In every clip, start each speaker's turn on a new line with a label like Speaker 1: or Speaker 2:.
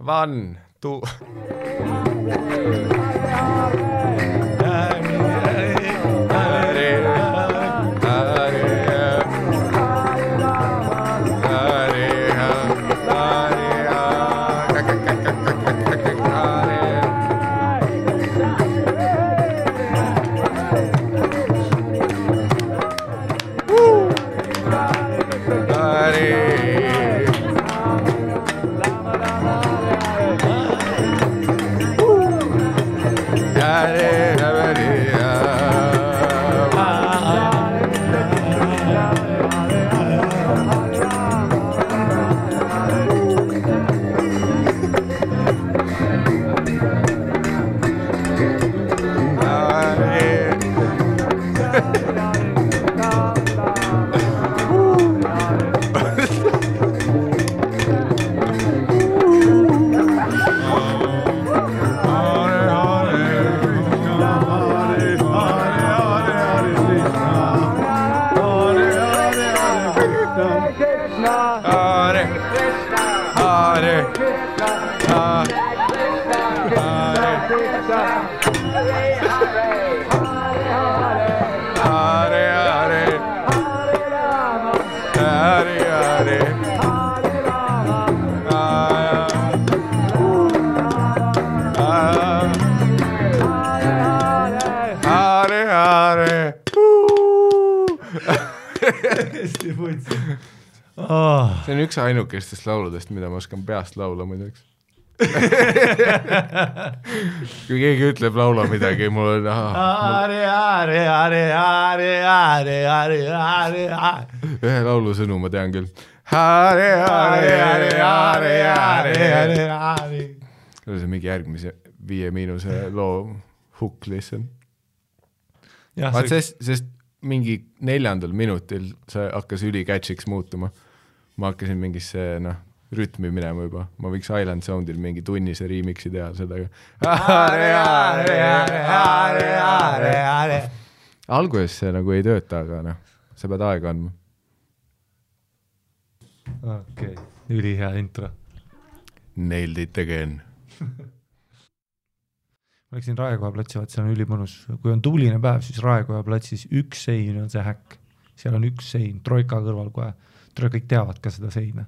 Speaker 1: one, two. Üks ainukestest lauludest, mida ma oskan peast laula muideks. kui keegi ütleb laula midagi, mul on mul- ühe laulu sõnu ma tean küll. See on mingi järgmise Viie Miinuse loo hukk lihtsalt. vaat sest, sest mingi neljandal minutil see hakkas üli-catch'iks muutuma. Ma hakkasin mingisse noh, rütmi minema juba, ma võiks Island Soundil mingi tunnise remix'i teha sellega. alguses see nagu ei tööta, aga noh, sa pead aega andma.
Speaker 2: okei, ülihea intro.
Speaker 1: Nailed it again.
Speaker 2: ma läksin Raekoja platsi, vaat seal on ülimõnus, kui on tuuline päev, siis Raekoja platsis üks sein on see häkk. seal on üks sein Troika kõrval kohe, kõik teavad ka seda seina.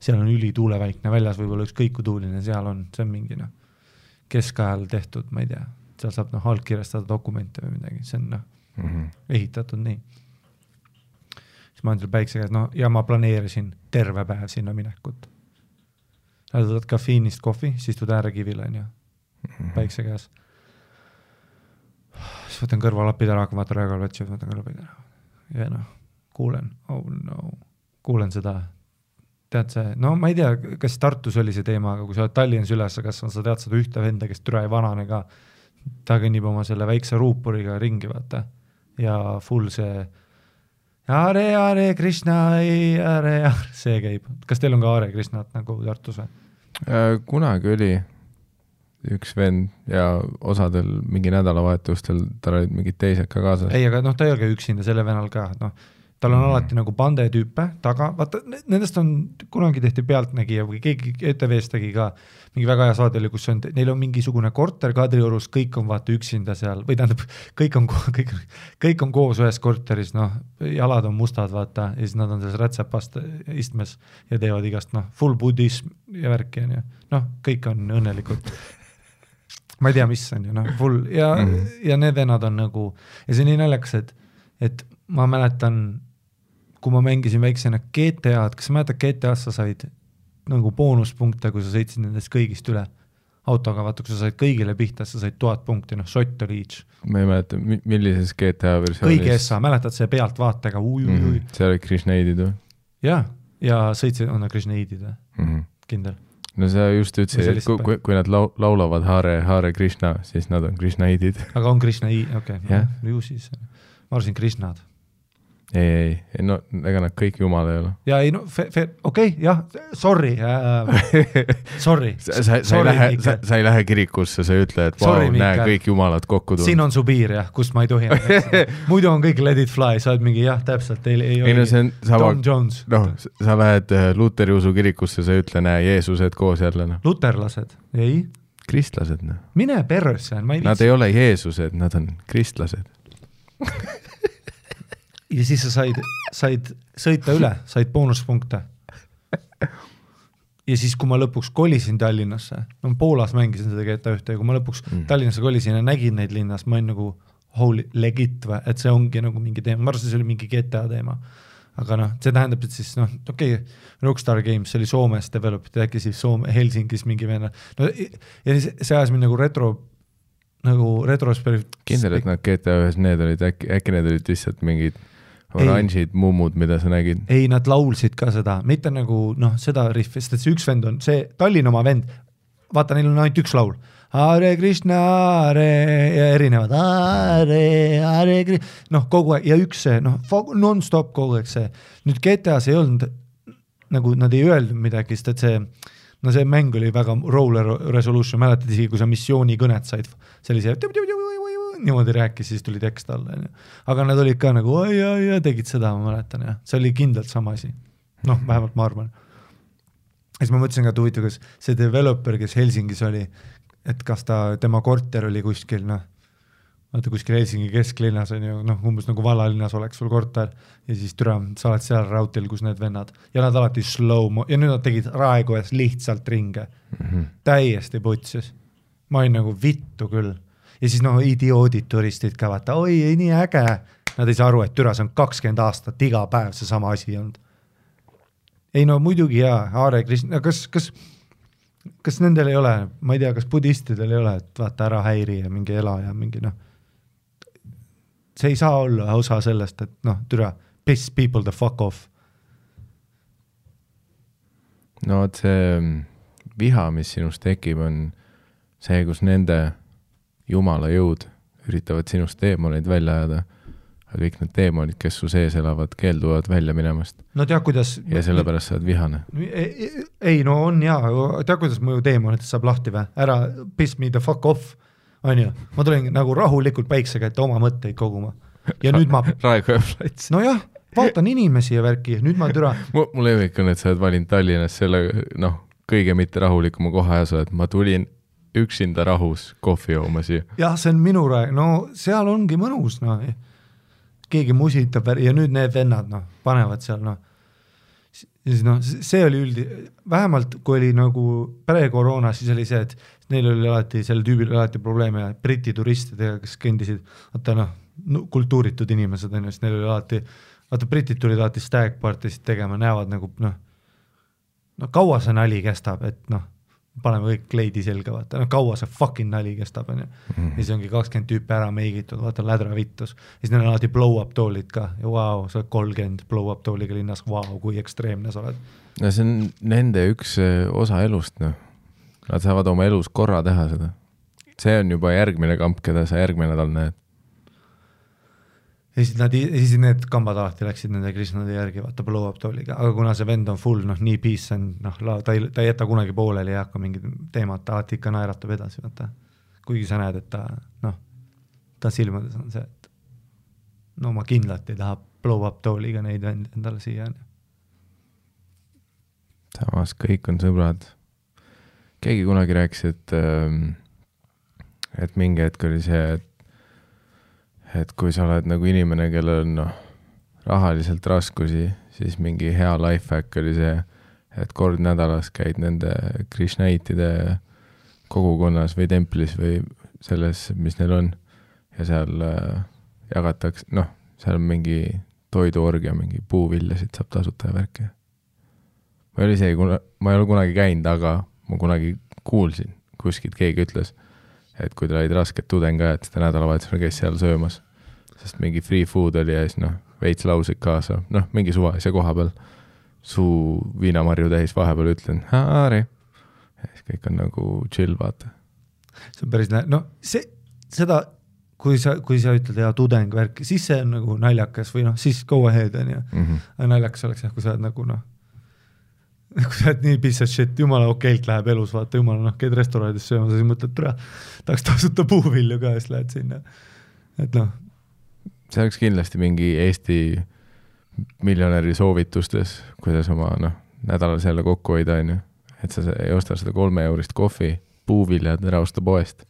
Speaker 2: seal on ülituuleväikne väljas, võib-olla ükskõik kui tuuline seal on, see on mingi noh, keskajal tehtud, ma ei tea, seal saab noh allkirjastada dokumente või midagi, see on noh,
Speaker 1: Mhm.
Speaker 2: ehitatud nii. siis ma andsin päikse käes, no ja ma planeerisin terve päev sinna minekut. võtad kafeiinist kohvi, siis istud äärekivil onju, päikse käes. siis võtan kõrvalapid ära, kui vaatan Raekoja platsi, võtan kõrvalapid ära. ja noh, kuulen, oh no, kuulen seda. tead see, no ma ei tea, kas Tartus oli see teema, aga kui sa oled Tallinnas üles, kas sa tead seda ühte venda, kes türa ei vanane ka. ta kõnnib oma selle väikse ruuporiga ringi, vaata. ja full see Hare Hare Krishna, Hare Hare, see käib. kas teil on ka Hare Krishnat nagu Tartus või?
Speaker 1: Äh, kunagi oli üks vend ja osadel mingi nädalavahetustel tal olid mingid teised ka kaasas.
Speaker 2: ei, aga noh, ta ei ole ka üksinda, selle venal ka, noh, tal on
Speaker 1: Mhm.
Speaker 2: alati nagu bande tüüpe taga, vaata ne- nendest on, kunagi tehti Pealtnägija või keegi ETV-s tegi ka mingi väga hea saade oli, kus on, neil on mingisugune korter Kadriorus, kõik on vaata üksinda seal või tähendab, kõik on, kõik, kõik on koos ühes korteris, noh, jalad on mustad, vaata, ja siis nad on selles rätsepast istmes ja teevad igast noh, full budism ja värki onju, noh, kõik on õnnelikud ma ei tea, mis on ju noh, full ja mm. -hmm. ja need vennad on nagu ja see on nii naljakas, et, et ma mäletan, kui ma mängisin väiksena GTA-d, kas sa mäletad GTA-s sa said nagu boonuspunkte, kui sa sõitsid nendest kõigist üle autoga, vaata kui sa said kõigile pihta, sa said tuhat punkti, noh, šott oli each.
Speaker 1: ma ei mäleta, millises GTA versioonis.
Speaker 2: kõiges sa mäletad see pealtvaatega ui,, ui, ui..
Speaker 1: seal olid Krishnaidid või
Speaker 2: jah, ja sõitsid, on nad Krishnaidid või,
Speaker 1: mm? -hmm.
Speaker 2: kindel?
Speaker 1: no sa just ütlesid,
Speaker 2: see
Speaker 1: et kui, kui, kui nad lau-, laulavad Hare, Hare Krishna, siis nad on Krishnaidid.
Speaker 2: aga on Krishna, okei okay, no,, ju siis, ma arvasin Krishnad.
Speaker 1: ei, ei, ei no ega nad kõik jumal ei ole.
Speaker 2: ja ei no, okei jah, sorry äh, sorry,
Speaker 1: sa, sa, sa ei lähe, sa sa ei lähe kirikusse, sa ei ütle, et vau näe, kõik jumalad kokku
Speaker 2: siin
Speaker 1: tulnud.
Speaker 2: on su piir jah, kust ma ei tohi. muidu on kõik let it fly, sa oled mingi jah, täpselt, ei, ei
Speaker 1: ei no see on sama noh, sa lähed äh, luteri usu kirikusse, sa ei ütle, näe, Jeesused koos jälle, noh.
Speaker 2: luterlased, ei,
Speaker 1: kristlased, noh.
Speaker 2: mine persse, ma ei
Speaker 1: Nad
Speaker 2: viitsi
Speaker 1: ei ole Jeesused, nad on kristlased.
Speaker 2: Ja siis sa said, said sõita üle, said boonuspunkte. ja siis, kui ma lõpuks kolisin Tallinnasse, no Poolas mängisin seda GTA ühte ja kui ma lõpuks mm. Tallinnasse kolisin ja nägin neid linnas, ma olin nagu holy legit või, et see ongi nagu mingi teema, ma arvasin, see oli mingi GTA teema. aga noh, see tähendab, et siis noh, okei okay,, Rockstar Games, oli Soomes develop ida, äkki siis Soome, Helsingis mingi venna, no ja see ajas mind nagu retro, nagu retrospekt-.
Speaker 1: kindel, et nad GTA ühes, need olid äkki, äkki need olid lihtsalt mingid oranžid mummud, mida sa nägid.
Speaker 2: ei, nad laulsid ka seda, mitte nagu noh, seda rihvi, sest et see üks vend on see Tallinna oma vend, vaata, neil on ainult üks laul. Hare Krishna, Hare ja erinevad Hare, Hare Kri-, noh, kogu aeg ja üks see noh, nonstop kogu aeg see. nüüd GTA-s ei olnud nagu nad ei öelnud midagi, sest et see no see mäng oli väga roller resolution, mäletad isegi, kui sa missioonikõnet said sellise niimoodi rääkis, siis tuli tekst alla, onju. aga nad olid ka nagu oi, oi, oi, tegid seda, ma mäletan jah, see oli kindlalt sama asi. noh, vähemalt ma arvan. siis ma mõtlesin ka, et huvitav, kas see developer, kes Helsingis oli, et kas ta, tema korter oli kuskil noh, vaata kuskil Helsingi kesklinnas on ju noh, umbes nagu vallalinnas oleks sul korter ja siis türa, sa oled seal raudteel, kus need vennad ja nad alati slow-mo ja nüüd nad tegid Raekojas lihtsalt ringe mm, -hmm. täiesti putsis. ma olin nagu vittu küll ja siis noh, idioodid turistid ka vaata, oi, nii äge. Nad ei saa aru, et türa, see on kakskümmend aastat iga päev seesama asi olnud. ei no muidugi jaa, Aare Krishna, kas, kas, kas nendel ei ole, ma ei tea, kas budistidel ei ole, et vaata ära häiri ja mingi ela ja mingi noh, see ei saa olla osa sellest, et noh, türa, piss people the fuck off.
Speaker 1: no vot see mm, viha, mis sinust tekib, on see, kus nende jumala jõud üritavad sinust teemoneid välja ajada, aga kõik need teemonid, kes su sees elavad, keelduvad välja minemast
Speaker 2: no tead, kuidas
Speaker 1: ja sellepärast sa oled vihane.
Speaker 2: ei, ei no on jaa, tead, kuidas mõju teemonitest saab lahti või? ära piss me the fuck off, on ju. ma tulin nagu rahulikult päikse kätte oma mõtteid koguma ja nüüd ma,
Speaker 1: Raekoja plats.
Speaker 2: nojah, vaatan inimesi ja värki, nüüd ma türa,
Speaker 1: mu, mu lemmik on, et sa oled valinud Tallinnas selle noh, kõige mitte rahulikuma koha ja sa oled, ma tulin üksinda rahus kohvi jooma siia.
Speaker 2: jah, see on minu rae-, no seal ongi mõnus, noh. keegi musitab ja nüüd need vennad, noh, panevad seal, noh. siis noh, see oli üldi-, vähemalt kui oli nagu pre-koroona, siis oli see, et neil oli alati, sel tüübil oli alati probleeme Briti turistidega, kes kõndisid, vaata noh no,, kultuuritud inimesed on ju, siis neil oli alati, vaata britid tulid alati stag party'sid tegema, näevad nagu noh, no kaua see nali kestab, et noh, paneme kõik kleidi selga, vaata, no kaua see fucking nali kestab, onju. ja siis ongi kakskümmend tüüpi ära meigitud, vaata lädra vittus. ja siis neil on alati blow-up toolid ka ja vau wow,, sa oled kolmkümmend blow-up tooliga linnas, vau, kui ekstreemne sa oled.
Speaker 1: no see on nende üks eh, osa elust, noh. Nad saavad oma elus korra teha seda. see on juba järgmine kamp, keda sa järgmine nädal näed.
Speaker 2: ja siis nad, siis need kambad alati läksid nende Krishnade järgi, vaata blow-up tooliga, aga kuna see vend on full, noh, nii peace on, noh, ta ei, ta ei jäta kunagi pooleli, ei hakka mingit teemat, alati ikka naeratab edasi, vaata. kuigi sa näed, et ta, noh, ta silmades on see, et no ma kindlalt ei taha blow-up tooliga neid vende endale siia, onju.
Speaker 1: samas kõik on sõbrad. Keegi kunagi rääkis, et, et mingi hetk oli see, et, et kui sa oled nagu inimene, kellel on noh, rahaliselt raskusi, siis mingi hea life hack oli see, et kord nädalas käid nende Krishnaitide kogukonnas või templis või selles, mis neil on ja seal äh, jagatakse, noh, seal on mingi toiduorgia, mingi puuviljasid saab tasuta ja värki. Ma ei ole isegi kuna, ma ei ole kunagi käinud, aga ma kunagi kuulsin, kuskilt keegi ütles, et kui tal olid rasked tudengajad, siis ta nädalavahetusel käis seal söömas. sest mingi free food oli ja siis noh, veits lauseid kaasa, noh, mingi suvalise koha peal, suu viinamarju täis, vahepeal ütlen, Harri. ja siis kõik on nagu chill, vaata.
Speaker 2: see on päris nä-, no see, seda kui sa, kui sa ütled hea tudeng värk, siis see on nagu naljakas või noh, siis go ahead on ju
Speaker 1: mm. -hmm.
Speaker 2: aga naljakas oleks jah, kui sa oled nagu noh, kui sa oled nii piece of shit, jumala okeilt läheb elus, vaata jumala noh, käid restoranides söömas ja siis mõtled, tere, tahaks tasuta puuvilju ka, siis lähed sinna. et noh,
Speaker 1: see oleks kindlasti mingi Eesti miljonäri soovitustes, kuidas oma noh, nädalas jälle kokku hoida, on ju. et sa ei osta seda kolme eurist kohvi, puuviljad ära osta poest.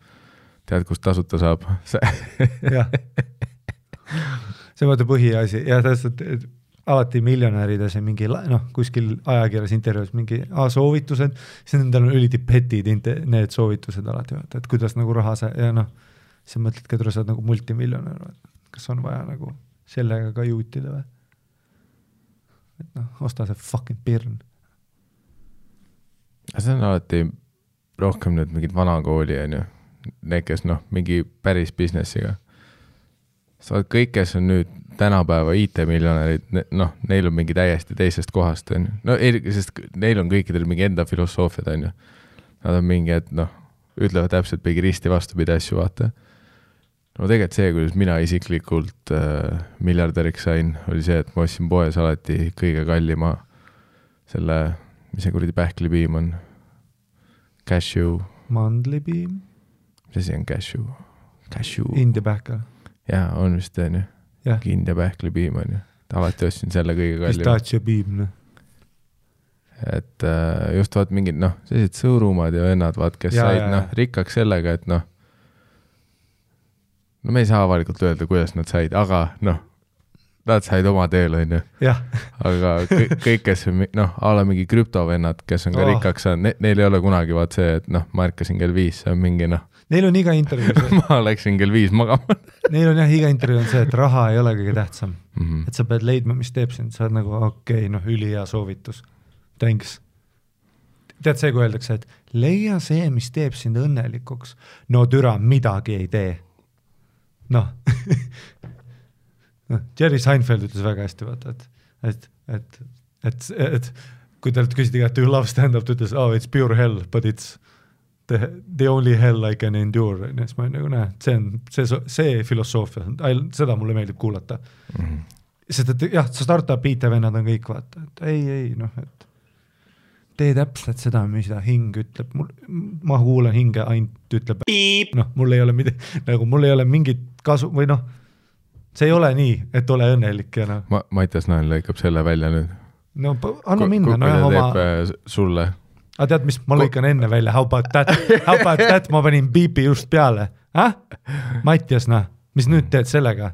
Speaker 1: tead, kust tasuta saab
Speaker 2: jah. see on vaata põhiasi ja täpselt, et alati miljonärides ja mingi noh, kuskil ajakirjas intervjuus mingi aa, soovitused, siis nendel on ülitipetid need soovitused alati vaata, et kuidas nagu raha sa ja noh, sa mõtledki, et sa oled nagu multimiljonär, kas on vaja nagu sellega ka juutida või? et noh, osta see fucking pirn.
Speaker 1: see on alati rohkem nüüd mingid vanakooli, on ju. Need, kes noh, mingi päris business'iga. sa oled kõik, kes on nüüd tänapäeva IT-miljonärid, noh, neil on mingi täiesti teisest kohast, on ju. no ei, sest neil on kõikidel mingi enda filosoofiad, on ju. Nad on mingi, et noh, ütlevad täpselt mingi risti vastupidi asju, vaata. no tegelikult see, kuidas mina isiklikult äh, miljardäriks sain, oli see, et ma ostsin poes alati kõige kallima selle, mis see kuradi pähklipiim on? Cashew,
Speaker 2: mandlipiim,
Speaker 1: mis asi on cashew? Cashew,
Speaker 2: India pähkel,
Speaker 1: jaa, on vist, on ju
Speaker 2: jah,
Speaker 1: India pähklipiim on ju, alati ostsin selle kõige kallima.
Speaker 2: pistachio piim, noh.
Speaker 1: et äh, just vaat mingid noh, sellised sõõrumad ja vennad, vaat, kes
Speaker 2: Ja,
Speaker 1: said
Speaker 2: ja,
Speaker 1: noh,
Speaker 2: ja.
Speaker 1: rikkaks sellega, et noh, no me ei saa avalikult öelda, kuidas nad said, aga noh, nad said oma teel, on ju.
Speaker 2: jah,
Speaker 1: aga kõik, kõik, kes noh, a la mingi krüptovennad, kes on ka
Speaker 2: oh.
Speaker 1: rikkaks saanud ne,, neil ei ole kunagi vaat see, et noh, ma ärkasin kell viis, see on mingi noh,
Speaker 2: neil on iga intervjuus
Speaker 1: ma läksin kell viis magama
Speaker 2: Neil on jah, iga intervjuu on see, et raha ei ole kõige tähtsam,
Speaker 1: mm. -hmm.
Speaker 2: et sa pead leidma, mis teeb sind, sa oled nagu okei okay,, noh ülihea soovitus, thanks. tead see, kui öeldakse, et leia see, mis teeb sind õnnelikuks, no türa midagi ei tee. noh noh, Jerry Seinfeld ütles väga hästi, vaata, et, et, et, et, et kui talt küsiti ka, et do you love stand-up, ta ütles, oh it's pure hell, but it's the, the only hell I can endure, onju, siis ma olin nagu näe, see on see, see filosoofia, seda mulle meeldib kuulata.
Speaker 1: Mm -hmm.
Speaker 2: sest et jah, startup IT-vennad on kõik vaata, et ei, ei noh, et tee täpselt seda, mida hing ütleb, mul, ma kuulan hinge ainult ütleb noh, mul ei ole midagi, nagu mul ei ole mingit kasu või noh, see ei ole nii, et ole õnnelik ja noh,
Speaker 1: ma, Mattias Nael lõikab selle välja nüüd.
Speaker 2: No anna minna, nojah oma,
Speaker 1: äh, sulle
Speaker 2: aga tead, mis, ma lõikan enne välja, how about that, how about that, ma panin biipi just peale äh?, Mattias noh, mis nüüd teed sellega,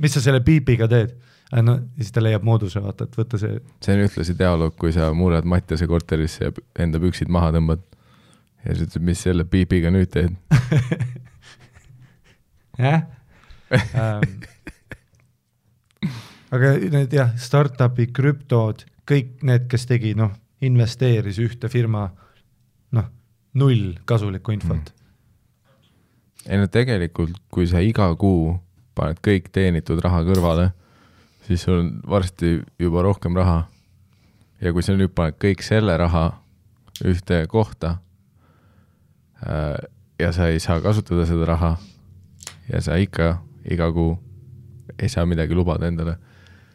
Speaker 2: mis sa selle biipiga teed? no siis ta leiab mooduse, vaata, et võtta see
Speaker 1: see on ühtlasi dialoog, kui sa murrad Mattiase korterisse ja enda püksid maha tõmbad. ja siis ütled, mis selle piibiga nüüd teed?
Speaker 2: jah ähm,. aga need jah, startup'i krüptod, kõik need, kes tegi, noh, investeeris ühte firma, noh, null kasulikku infot.
Speaker 1: Ei no tegelikult, kui sa iga kuu paned kõik teenitud raha kõrvale, siis sul on varsti juba rohkem raha. ja kui sa nüüd paned kõik selle raha ühte kohta äh, ja sa ei saa kasutada seda raha ja sa ikka iga kuu ei saa midagi lubada endale,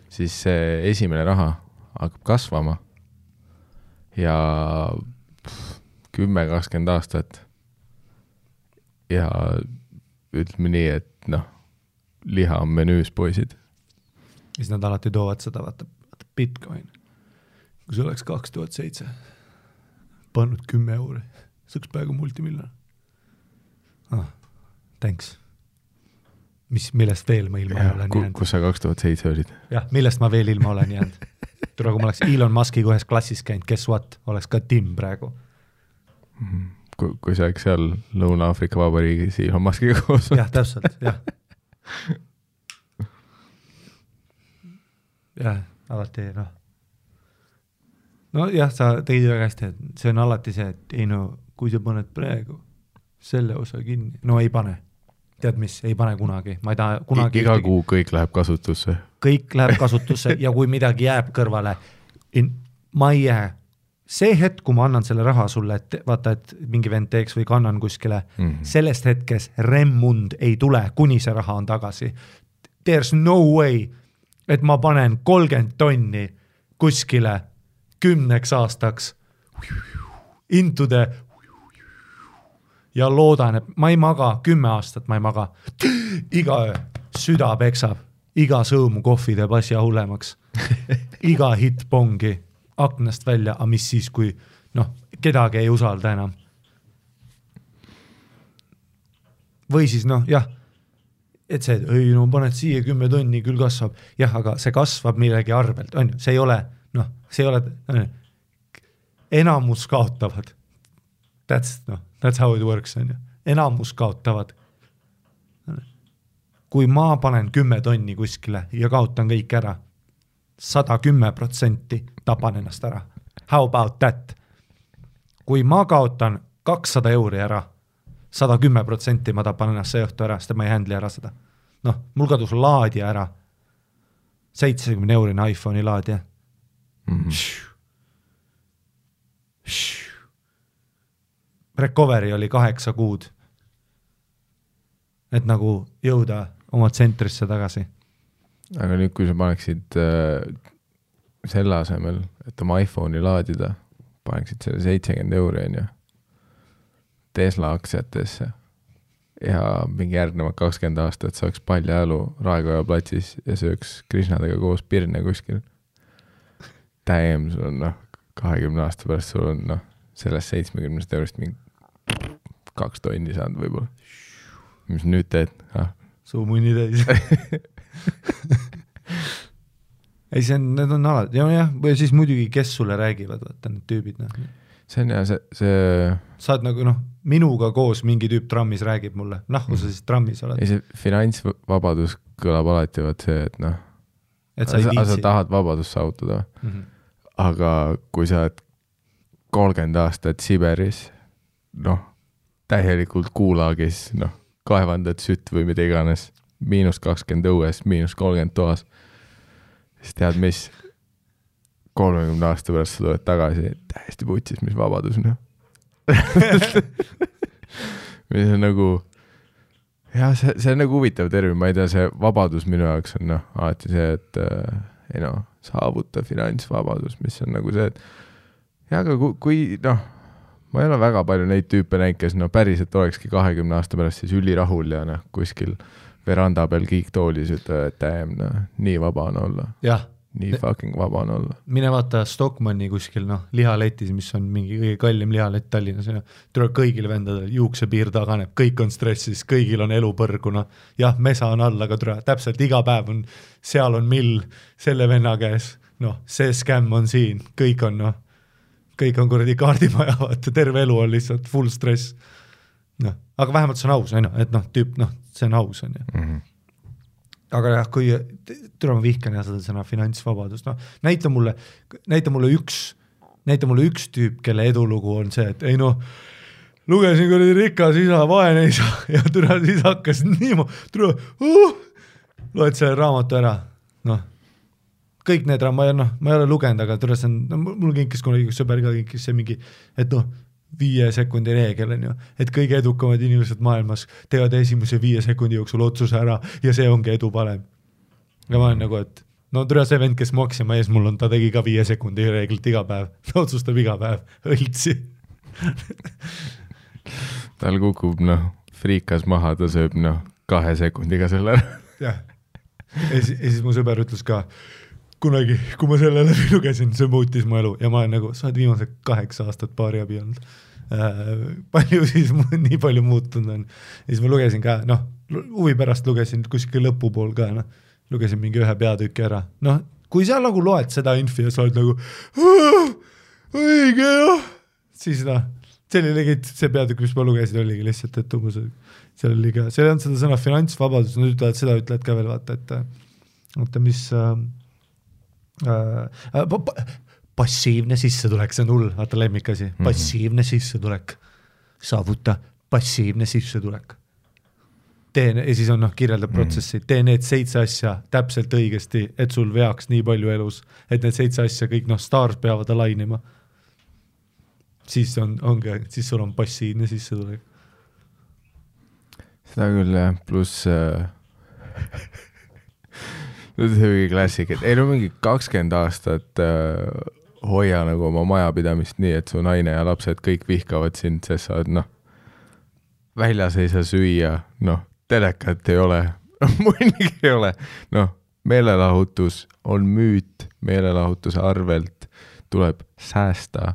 Speaker 1: siis see esimene raha hakkab kasvama ja kümme, kakskümmend aastat ja ütleme nii, et noh, liha on menüüs, poisid.
Speaker 2: siis nad alati toovad seda, vaata, vaata Bitcoin. kui see oleks kaks tuhat seitse, pannud kümme euri, see oleks peaaegu multimiljon ah,. Thanks. mis, millest veel ma ilma olen jäänud?
Speaker 1: kus sa kaks tuhat seitse olid?
Speaker 2: jah, millest ma veel ilma olen jäänud? tule, kui ma oleks Elon Muskiga ühes klassis käinud, guess what, oleks ka Tim praegu.
Speaker 1: kui, kui sa oleks seal Lõuna-Aafrika Vabariigis Elon Muskiga koos.
Speaker 2: jah, täpselt, jah. jah, alati noh. nojah, sa tegid väga hästi, et see on alati see, et ei no kui sa paned praegu selle osa kinni, no ei pane. Tead mis, ei pane kunagi, ma ei taha kunagi
Speaker 1: iga kuu kõik läheb kasutusse.
Speaker 2: kõik läheb kasutusse ja kui midagi jääb kõrvale, ma ei jää see hetk, kui ma annan selle raha sulle, et vaata, et mingi vend teeks või kannan kuskile mm. -hmm. sellest hetkest remmund ei tule, kuni see raha on tagasi. There's no way, et ma panen kolmkümmend tonni kuskile kümneks aastaks into the ja loodan, et ma ei maga, kümme aastat ma ei maga. iga öö süda peksab, iga sõõmu kohvi teeb asja hullemaks. iga hitt pongi aknast välja, aga mis siis, kui noh, kedagi ei usalda enam. või siis noh, jah, et see, ei no paned siia kümme tonni, küll kasvab, jah, aga see kasvab millegi arvelt, on ju, see ei ole noh, see ei ole, enamus kaotavad. That's noh, that's how it works on ju, enamus kaotavad. kui ma panen kümme tonni kuskile ja kaotan kõik ära, sada kümme protsenti tapan ennast ära. How about that? kui ma kaotan kakssada euri ära, sada kümme protsenti ma tapan ennast see õhtu ära, sest ma ei handle'i ära seda. noh, mul kadus laadija ära. seitsmekümne eurine iPhone'i laadija
Speaker 1: mm. -hmm.
Speaker 2: Recovery oli kaheksa kuud. et nagu jõuda oma tsentrisse tagasi.
Speaker 1: aga nüüd, kui sa paneksid äh, selle asemel, et oma iPhone'i laadida, paneksid selle seitsekümmend euri, onju, Tesla aktsiatesse ja mingi järgnevad kakskümmend aastat saaks paljajalu Raekoja platsis ja sööks Krishnadega koos pirne kuskil. Damn, sul on noh, kahekümne aasta pärast sul on noh, sellest seitsmekümnest eurost mingi kaks tonni saanud võib-olla. mis nüüd teed ah??
Speaker 2: suu munni täis ei, see on, need on alati, jah, või siis muidugi, kes sulle räägivad, vaata need tüübid, noh.
Speaker 1: see on jah, see, see
Speaker 2: sa oled nagu noh, minuga koos mingi tüüp trammis räägib mulle, nahku sa siis trammis oled.
Speaker 1: ei, see finantsvabadus kõlab alati vaat see, et noh,
Speaker 2: et sa ei
Speaker 1: sa, sa
Speaker 2: viitsi.
Speaker 1: tahad vabadust saavutada
Speaker 2: Mm -hmm.
Speaker 1: aga kui sa oled kolmkümmend aastat Siberis, noh, täielikult kuulagis, noh, kaevandad sütt või mida iganes, miinus kakskümmend õues, miinus kolmkümmend toas, siis tead mis, kolmekümne aasta pärast sa tuled tagasi, täiesti putsis, mis vabadus, noh. Mis on nagu, jah, see, see on nagu huvitav termin, ma ei tea, see vabadus minu jaoks on noh, alati see, et äh, ei noh, saavuta finantsvabadus, mis on nagu see, et jah, aga kui, kui noh, ma ei ole väga palju neid tüüpe näinud, kes no päriselt olekski kahekümne aasta pärast siis ülirahul ja noh, kuskil veranda peal kiiktoolis ütlevad, et damn, noh, nii vaba on olla, nii fucking vaba on olla.
Speaker 2: mine vaata Stockmanni kuskil noh, lihaletis, mis on mingi kõige kallim lihalett Tallinnas, on ju. tuleb kõigil vendadel juuksepiir taganeb, kõik on stressis, kõigil on elu põrgu, noh. jah, mesa on all, aga tule, täpselt iga päev on, seal on mill selle venna käes, noh, see skämm on siin, kõik on noh, kõik on kuradi kaardimaja, vaata, terve elu on lihtsalt full stress. noh, aga vähemalt see on aus, on ju, et noh, tüüp, noh, see on aus, on ju
Speaker 1: mm. -hmm.
Speaker 2: aga jah, kui, tule ma vihkan jah seda sõna finantsvabadus, noh näita mulle, näita mulle üks, näita mulle üks tüüp, kelle edulugu on see, et ei noh, lugesin kuradi rikas isa, vaene isa ja tule siis hakkas niimoodi, tule uh, loed selle raamatu ära, noh kõik need ma ei noh, ma ei ole lugenud, aga tule see on, no mul kinkis kunagi üks sõber ka kinkis see mingi, et noh, viie sekundi reegel on ju, et kõige edukamad inimesed maailmas teevad esimese viie sekundi jooksul otsuse ära ja see ongi edu valem. ja ma olen nagu, et no tule see vend, kes Maxima ees mul on, ta tegi ka viie sekundi reeglit iga päev, ta otsustab iga päev, õltsi
Speaker 1: tal kukub noh, friikas maha, ta sööb noh, kahe sekundiga selle ära.
Speaker 2: jah, ja siis, ja siis mu sõber ütles ka kunagi, kui ma selle läbi lugesin, see muutis mu elu ja ma olen nagu, sa oled viimased kaheksa aastat paariabi olnud äh,. palju siis nii palju muutunud on. ja siis ma lugesin ka, noh, huvi pärast lugesin kuskil lõpupool ka, noh, lugesin mingi ühe peatüki ära, noh, kui sa nagu loed seda infi ja sa oled nagu õige jah, siis noh, see oli legit, see peatükk, mis ma lugesin, oligi lihtsalt, et umbes seal oli ka, seal ei olnud seda sõna finantsvabadus, nad ütlevad seda, ütlevad ka veel vaata, et oota, mis äh, passiivne sissetulek, see on hull, vaata lemmikasi, passiivne sissetulek, saavuta passiivne sissetulek. tee ja siis on noh, kirjeldab protsessi, tee need seitse asja täpselt õigesti, et sul veaks nii palju elus, et need seitse asja kõik noh, staars peavad alainima. siis on, ongi, siis sul on passiivne sissetulek.
Speaker 1: seda küll jah, pluss äh, no see oli klassik, et ei no mingi kakskümmend aastat äh, hoia nagu oma majapidamist nii, et su naine ja lapsed kõik vihkavad sind, sest sa oled noh, väljas ei saa süüa, noh, telekat ei ole, muidugi ei ole, noh, meelelahutus on müüt, meelelahutuse arvelt tuleb säästa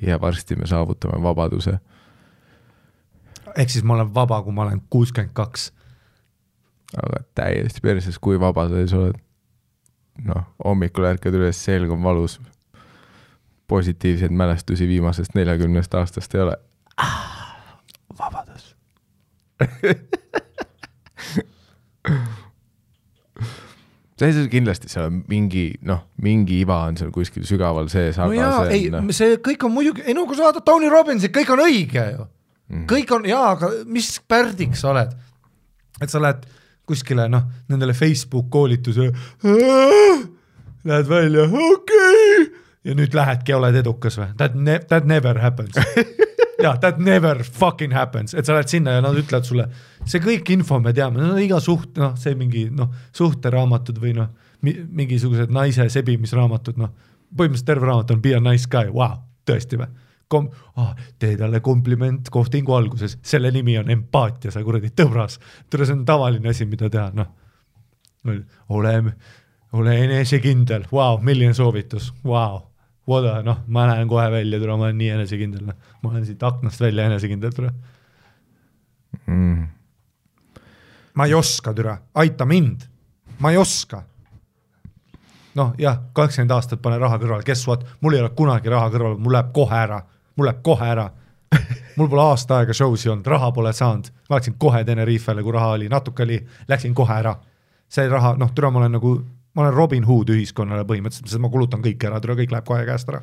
Speaker 1: ja varsti me saavutame vabaduse
Speaker 2: ehk siis ma olen vaba, kui ma olen kuuskümmend kaks.
Speaker 1: Aga täiesti perses, kui vaba sa siis oled. noh, hommikul ärkad üles, selg on valus. positiivseid mälestusi viimasest neljakümnest aastast ei ole. vabadus. see kindlasti seal on mingi noh, mingi iva on seal kuskil sügaval sees,
Speaker 2: no jaa, ei
Speaker 1: noh,
Speaker 2: see kõik on muidugi, ei no kui sa vaatad Tony Robbinsit, kõik on õige ju.
Speaker 1: Mhm.
Speaker 2: kõik on jaa, aga mis pärdiks sa oled? et sa lähed kuskile noh, nendele Facebook koolitusele, lähed välja, okei okay., ja nüüd lähedki oled edukas või? That ne-, that never happens. jah, that never fucking happens, et sa lähed sinna ja nad ütlevad sulle, see kõik info me teame, no iga suht, noh, see mingi noh, suhteraamatud või noh, mingisugused naise sebimisraamatud, noh, põhimõtteliselt terve raamat on Be a nice guy, vau, tõesti või? Kom- ah,, tee talle kompliment kohtingu alguses, selle nimi on empaatia, sa kuradi tõbras. tere, see on tavaline asi, mida teha, noh. ole, ole enesekindel, vau, milline soovitus, vau. What a, noh, ma näen kohe välja, tule, ma olen nii enesekindel, noh. ma olen siit aknast välja enesekindel, tule.
Speaker 1: mm,
Speaker 2: ma ei oska, türa, aita mind, ma ei oska. noh, jah, kakskümmend aastat pane raha kõrvale, guess what, mul ei ole kunagi raha kõrval, mul läheb kohe ära, mul läheb kohe ära. mul pole aasta aega show'si olnud, raha pole saanud, ma läksin kohe Tenerifele, kui raha oli, natuke oli, läksin kohe ära. see raha, noh, türa, ma olen nagu, ma olen Robin Hood ühiskonnale põhimõtteliselt, sest ma kulutan kõik ära, türa, kõik läheb kohe käest ära.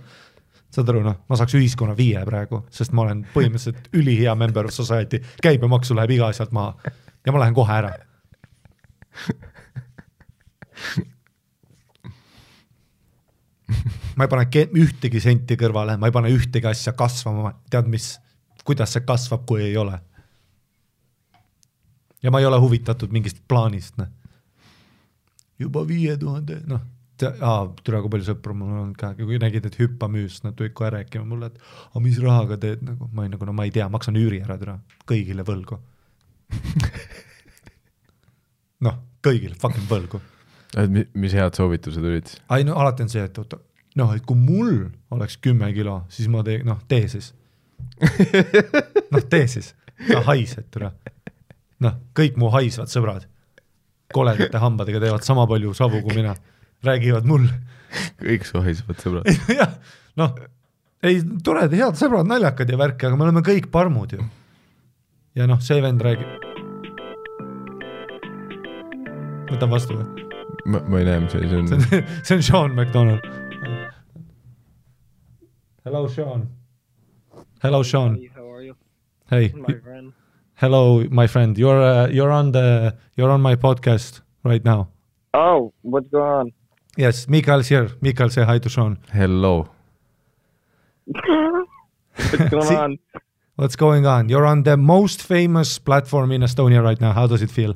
Speaker 2: saad aru, noh, ma saaks ühiskonna viie praegu, sest ma olen põhimõtteliselt ülihea member of society, käibemaksu läheb iga asjalt maha ja ma lähen kohe ära ma ei pane ühtegi senti kõrvale, ma ei pane ühtegi asja kasvama, tead mis, kuidas see kasvab, kui ei ole. ja ma ei ole huvitatud mingist plaanist, noh. juba viie tuhande, noh, türa, kui palju sõpru mul on ka, kui nägid, et hüppa müüs, nad tulid kohe rääkima mulle, et aga mis rahaga teed nagu, ma olin nagu no ma ei tea, maksan üüri ära, türa, kõigile võlgu. noh, kõigile fucking võlgu
Speaker 1: mis head soovitused olid?
Speaker 2: ei no alati on see, et oota, noh, et kui mul oleks kümme kilo, siis ma teen, noh, tee siis. noh, tee siis, sa haised, tule. noh, kõik mu haisvad sõbrad, koledate hambadega teevad sama palju savu kui mina, räägivad mulle.
Speaker 1: kõik su haisvad sõbrad.
Speaker 2: jah, noh, ei, toredad, head sõbrad, naljakad ja värki, aga me oleme kõik parmud ju. ja noh, see vend räägib. võtan vastu või?
Speaker 1: ma, ma ei näe, mis asi see
Speaker 2: see
Speaker 1: on.
Speaker 2: on, see on Sean McDonald. Hello, Sean. Hello, Sean.
Speaker 3: Hey, how are you,
Speaker 2: Hey,
Speaker 3: my friend?
Speaker 2: hello, my friend. You're uh, you're on the you're on my podcast right now.
Speaker 3: Oh, what's going on?
Speaker 2: Yes, Mikael's here. Mikael, say hi to Sean.
Speaker 1: Hello.
Speaker 3: What's going
Speaker 2: See-
Speaker 3: on?
Speaker 2: What's going on? You're on the most famous platform in Estonia right now. How does it feel?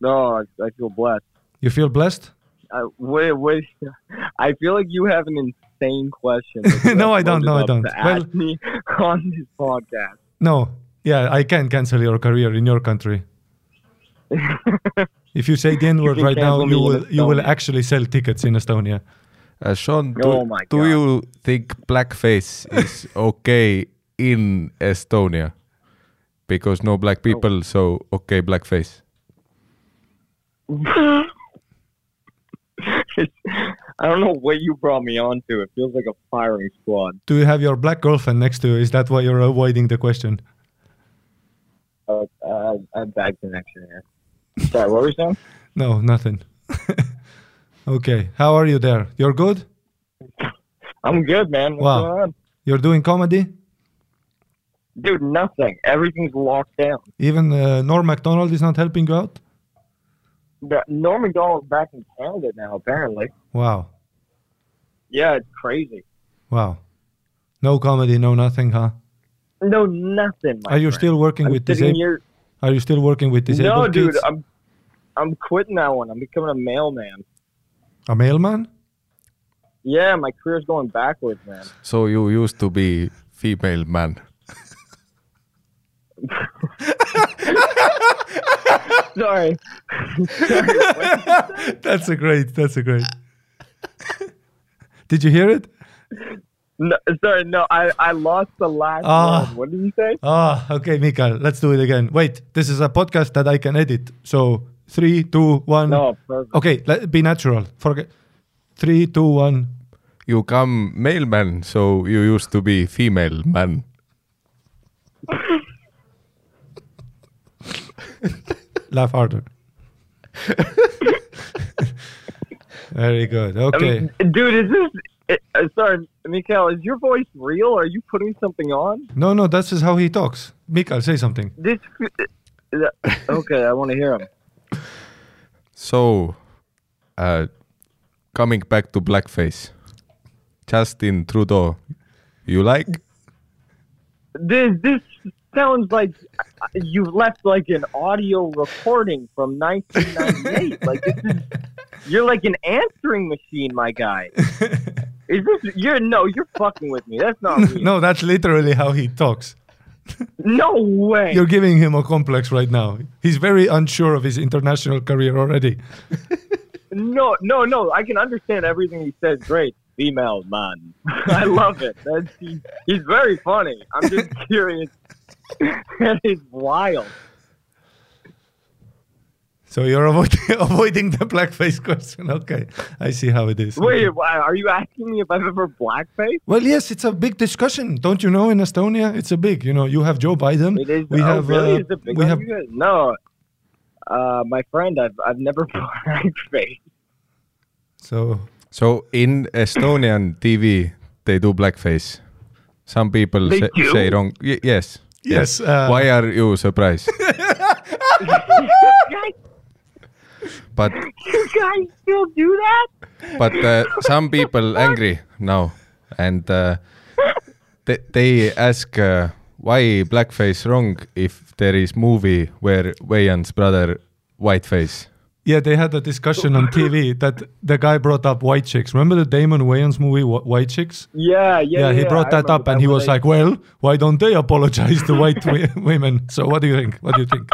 Speaker 3: No, I, I feel blessed.
Speaker 2: You feel blessed?
Speaker 3: Uh, wait, wait. I feel like you have an insane question.
Speaker 2: No, I don't, no, I
Speaker 3: loaded up
Speaker 2: don't.
Speaker 3: To
Speaker 2: Well-
Speaker 3: ask me on this podcast.
Speaker 2: No. Yeah, I can cancel your career in your country. If you say the N word right now, you will you will actually sell tickets in Estonia.
Speaker 1: Uh, Sean, do,
Speaker 3: Oh my
Speaker 1: do you think blackface is okay in Estonia? Because no black people, so okay blackface.
Speaker 3: It's, I don't know what you brought me onto. It feels like a firing squad.
Speaker 2: Do you have your black girlfriend next to you? Is that why you're avoiding the question?
Speaker 3: Uh, uh, I have bad connection here. Sorry, what were you saying?
Speaker 2: No, nothing. okay, how are you there? You're good?
Speaker 3: I'm good, man. What's
Speaker 2: Wow.
Speaker 3: going on?
Speaker 2: You're doing comedy?
Speaker 3: Dude, nothing. Everything's locked down.
Speaker 2: Even uh, Norm MacDonald is not helping you out?
Speaker 3: The- Norm McDonald's back in Canada now, apparently.
Speaker 2: Wow,
Speaker 3: Yeah, it's crazy.
Speaker 2: wow. No comedy, no nothing, huh?
Speaker 3: No, nothing. My
Speaker 2: Are you
Speaker 3: friend.
Speaker 2: still working
Speaker 3: I'm
Speaker 2: with
Speaker 3: sitting
Speaker 2: disabled?
Speaker 3: here.
Speaker 2: Are you still working with disabled
Speaker 3: No, dude,
Speaker 2: kids?
Speaker 3: I'm I'm quitting that one. I'm becoming a mailman.
Speaker 2: A mailman?
Speaker 3: Yeah, my career's going backwards, man.
Speaker 1: So you used to be female man.
Speaker 3: Sorry.
Speaker 2: that's a great. That's a great. Did you hear it?
Speaker 3: No, sorry, no, I, I lost the last
Speaker 2: Ah.
Speaker 3: one. What did you say?
Speaker 2: Ah, okay, Mikael. Let's do it again. Wait, this is a podcast that I can edit. So three, two, one.
Speaker 3: No, perfect.
Speaker 2: Okay, let be natural. Forget. Three, two, one.
Speaker 1: You come male man, so you used to be female man.
Speaker 2: Laugh harder. Very good. Okay.
Speaker 3: Um, dude, is this? Uh, sorry, Mikael, is your voice real? Are you putting something on?
Speaker 2: No, no, that's just how he talks. Mikael, say something.
Speaker 3: This. uh, Okay, I want to hear him.
Speaker 1: So, uh, coming back to blackface, Justin Trudeau, you like?
Speaker 3: This this sounds like you've left like an audio recording from 1998. like this is, you're like an answering machine, my guy. Is this? You're no, you're fucking with me. That's not real.
Speaker 2: no, that's literally how he talks.
Speaker 3: no way.
Speaker 2: You're giving him a complex right now. He's very unsure of his international career already.
Speaker 3: No, no, no. I can understand everything he says. Great, female man. I love it. That's, he, he's very funny. I'm just curious. that is wild.
Speaker 2: So you're avoiding, avoiding the blackface question. Okay, I see how it is.
Speaker 3: Wait, why- are you asking me if I've ever blackface?
Speaker 2: Well, yes, it's a big discussion. Don't you know? In Estonia, it's a big. You know, you have Joe Biden.
Speaker 3: It is.
Speaker 2: We
Speaker 3: oh,
Speaker 2: have.
Speaker 3: really?
Speaker 2: uh,
Speaker 3: is it big
Speaker 2: we
Speaker 3: on
Speaker 2: have.
Speaker 3: No. Uh, my friend, I've I've never blackface.
Speaker 2: So
Speaker 1: So in Estonian TV, they do blackface. Some people say,
Speaker 3: do?
Speaker 1: say wrong. Y- yes.
Speaker 2: Yes, uh,
Speaker 1: Why are you surprised?
Speaker 3: you, guys,
Speaker 1: but
Speaker 3: you guys still do that?
Speaker 1: but uh, some people angry now, and uh, they, they ask uh, why blackface wrong if there is movie where Wayans brother whiteface.
Speaker 2: Yeah, they had a discussion on TV that the guy brought up White Chicks. Remember the Damon Wayans movie White Chicks?
Speaker 3: Yeah, yeah.
Speaker 2: Yeah, he
Speaker 3: yeah,
Speaker 2: brought that up, and he was like, "Well, why don't they apologize to white wi- women?" So, what do you think? What do you think?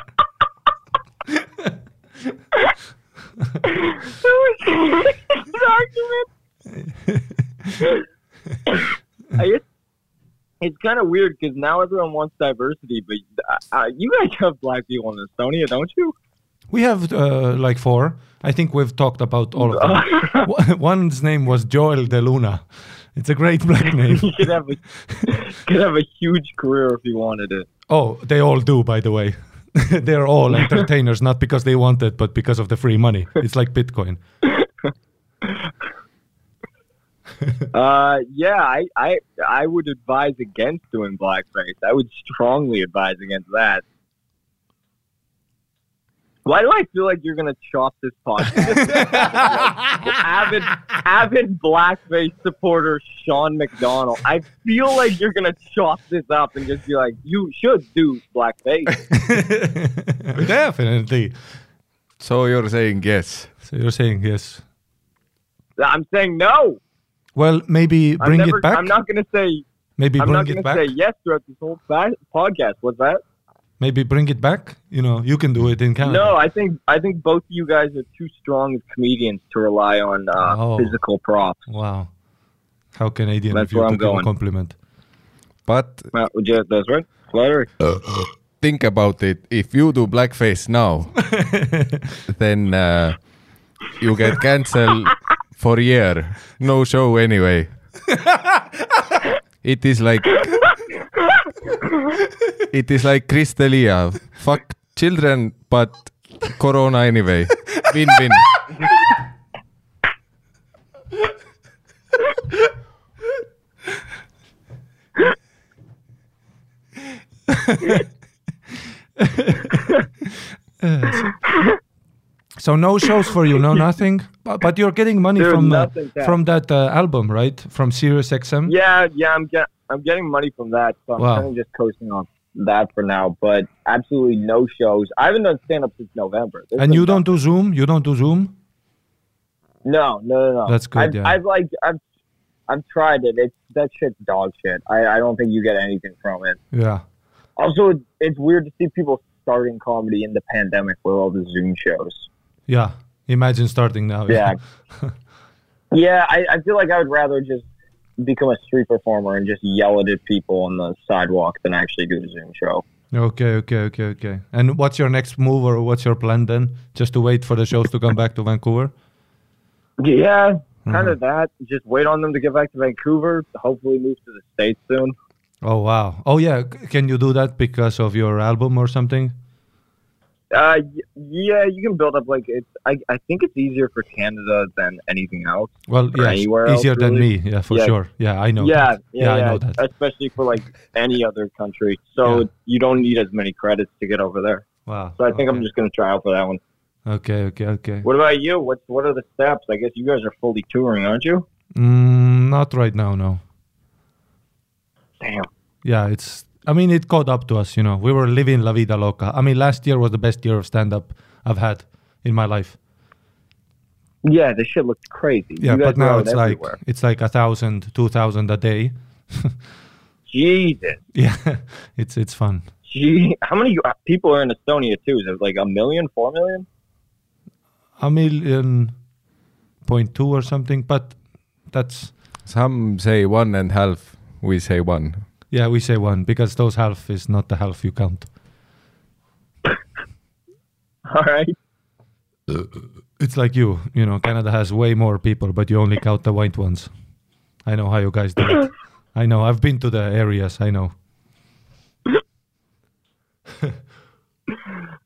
Speaker 3: argument. I guess it's kind of weird because now everyone wants diversity, but uh, uh, you guys have black people in Estonia, don't you?
Speaker 2: We have uh, like four. I think we've talked about all of them. One's name was Joel De Luna. It's a great black name.
Speaker 3: you could have a could have a huge career if you wanted it.
Speaker 2: Oh, they all do, by the way. They're all entertainers, not because they want it, but because of the free money. It's like Bitcoin.
Speaker 3: Uh, yeah, I, I I would advise against doing blackface. I would strongly advise against that. Why do I feel like you're gonna chop this podcast? avid avid blackface supporter Sean McDonald. I feel like you're gonna chop this up and just be like, you should do blackface.
Speaker 2: Definitely.
Speaker 1: So you're saying yes?
Speaker 2: So you're saying yes.
Speaker 3: I'm saying no.
Speaker 2: Well, maybe bring
Speaker 3: never.
Speaker 2: it back.
Speaker 3: I'm not gonna say.
Speaker 2: maybe
Speaker 3: I'm
Speaker 2: bring
Speaker 3: not
Speaker 2: it
Speaker 3: gonna
Speaker 2: back.
Speaker 3: say yes throughout this whole podcast. What's that?
Speaker 2: Maybe bring it back. You know, you can do it in Canada.
Speaker 3: No, I think I think both of you guys are too strong as comedians to rely on uh,
Speaker 2: Oh.
Speaker 3: physical props.
Speaker 2: Wow. How Canadian
Speaker 3: That's
Speaker 2: of you
Speaker 3: where
Speaker 2: to
Speaker 3: I'm
Speaker 2: give a compliment.
Speaker 1: But
Speaker 3: Uh, just, that's right. Flattery.
Speaker 1: think about it. If you do blackface now, then uh, you get cancelled for a year. No show anyway. it is like it is like Crystalia. Fuck children, but Corona anyway. Win win.
Speaker 2: So no shows for you, no nothing. But, but you're getting money
Speaker 3: Dude,
Speaker 2: from uh, from that uh, album, right? From Sirius XM.
Speaker 3: Yeah, yeah. I'm get, I'm getting money from that, so I'm
Speaker 2: Wow.
Speaker 3: kind of just coasting on that for now. But absolutely no shows. I haven't done stand up since November. There's
Speaker 2: And you don't do Zoom? You don't do Zoom?
Speaker 3: No, no, no, no.
Speaker 2: That's good,
Speaker 3: I've,
Speaker 2: yeah.
Speaker 3: I've like I've I've tried it. It's that shit's dog shit. I I don't think you get anything from it.
Speaker 2: Yeah.
Speaker 3: Also, it's weird to see people starting comedy in the pandemic with all the Zoom shows.
Speaker 2: Yeah. Imagine starting now.
Speaker 3: Yeah. yeah, I, I feel like I would rather just become a street performer and just yell it at people on the sidewalk than actually do a Zoom show.
Speaker 2: Okay, okay, okay, okay. And what's your next move or what's your plan then? Just to wait for the shows to come back to Vancouver?
Speaker 3: Yeah, kind
Speaker 2: Mm-hmm.
Speaker 3: of that. Just wait on them to get back to Vancouver. Hopefully, move to the states soon.
Speaker 2: Oh wow. Oh yeah. Can you do that because of your album or something?
Speaker 3: Uh, yeah, you can build up like it's. I I think it's easier for Canada than anything else.
Speaker 2: Well, yeah,
Speaker 3: anywhere else,
Speaker 2: easier than
Speaker 3: really?
Speaker 2: me. Yeah, for
Speaker 3: Yeah.
Speaker 2: sure. Yeah, I know.
Speaker 3: yeah,
Speaker 2: that.
Speaker 3: yeah,
Speaker 2: I
Speaker 3: yeah,
Speaker 2: know that.
Speaker 3: Especially for like any other country, so
Speaker 2: Yeah.
Speaker 3: you don't need as many credits to get over there.
Speaker 2: Wow.
Speaker 3: So I think I'm just gonna try out for that one.
Speaker 2: Okay, okay, okay.
Speaker 3: What about you? What What are the steps? I guess you guys are fully touring, aren't you?
Speaker 2: Mm, not right now, no.
Speaker 3: Damn.
Speaker 2: Yeah, it's. I mean, it caught up to us. You know, we were living la vida loca. I mean, last year was the best year of stand-up I've had in my life.
Speaker 3: Yeah, the shit looks crazy.
Speaker 2: Yeah, but now it's
Speaker 3: everywhere.
Speaker 2: like it's like a thousand, two thousand a day.
Speaker 3: Jesus.
Speaker 2: yeah, it's it's fun.
Speaker 3: Gee, how many uh, people are in Estonia too? Is it like a million, four million?
Speaker 2: A million point two or something, but that's
Speaker 1: Some say one and half, we say one.
Speaker 2: Yeah, we say one because those half is not the half you count.
Speaker 3: All right.
Speaker 2: It's like you, you know, Canada has way more people, but you only count the white ones. I know how you guys do it. I know. I've been to the areas. I know.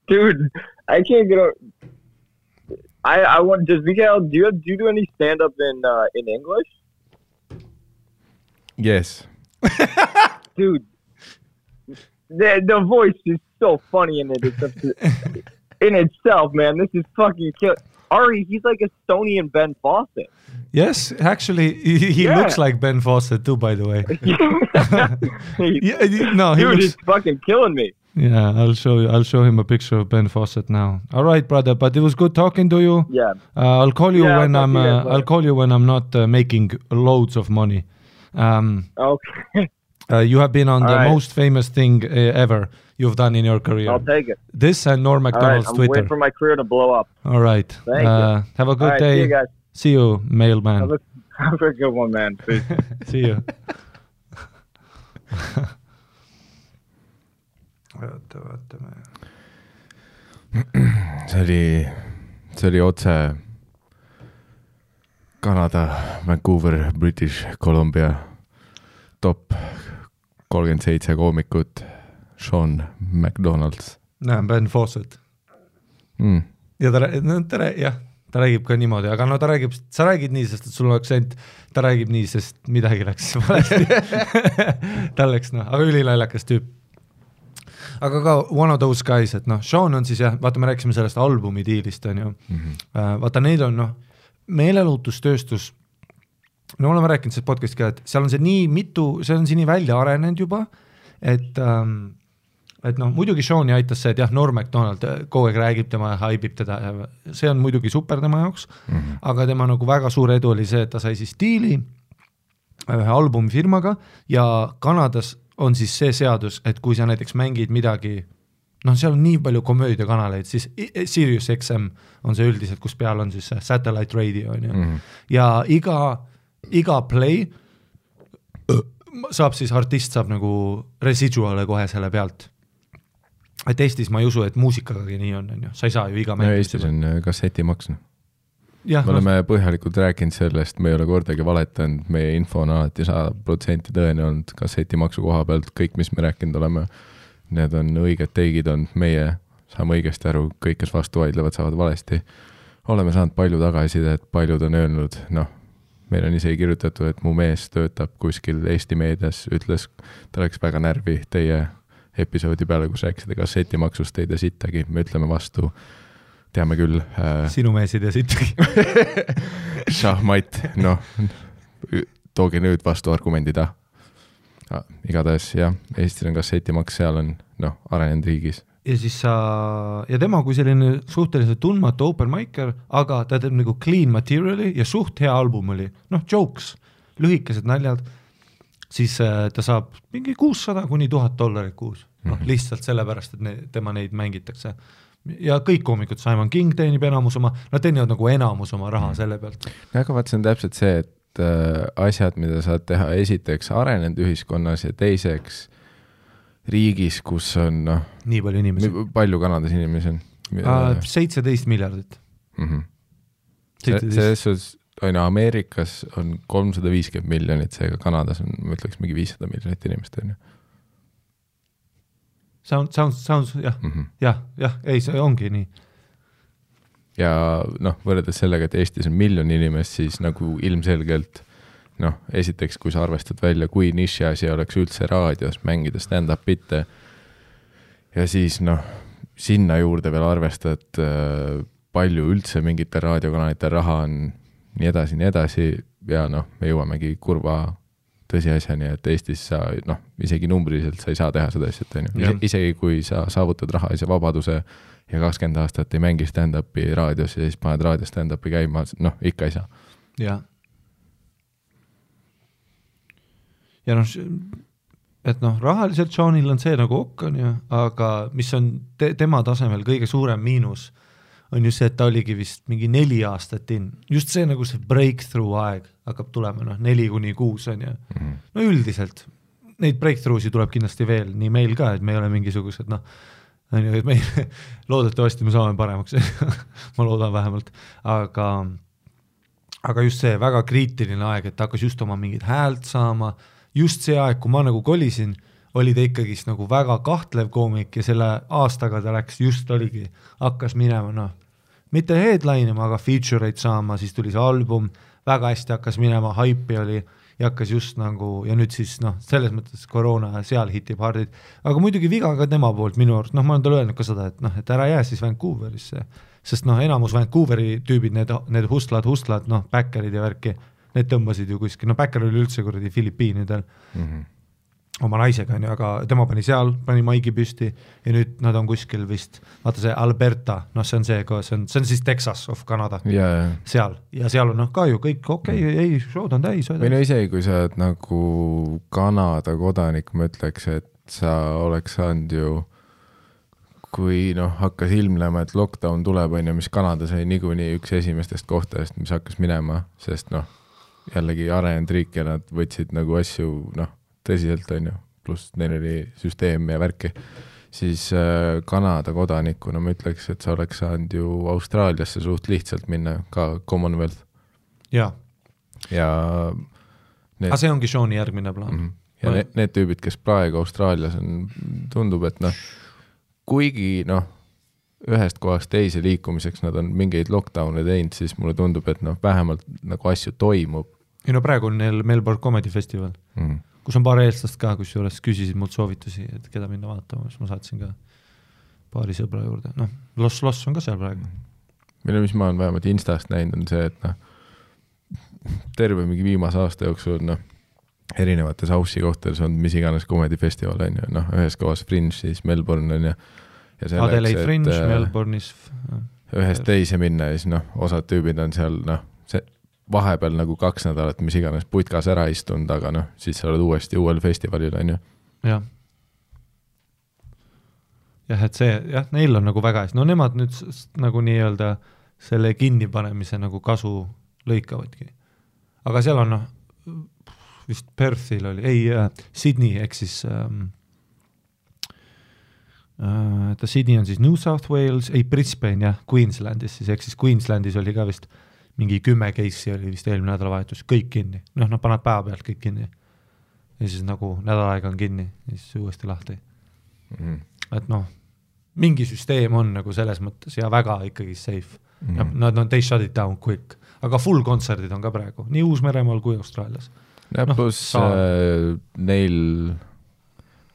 Speaker 3: Dude, I can't get over. I I want. Does Miguel? Do you do you do any stand up in uh, in English?
Speaker 1: Yes.
Speaker 3: Dude, the the voice is so funny in it. It's a- in itself, man. This is fucking kill. Ari, he's like Estonian Ben Fawcett.
Speaker 2: Yes, actually, he, he
Speaker 3: Yeah.
Speaker 2: looks like Ben Fawcett too. By the way, yeah, no, he
Speaker 3: Dude,
Speaker 2: looks.
Speaker 3: he's fucking killing me.
Speaker 2: Yeah, I'll show you. I'll show him a picture of Ben Fawcett now. All right, brother. But it was good talking to you.
Speaker 3: Yeah.
Speaker 2: Uh, I'll call you
Speaker 3: Yeah,
Speaker 2: when I'm.
Speaker 3: to you guys
Speaker 2: Uh. I'll call you when I'm not uh, making loads of money. Um,
Speaker 3: Okay.
Speaker 2: uh, you have been on
Speaker 3: All
Speaker 2: the
Speaker 3: right.
Speaker 2: most famous thing uh, ever you've done in your career.
Speaker 3: I'll take it.
Speaker 2: This and Norm
Speaker 3: All right.
Speaker 2: McDonald's
Speaker 3: I'm
Speaker 2: Twitter.
Speaker 3: waiting for my career to blow up.
Speaker 2: All right.
Speaker 3: Thank you.
Speaker 2: uh, Have a good
Speaker 3: All right.
Speaker 2: day.
Speaker 3: See you guys.
Speaker 2: See you, mailman.
Speaker 3: Have a, have a good one, man.
Speaker 2: See you. oota, vaatame.
Speaker 1: see oli, see oli otse Kanada, Vancouver, British Columbia top kolmkümmend seitse koomikut, Sean McDonalds
Speaker 2: näe, Ben Fawcett.
Speaker 1: mm..
Speaker 2: ja ta, no ta, jah, ta räägib ka niimoodi, aga no ta räägib, sa räägid nii, sest et sul on aktsent, ta räägib nii, sest midagi läks valesti. tal läks noh, aga ülinaljakas tüüp. aga ka one of those guys, et noh, Sean on siis jah, vaata, me rääkisime sellest albumi diilist, on ju
Speaker 1: Mm -hmm.
Speaker 2: Vaata, neil on noh, meelelahutustööstus, no oleme rääkinud sellest podcast'i ka, et seal on see nii mitu, see on see nii välja arenenud juba, et ähm, et noh, muidugi Sean'i aitas see, et jah, Norm MacDonald äh, kogu aeg räägib tema ja haibib teda ja see on muidugi super tema jaoks mm, -hmm. aga tema nagu väga suur edu oli see, et ta sai siis diili ühe albumifirmaga ja Kanadas on siis see seadus, et kui sa näiteks mängid midagi noh, seal on nii palju komöödiakanaleid, siis Sirius XM on see üldiselt, kus peal on siis see satellite radio on ju mm. -hmm. ja iga, iga play saab siis, artist saab nagu residual'e kohe selle pealt. et Eestis ma ei usu, et muusikagagi nii on, on ju, sa ei saa ju iga
Speaker 1: no
Speaker 2: mäng
Speaker 1: Eestis on äh, kassetimaks, noh. me oleme põhjalikult rääkinud sellest, me ei ole kordagi valetanud, meie info on alati sada protsenti tõene olnud kassetimaksu koha pealt, kõik, mis me rääkinud oleme, need on õiged teigid olnud, meie saame õigesti aru, kõik, kes vastu vaidlevad, saavad valesti. oleme saanud palju tagasisidet, paljud on öelnud, noh, meil on isegi kirjutatud, et mu mees töötab kuskil Eesti meedias, ütles, ta läks väga närvi teie episoodi peale, kus rääkisite kassetimaksust, ei te sittagi, me ütleme vastu, teame küll äh,
Speaker 2: sinu mees ei tea sittagi.
Speaker 1: šahmat, noh, tooge nüüd vastuargumendid. Ah, igatahes jah, Eestil on kassetimaks, seal on noh, arenenud riigis.
Speaker 2: Ja siis sa, ja tema kui selline suhteliselt tundmatu open micer, aga ta teeb nagu clean material'i ja suht hea album oli, noh jokes, lühikesed naljad, siis äh, ta saab mingi kuussada kuni tuhat dollarit kuus, noh
Speaker 1: Mhm.
Speaker 2: lihtsalt sellepärast, et ne, tema neid mängitakse. ja kõik koomikud, Simon King teenib enamus oma, nad teenivad nagu enamus oma raha selle pealt.
Speaker 1: no aga vaat see on täpselt see, et äh, asjad, mida saad teha esiteks arenenud ühiskonnas ja teiseks riigis, kus on noh,
Speaker 2: nii palju inimesi.
Speaker 1: palju Kanadas inimesi on mm?
Speaker 2: seitseteist miljardit.
Speaker 1: -hmm. selles suhtes on ju Ameerikas on kolmsada viiskümmend miljonit, seega Kanadas on, ma ütleks mingi viissada miljonit inimest on ju
Speaker 2: Sound, sound, sound, jah,
Speaker 1: mm. -hmm.
Speaker 2: jah, jah, ei, see ongi nii.
Speaker 1: ja noh, võrreldes sellega, et Eestis on miljon inimest, siis nagu ilmselgelt noh, esiteks, kui sa arvestad välja, kui nišiasi oleks üldse raadios mängida stand-up'ite ja siis noh, sinna juurde veel arvestad, palju üldse mingitel raadiokanalitel raha on, nii edasi, nii edasi ja noh, me jõuamegi kurva tõsiasjani, et Eestis sa noh, isegi numbriliselt sa ei saa teha seda asja, on ju, isegi kui sa saavutad rahalise vabaduse ja kakskümmend aastat ei mängi stand-up'i raadios ja siis paned raadio stand-up'i käima, noh, ikka ei saa.
Speaker 2: jah. Ja noh, et noh, rahaliselt Seanil on see nagu okk on ju, aga mis on te tema tasemel kõige suurem miinus, on just see, et ta oligi vist mingi neli aastat in, just see nagu see breakthrough aeg hakkab tulema, noh neli kuni kuus on ju, no üldiselt neid breakthrough si tuleb kindlasti veel, nii meil ka, et me ei ole mingisugused noh, on ju, et meil loodetavasti me saame paremaks ma loodan vähemalt, aga aga just see väga kriitiline aeg, et ta hakkas just oma mingit häält saama, just see aeg, kui ma nagu kolisin, oli ta ikkagist nagu väga kahtlev koomik ja selle aastaga ta läks, just oligi, hakkas minema noh, mitte headline ima, aga feature eid saama, siis tuli see album, väga hästi hakkas minema, haipi oli ja hakkas just nagu ja nüüd siis noh, selles mõttes koroona seal hitib hardid, aga muidugi viga ka tema poolt minu arust, noh, ma olen talle öelnud ka seda, et noh, et ära jää siis Vancouverisse, sest noh, enamus Vancouveri tüübid, need, need hustlad, hustlad, noh, backerid ja värki, need tõmbasid ju kuskil, no backer oli üldse kuradi Filipiinidel
Speaker 1: Mm -hmm.
Speaker 2: oma naisega onju, aga tema pani seal, pani maigi püsti ja nüüd nad on kuskil vist, vaata see Alberta, noh, see on see, see on, see on siis Texas of Canada,
Speaker 1: ja
Speaker 2: seal ja seal on noh ka ju kõik okei okay,, ei, show'd on täis.
Speaker 1: või no isegi, kui sa oled nagu Kanada kodanik, ma ütleks, et sa oleks saanud ju, kui noh, hakkas ilmnema, et lockdown tuleb, on ju, mis Kanadas oli niikuinii üks esimestest kohtadest, mis hakkas minema, sest noh, jällegi arenenud riik ja nad võtsid nagu asju noh, tõsiselt, on ju, pluss neil oli süsteem ja värki, siis äh, Kanada kodanikuna ma ütleks, et sa oleks saanud ju Austraaliasse suht lihtsalt minna, ka Commonwealth
Speaker 2: jaa,
Speaker 1: ja need
Speaker 2: aga see ongi Sean'i järgmine plaan
Speaker 1: mm. -hmm. ja need, need tüübid, kes praegu Austraalias on, tundub, et noh, kuigi noh, ühest kohast teise liikumiseks nad on mingeid lockdown'e teinud, siis mulle tundub, et noh, vähemalt nagu asju toimub
Speaker 2: ei no praegu on neil Melbourne Comedy Festival,
Speaker 1: mm..
Speaker 2: kus on paar eestlast ka, kusjuures küsisid mult soovitusi, et keda minna vaatama, siis ma saatsin ka paari sõbra juurde, noh, Los Los on ka seal praegu.
Speaker 1: või no mis ma olen vähemalt Instast näinud, on see, et noh, terve mingi viimase aasta jooksul noh, erinevates House'i kohtades on mis iganes comedy festival on ju, noh, ühes kohas Fringe, siis Melbourne on ju.
Speaker 2: Adelaide Fringe,
Speaker 1: äh,
Speaker 2: Melbourne'is,
Speaker 1: ühest teise minna ja siis noh, osad tüübid on seal noh, vahepeal nagu kaks nädalat mis iganes putkas ära istunud, aga noh, siis sa oled uuesti uuel festivalil on ju.
Speaker 2: jah. jah, et see jah, neil on nagu väga hästi, no nemad nüüd nagu nii-öelda selle kinnipanemise nagu kasu lõikavadki. aga seal on noh, vist Perthil oli, ei äh,, Sydney ehk siis ähm, äh, ta Sydney on siis New South Wales, ei Brisbane jah, Queenslandis siis, ehk siis Queenslandis oli ka vist mingi kümme case'i oli vist eelmine nädalavahetus, kõik kinni, noh, nad panevad päevapealt kõik kinni. ja siis nagu nädal aega on kinni ja siis uuesti lahti,
Speaker 1: Mhm.
Speaker 2: et noh, mingi süsteem on nagu selles mõttes ja väga ikkagi safe mm. -hmm. Nad, nad, they shut it down quick, aga full kontserdid on ka praegu nii Uus-Meremaal kui Austraalias. Noh,
Speaker 1: pluss äh, neil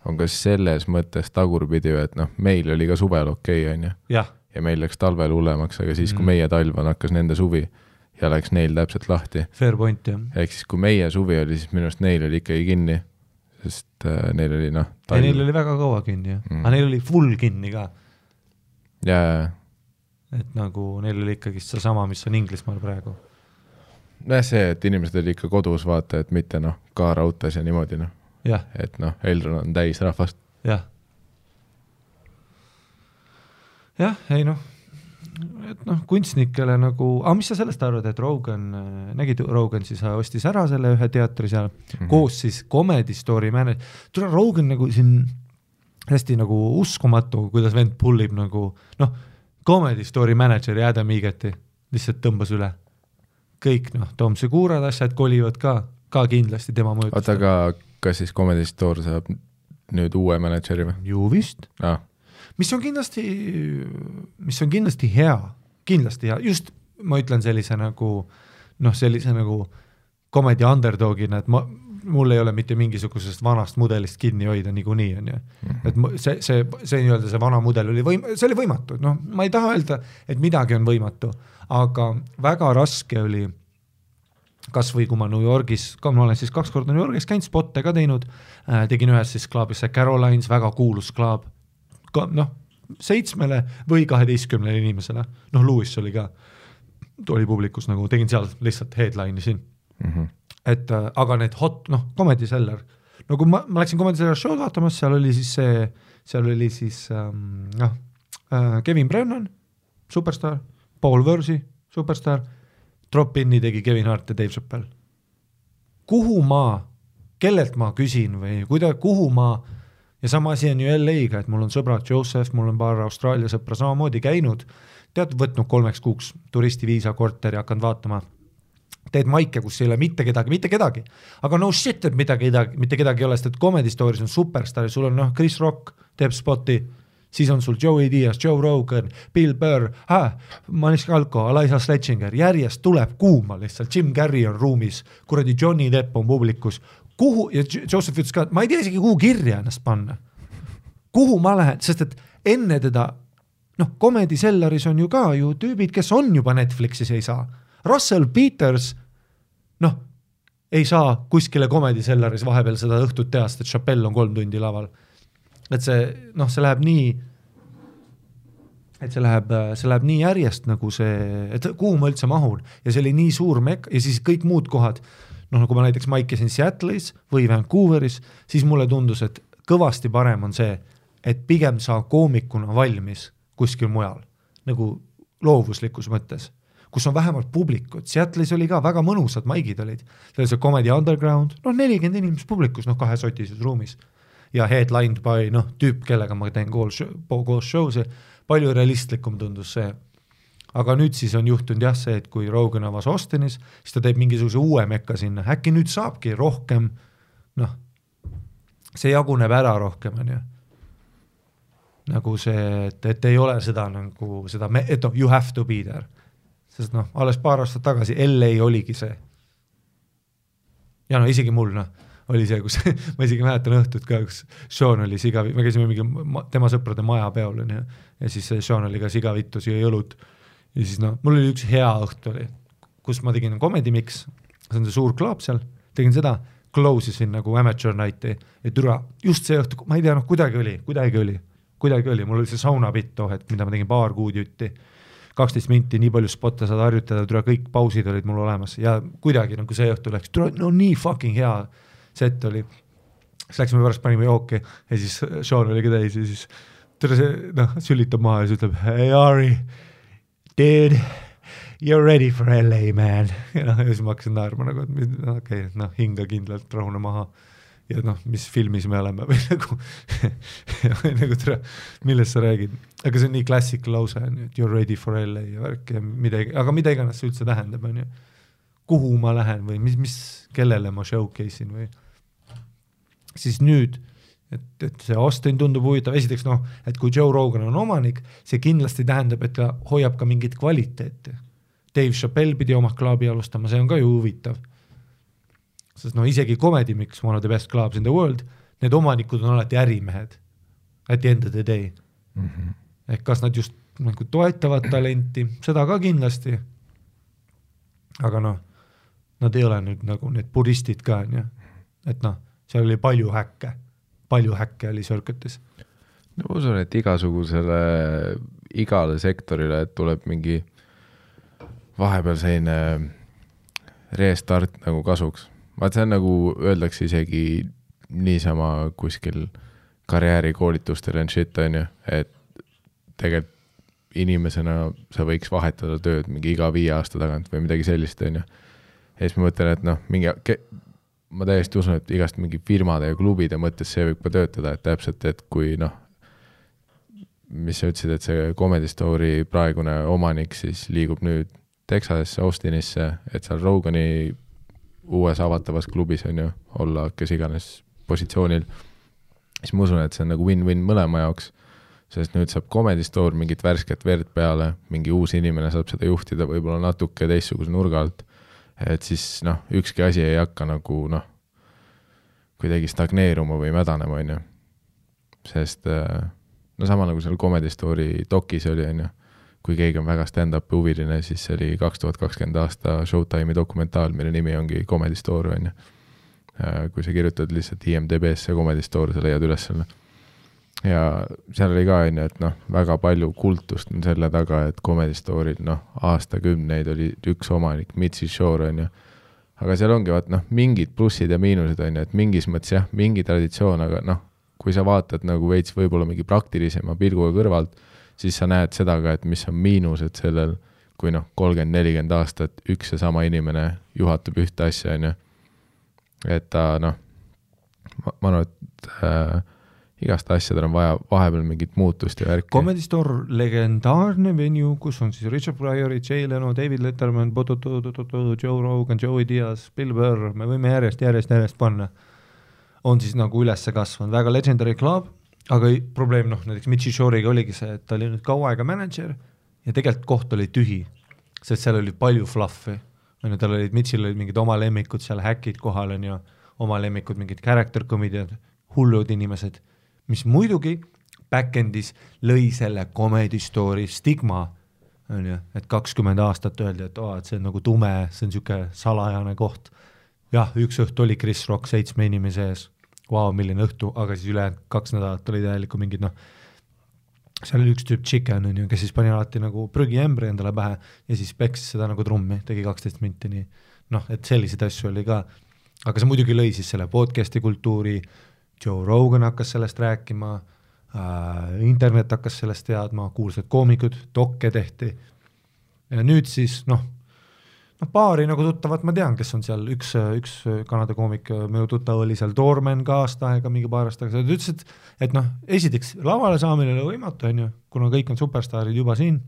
Speaker 1: on ka selles mõttes tagurpidi ju, et noh, meil oli ka suvel okei okay,, on ju, ja meil läks talvel hullemaks, aga siis, kui
Speaker 2: Mm.
Speaker 1: meie talv on, hakkas nende suvi ja läks neil täpselt lahti.
Speaker 2: fair point jah,
Speaker 1: ehk siis, kui meie suvi oli, siis minu arust neil oli ikkagi kinni, sest äh, neil oli noh,
Speaker 2: ei, neil oli väga kaua kinni jah
Speaker 1: Mm.
Speaker 2: aga neil oli full kinni ka,
Speaker 1: ja, ja,
Speaker 2: et nagu neil oli ikkagist seesama, mis on Inglismaal praegu.
Speaker 1: nojah, see, et inimesed olid ikka kodus, vaata, et mitte noh, ka raudtees ja niimoodi noh, et noh, Elron on täis rahvast.
Speaker 2: jah. jah, ei noh, et noh, kunstnikele nagu, aga mis sa sellest arvad, et Rogan, nägid, Rogan siis ostis ära selle ühe teatri seal mm. -hmm. koos siis Comedy Story manager, tule Rogan nagu siin hästi nagu uskumatu, kuidas vend pull ib nagu noh, Comedy Story manager'i Adam Eagati lihtsalt tõmbas üle. kõik noh, Tom Segurad, asjad kolivad ka, ka kindlasti tema mõjutas.
Speaker 1: oota, aga kas siis Comedy Store saab nüüd uue mänedžeri või
Speaker 2: ju vist
Speaker 1: ah,?
Speaker 2: mis on kindlasti, mis on kindlasti hea, kindlasti hea, just ma ütlen sellise nagu noh, sellise nagu comedy underdog'ina, et ma, mul ei ole mitte mingisugusest vanast mudelist kinni hoida niikuinii, on ju. et ma- see, see, see nii-öelda see vana mudel oli võim-, see oli võimatu, noh, ma ei taha öelda, et midagi on võimatu, aga väga raske oli kasvõi kui ma New Yorgis, ka ma olen siis kaks korda New Yorgis käinud, spotte ka teinud äh,, tegin ühes siis klaabis see Carolines, väga kuulus klaab, noh, seitsmele või kaheteistkümnele inimesele, noh, Lewis oli ka, oli publikus nagu, tegin seal lihtsalt headline'i siin,
Speaker 1: Mm -hmm.
Speaker 2: et äh, aga need hot, noh, Comedy Cellar, no kui ma, ma läksin Comedy Cellar show'd vaatama, seal oli siis see, seal oli siis ähm, noh äh,, Kevin Brennan, superstaar, Paul Versi, superstaar, Drop-in'i tegi Kevin Hart ja Dave Chappelle. kuhu ma, kellelt ma küsin või kuida-, kuhu ma ja sama asi on ju LA-ga, et mul on sõbrad Joseph, mul on paar Austraalia sõpra samamoodi käinud, tead, võtnud kolmeks kuuks turistiviisa korteri, hakanud vaatama. Teed maike, kus ei ole mitte kedagi, mitte kedagi, aga no shit, et midagi, midagi, mitte kedagi ei ole, sest et Comedy Story's on superstaar, sul on noh, Chris Rock teeb spoti, siis on sul Joey Diaz, Joe Rogan, Bill Burr ah,, Manis Kalko, Eliza Sledginger, järjest tuleb kuuma lihtsalt, Jim Carrey on ruumis, kuradi Johnny Depp on publikus, kuhu ja Jo- Joseph ütles ka, et ma ei tea isegi, kuhu kirja ennast panna. kuhu ma lähen, sest et enne teda noh, Comedy Cellaris on ju ka ju tüübid, kes on juba Netflixis, ei saa. Russell Peters, noh, ei saa kuskile Comedy Cellaris vahepeal seda õhtut teha, sest et Chappelle on kolm tundi laval. et see noh, see läheb nii, et see läheb, see läheb nii järjest nagu see, et kuhu ma üldse mahun ja see oli nii suur mek- ja siis kõik muud kohad, noh, nagu ma näiteks maikisin Seattle'is või Vancouveris, siis mulle tundus, et kõvasti parem on see, et pigem saa koomikuna valmis kuskil mujal, nagu loovuslikus mõttes, kus on vähemalt publikut, Seattle'is oli ka väga mõnusad maigid olid, seal oli see Comedy Underground, noh nelikümmend inimest publikus, noh kahesotises ruumis. Ja headlined by noh, tüüp, kellega ma teen koos, koos show'si, palju realistlikum tundus see aga nüüd siis on juhtunud jah see, et kui Rogan avas Austinis, siis ta teeb mingisuguse uue mekka sinna, äkki nüüd saabki rohkem noh, see jaguneb ära rohkem, on ju. nagu see, et, et ei ole seda nagu seda, et noh, you have to be there. sest noh, alles paar aastat tagasi LA oligi see. ja no isegi mul noh, oli see, kus ma isegi mäletan õhtut ka, kus Sean oli siga, me käisime mingi ma- tema sõprade majapeol onju ja siis Sean oli ka sigavittu, siia õlut ja siis noh, mul oli üks hea õhtu oli, kus ma tegin Comedy Mix, see on see suur klaap seal, tegin seda, close isin nagu amateur night'i ja türa, just see õhtu, ma ei tea, noh kuidagi oli, kuidagi oli, kuidagi oli, mul oli see saunapitt too hetk, mida ma tegin paar kuud jutti, kaksteist minti, nii palju spotte saad harjutada, türa kõik pausid olid mul olemas ja kuidagi nagu see õhtu läks, türa no nii fucking hea set oli. siis läksime pärast, panime jooki ja siis Sean oli ka täis ja siis türa see noh, sülitab maha ja siis ütleb hey Ari, dude, you are ready for LA man. ja noh, ja siis ma hakkasin naerma nagu, et okei okay,, noh hinga kindlalt, rahune maha. ja noh, mis filmis me oleme või nagu nagu tere, millest sa räägid, aga see on nii klassik lause on ju, et you are ready for LA ja värk ja midagi, aga mida iganes see üldse tähendab, on ju. kuhu ma lähen või mis, mis, kellele ma showcase in või siis nüüd, et, et see Austin tundub huvitav, esiteks noh, et kui Joe Rogan on omanik, see kindlasti tähendab, et ta hoiab ka mingit kvaliteeti. Dave Chappelle pidi oma klaabi alustama, see on ka ju huvitav. sest no isegi Comedy Mix, one of the best clubs in the world, need omanikud on alati ärimehed at the end of the day.
Speaker 1: Mm -hmm.
Speaker 2: ehk kas nad just nagu toetavad talenti, seda ka kindlasti. aga noh, nad ei ole nüüd nagu need puristid ka onju, et noh, seal oli palju häkke, palju häkke oli Circuitis.
Speaker 1: no ma usun, et igasugusele, igale sektorile tuleb mingi vahepeal selline restart nagu kasuks. vaat see on nagu öeldakse isegi niisama kuskil karjäärikoolitustel and shit, on ju, et tegelikult inimesena sa võiks vahetada tööd mingi iga viie aasta tagant või midagi sellist, on ju. ja siis ma mõtlen, et noh, mingi, ma täiesti usun, et igast mingi firmade ja klubide mõttes see võib ka töötada, et täpselt, et kui noh, mis sa ütlesid, et see Comedy Store'i praegune omanik siis liigub nüüd Texasesse, Austinisse, et seal Rogani uues avatavas klubis on ju, olla kes iganes positsioonil, siis ma usun, et see on nagu win-win mõlema jaoks sest nüüd saab Comedy Store mingit värsket verd peale, mingi uus inimene saab seda juhtida võib-olla natuke teistsuguse nurga alt. Et siis noh, ükski asi ei hakka nagu noh, kuidagi stagneeruma või mädanema, on ju. sest äh, no sama nagu seal Comedy Store'i dokis oli, on ju, kui keegi on väga stand-up'i huviline, siis see oli kaks tuhat kakskümmend aasta Showtime'i dokumentaal, mille nimi ongi Comedy Store, on ju. Äh, kui sa kirjutad lihtsalt IMDB-sse Comedy Store, sa leiad üles selle ja seal oli ka, on ju, et noh, väga palju kultust on selle taga, et Comedy Store'il noh, aastakümneid oli üks omanik, Mitzi Shore, on ju. aga seal ongi vaat noh, mingid plussid ja miinused, on ju, et mingis mõttes jah, mingi traditsioon, aga noh, kui sa vaatad nagu veits võib-olla mingi praktilisema pilguga kõrvalt, siis sa näed seda ka, et mis on miinused sellel, kui noh, kolmkümmend, nelikümmend aastat üks ja sama inimene juhatab ühte asja, on ju. et ta noh, ma arvan, et äh, igast asjadel on vaja vahepeal mingit muutust ja värki.
Speaker 2: Comedy Store, legendaarne venue, kus on siis Richard Pryor, Jay Leno, David Letterman, Joe Rogan, Joey Diaz, Bill Burr, me võime järjest, järjest, järjest panna. on siis nagu üles kasvanud, väga legendary club, aga probleem noh, näiteks Mitchie Shore'iga oligi see, et ta oli nüüd kaua aega mänedžer ja tegelikult koht oli tühi, sest seal oli palju fluffi, on ju, tal olid, Mitchell olid mingid oma lemmikud seal, häkid kohal, on ju, oma lemmikud, mingid character comedian'id, hullud inimesed mis muidugi back-end'is lõi selle comedy story stigma, on ju, et kakskümmend aastat öeldi, et aa, et see on nagu tume, see on niisugune salajane koht. jah, üks õhtu oli Chris Rock seitsme inimese ees, vau, milline õhtu, aga siis ülejäänud kaks nädalat olid täielikku mingid noh, seal oli üks tüüp Chicken, on ju, kes siis pani alati nagu prügiämbri endale pähe ja siis peksis seda nagu trummi, tegi kaksteist minti, nii. Noh, et selliseid asju oli ka, aga see muidugi lõi siis selle podcast'i kultuuri, Joe Rogan hakkas sellest rääkima äh,, internet hakkas sellest teadma, kuulsad koomikud, dokke tehti. Ja nüüd siis noh, noh paari nagu tuttavat ma tean, kes on seal, üks, üks Kanada koomik, minu tuttav oli seal Doorman ka aasta aega, mingi paar aastat tagasi, ta ütles, et et noh, esiteks lavale saamine ei ole võimatu, on ju, kuna kõik on superstaarid juba siin,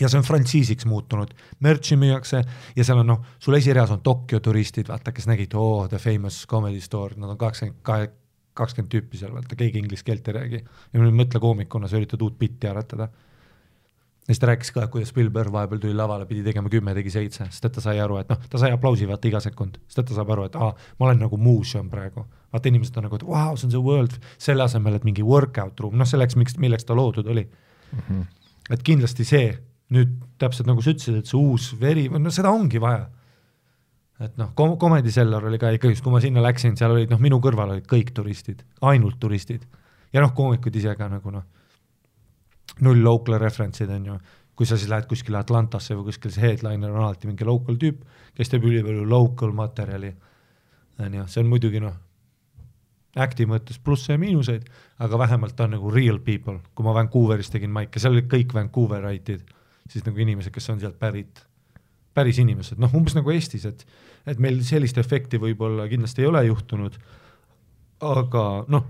Speaker 2: ja see on frantsiisiks muutunud, merch'i müüakse ja seal on noh, sul esireas on Tokyo turistid, vaata, kes nägid, oo, The Famous Comedy Store, nad on kaheksakümmend kahe, kakskümmend tüüpi seal, vaata keegi inglise keelt ei räägi. ja nüüd mõtle koomikuna, sa üritad uut bitti aretada. ja siis ta rääkis ka, kuidas Burr vahepeal tuli lavale, pidi tegema kümme, tegi seitse, sest et ta sai aru, et noh, ta sai aplausi vaata iga sekund, sest et ta saab aru, et aa, ma olen nagu muuseum praegu. vaata, inimesed on nagu, et vau wow,, see on see world, selle asemel, et mingi workout room, noh, selleks, miks, milleks ta loodud oli mm. -hmm. et kindlasti see, nüüd täpselt nagu sa ütlesid, et see uus veri, no seda ongi vaja et noh, kom-, Comedy Cellar oli ka ikkagi, kui ma sinna läksin, seal olid noh, minu kõrval olid kõik turistid, ainult turistid. ja noh, koomikud ise ka nagu noh, null local reference'id on ju, kui sa siis lähed kuskile Atlantasse või kuskile, see headliner on alati mingi local tüüp, kes teeb ülipalju local materjali, on ju, see on muidugi noh, act'i mõttes plusse ja miinuseid, aga vähemalt ta on nagu real people, kui ma Vancouveris tegin maike, seal olid kõik Vancouverite'id, siis nagu inimesed, kes on sealt pärit päris inimesed, noh umbes nagu Eestis, et et meil sellist efekti võib-olla kindlasti ei ole juhtunud, aga noh,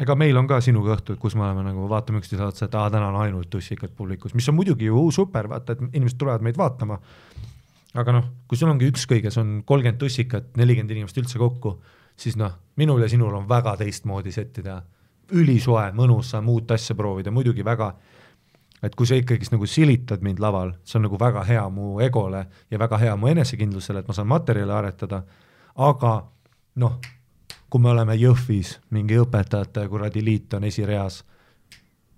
Speaker 2: ega meil on ka sinuga õhtud, kus me oleme nagu vaatame üksteise otsa, et aa, täna on ainult tussikad publikus, mis on muidugi ju super, vaata, et inimesed tulevad meid vaatama, aga noh, kui sul ongi üks kõiges, on kolmkümmend tussikat, nelikümmend inimest üldse kokku, siis noh, minul ja sinul on väga teistmoodi settida, ülisoe, mõnus, saame uut asja proovida, muidugi väga et kui sa ikkagist nagu silitad mind laval, see on nagu väga hea mu egole ja väga hea mu enesekindlusele, et ma saan materjali aretada, aga noh, kui me oleme Jõhvis, mingi õpetajate kuradi liit on esireas,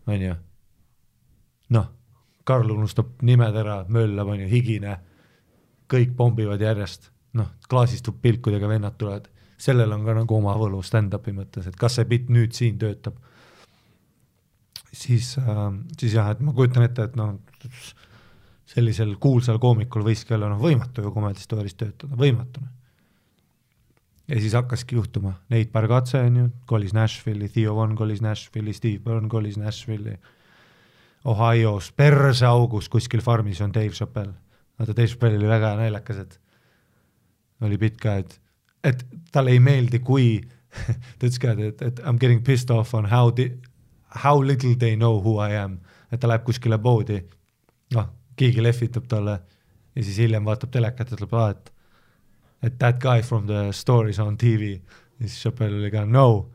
Speaker 2: on ju, noh, Karl unustab nimed ära, möllab, on ju, higine, kõik pommivad järjest, noh, klaasistub pilkudega vennad tulevad, sellel on ka nagu oma võlu stand-up'i mõttes, et kas see bitt nüüd siin töötab. Siis äh,, siis jah, et ma kujutan ette, et noh, sellisel kuulsal koomikul võiski olla noh, võimatu ju Comedy Story's töötada, võimatu. ja siis hakkaski juhtuma, Nate Bargatse on ju, kolis Nashville'i, Theo Von kolis Nashville'i, Steve Byrne kolis Nashville'i, Ohio's perseaugus kuskil farmis on Dave Chappelle. vaata, Dave Chappelle oli väga naljakas, et oli bitt ka, et, et talle ei meeldi, kui ta ütles ka, et, et I m getting pissed off on how the, how little they know who I am, et ta läheb kuskile poodi, noh keegi lehvitab talle ja siis hiljem vaatab telekat ja ütleb, aa, et et that guy from the store is on TV. ja siis Chappelle oli ka no,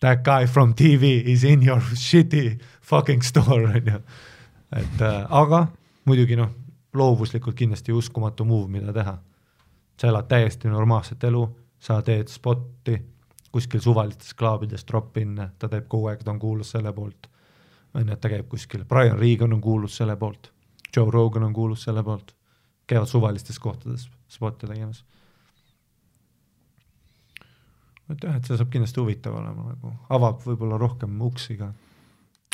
Speaker 2: that guy from TV is in your shitty fucking store, on ju. et äh, aga muidugi noh, loovuslikult kindlasti uskumatu move, mida teha. sa elad täiesti normaalset elu, sa teed spotti kuskil suvalistes klaabides drop-in'e, ta teeb kogu aeg, ta on kuulus selle poolt. on ju, et ta käib kuskil, Brian Regan on kuulus selle poolt Joe Rogan on kuulus selle poolt, käivad suvalistes kohtades spotte tegemas. et jah, et see saab kindlasti huvitav olema nagu, avab võib-olla rohkem uksi ka.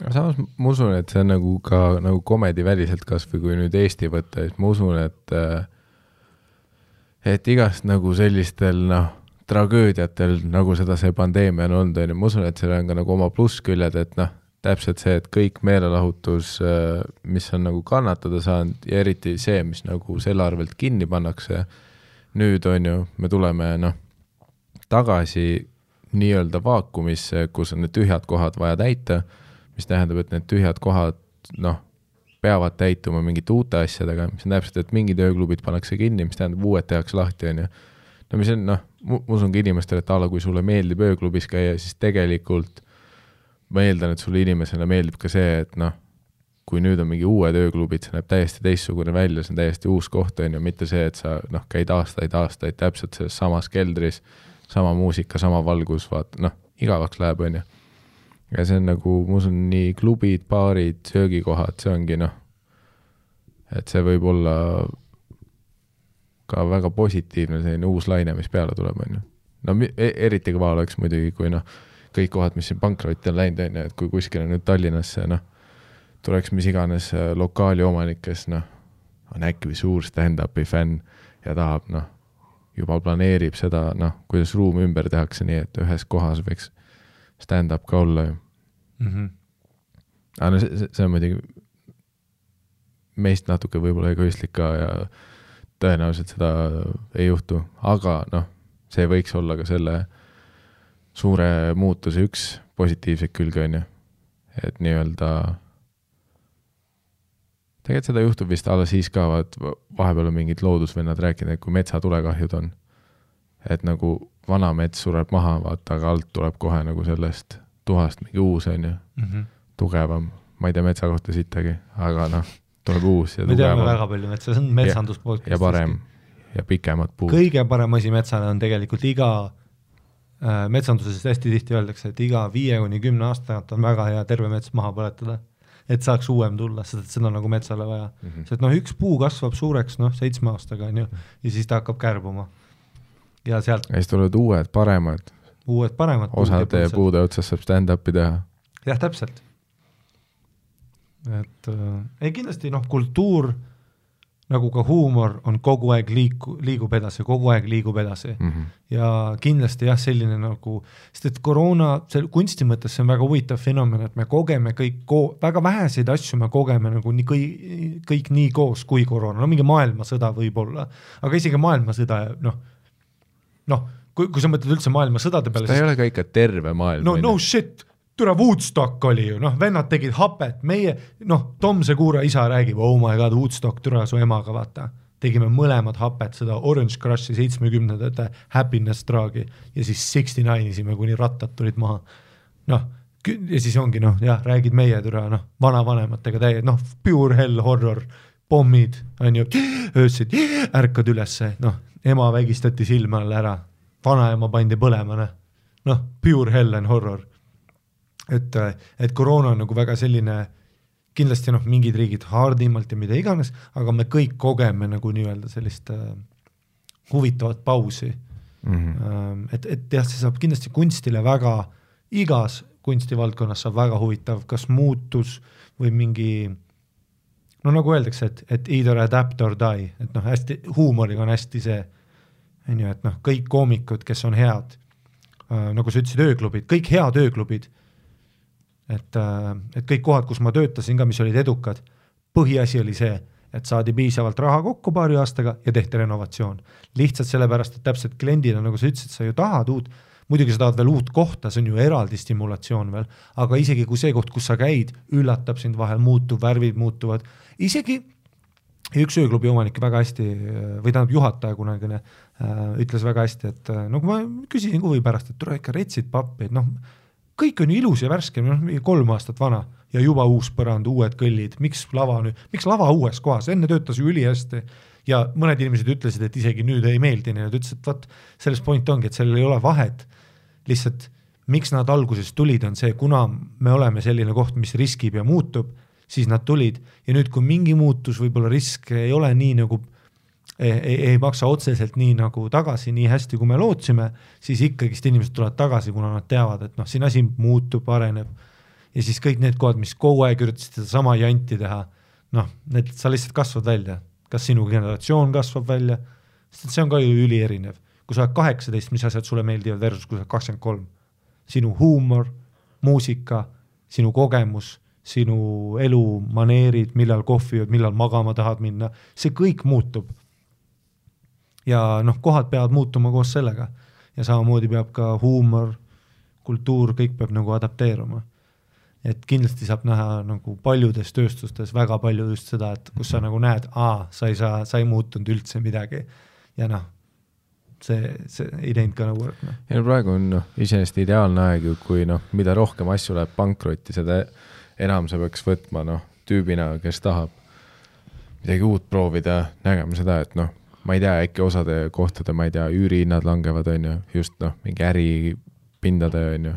Speaker 1: aga samas ma usun, et see on nagu ka nagu komedi väliselt kasvõi kui nüüd Eesti võtta, siis ma usun, et et igast nagu sellistel noh, tragöödiatel, nagu seda see pandeemia on olnud, on ju, ma usun, et sellel on ka nagu oma plussküljed, et noh, täpselt see, et kõik meelelahutus, äh, mis on nagu kannatada saanud ja eriti see, mis nagu selle arvelt kinni pannakse, nüüd on ju, me tuleme noh, tagasi nii-öelda vaakumisse, kus on need tühjad kohad vaja täita, mis tähendab, et need tühjad kohad noh, peavad täituma mingite uute asjadega, mis on täpselt, et mingid ööklubid pannakse kinni, mis tähendab, uued tehakse lahti, on ju. No mis on noh, ma usun ka inimestele, et a la kui sulle meeldib ööklubis käia, siis tegelikult ma eeldan, et sulle inimesena meeldib ka see, et noh, kui nüüd on mingi uued ööklubid, see näeb täiesti teistsugune välja, see on täiesti uus koht, on ju, mitte see, et sa noh, käid aastaid-aastaid täpselt selles samas keldris, sama muusika, sama valgus, vaata noh, igavaks läheb, on ju. ja see on nagu, ma usun, nii klubid, baarid, söögikohad, see ongi noh, et see võib olla ka väga positiivne selline uus laine, mis peale tuleb, on ju. no e-, eriti kõva oleks muidugi, kui noh kõik kohad, mis siin pankrotti on läinud, on ju, et kui kuskile nüüd Tallinnasse noh, tuleks mis iganes äh, lokaali omanik, kes noh, on äkki suur stand-up'i fänn ja tahab noh, juba planeerib seda noh, kuidas ruum ümber tehakse nii, et ühes kohas võiks stand-up ka olla ju mm. -hmm. aga no see, see on muidugi meist natuke võib-olla egoistlik ka ja tõenäoliselt seda ei juhtu, aga noh, see võiks olla ka selle suure muutuse üks positiivseid külge, on ju. et nii-öelda, tegelikult seda juhtub vist alles siis ka, vaat vahepeal on mingid loodusvennad rääkinud, et kui metsatulekahjud on, et nagu vana mets sureb maha, vaata, aga alt tuleb kohe nagu sellest tuhast mingi uus, on ju mm, -hmm. tugevam, ma ei tea metsa kohta sittagi, aga noh, tuleb uus ja
Speaker 2: tugevam. me teame väga palju metsa, see on metsandus podcast.
Speaker 1: ja parem ja pikemad puud.
Speaker 2: kõige parem asi metsale on tegelikult iga Äh, metsanduses hästi tihti öeldakse, et iga viie kuni kümne aasta tagant on väga hea terve mets maha põletada, et saaks uuem tulla, sest et seda on nagu metsale vaja mm. -hmm. sest noh, üks puu kasvab suureks noh, seitsme aastaga on ju, ja siis ta hakkab kärbuma. ja sealt.
Speaker 1: ja siis tulevad uued, paremad.
Speaker 2: uued, paremad.
Speaker 1: osade puude otsas saab stand-up'i teha.
Speaker 2: jah, täpselt. Et äh, ei kindlasti noh, kultuur nagu ka huumor on kogu aeg liiku-, liigub edasi, kogu aeg liigub edasi mm. -hmm. ja kindlasti jah, selline nagu, sest et koroona, see kunsti mõttes see on väga huvitav fenomen, et me kogeme kõik ko-, väga väheseid asju me kogeme nagu nii kõik, kõik nii koos kui koroona, no mingi maailmasõda võib-olla, aga isegi maailmasõda, noh, noh, kui, kui sa mõtled üldse maailmasõdade peale.
Speaker 1: ta ei ole ka ikka terve maailm.
Speaker 2: no no shit türa Woodstock oli ju, noh, vennad tegid hapet, meie, noh, Tom Segura isa räägib, oh my god, Woodstock, türa su emaga, vaata. tegime mõlemad hapet, seda Orange Crushi seitsmekümnendate Happiness traagi ja siis Sixty Nine isime, kuni rattad tulid maha. noh, ja siis ongi noh, jah, räägid meie türa, noh, vanavanematega täie-, noh, pure hell horror, pommid, on ju, öösel ärkad ülesse, noh, ema vägistati silme all ära, vanaema pandi põlema, noh, pure hell and horror et, et koroona on nagu väga selline, kindlasti noh, mingid riigid hardimalt ja mida iganes, aga me kõik kogeme nagu nii-öelda sellist äh, huvitavat pausi
Speaker 1: mm. -hmm.
Speaker 2: et, et jah, see saab kindlasti kunstile väga, igas kunstivaldkonnas saab väga huvitav, kas muutus või mingi no nagu öeldakse, et, et either adapt or die, et noh, hästi huumoriga on hästi see, on ju, et noh, kõik koomikud, kes on head äh,, nagu sa ütlesid, ööklubid, kõik head ööklubid, et äh,, et kõik kohad, kus ma töötasin ka, mis olid edukad, põhiasi oli see, et saadi piisavalt raha kokku paari aastaga ja tehti renovatsioon. lihtsalt sellepärast, et täpselt kliendina, nagu sa ütlesid, sa ju tahad uut, muidugi sa tahad veel uut kohta, see on ju eraldi stimulatsioon veel, aga isegi kui see koht, kus sa käid, üllatab sind vahel, muutub, värvid muutuvad, isegi üks ööklubi omanik väga hästi või tähendab juhataja kunagine äh, ütles väga hästi, et äh, no kui ma küsisin huvi pärast, et tule ikka retsid pappi, et noh, kõik on ju ilus ja värske, noh kolm aastat vana ja juba uus põrand, uued kõllid, miks lava nüüd, miks lava uues kohas, enne töötas ju ülihästi ja mõned inimesed ütlesid, et isegi nüüd ei meeldi neile, ta ütles, et vot selles point ongi, et sellel ei ole vahet, lihtsalt miks nad alguses tulid, on see, kuna me oleme selline koht, mis riskib ja muutub, siis nad tulid. Ja nüüd, kui mingi muutus, võib-olla risk ei ole nii nagu ei, ei, ei maksa otseselt nii nagu tagasi nii hästi, kui me lootsime, siis ikkagist inimesed tulevad tagasi, kuna nad teavad, et noh, siin asi muutub, areneb. Ja siis kõik need kohad, mis kogu aeg üritasid sedasama janti teha, noh, need, sa lihtsalt kasvad välja, kas sinu generatsioon kasvab välja, sest see on ka ju ülierinev, kui sa oled kaheksateist, mis asjad sulle meeldivad versus kui sa oled kakskümmend kolm. sinu huumor, muusika, sinu kogemus, sinu elumaneerid, millal kohvi jood, millal magama tahad minna, see kõik muutub ja noh, kohad peavad muutuma koos sellega ja samamoodi peab ka huumor, kultuur, kõik peab nagu adapteeruma. et kindlasti saab näha nagu paljudes tööstustes väga palju just seda, et kus sa nagu näed, aa, sa ei saa, sa ei muutunud üldse midagi ja noh, see, see ei teinud ka nagu noh.
Speaker 1: ja no praegu on noh, iseenesest ideaalne aeg ju, kui noh, mida rohkem asju läheb pankrotti, seda enam sa peaks võtma noh, tüübina, kes tahab midagi uut proovida, nägema seda, et noh, ma ei tea, äkki osade kohtade, ma ei tea, üürihinnad langevad, on ju, just noh, mingi äripindade, on ju,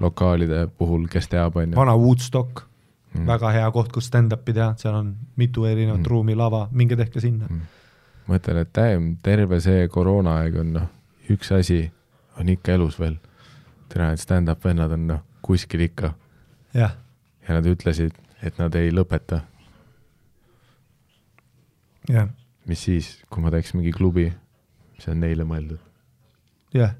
Speaker 1: lokaalide puhul, kes teab, on ju.
Speaker 2: vana Woodstock
Speaker 1: Mm.
Speaker 2: väga hea koht, kus stand-up'i teha, seal on mitu erinevat
Speaker 1: Mm.
Speaker 2: ruumi, lava, minge tehke sinna
Speaker 1: Mm. mõtlen, et damn, terve see koroonaaeg on noh, üks asi on ikka elus veel. tere, need stand-up vennad on noh, kuskil ikka ja nad ütlesid, et nad ei lõpeta.
Speaker 2: jah,
Speaker 1: mis siis, kui ma teeks mingi klubi, mis on neile mõeldud.
Speaker 2: jah,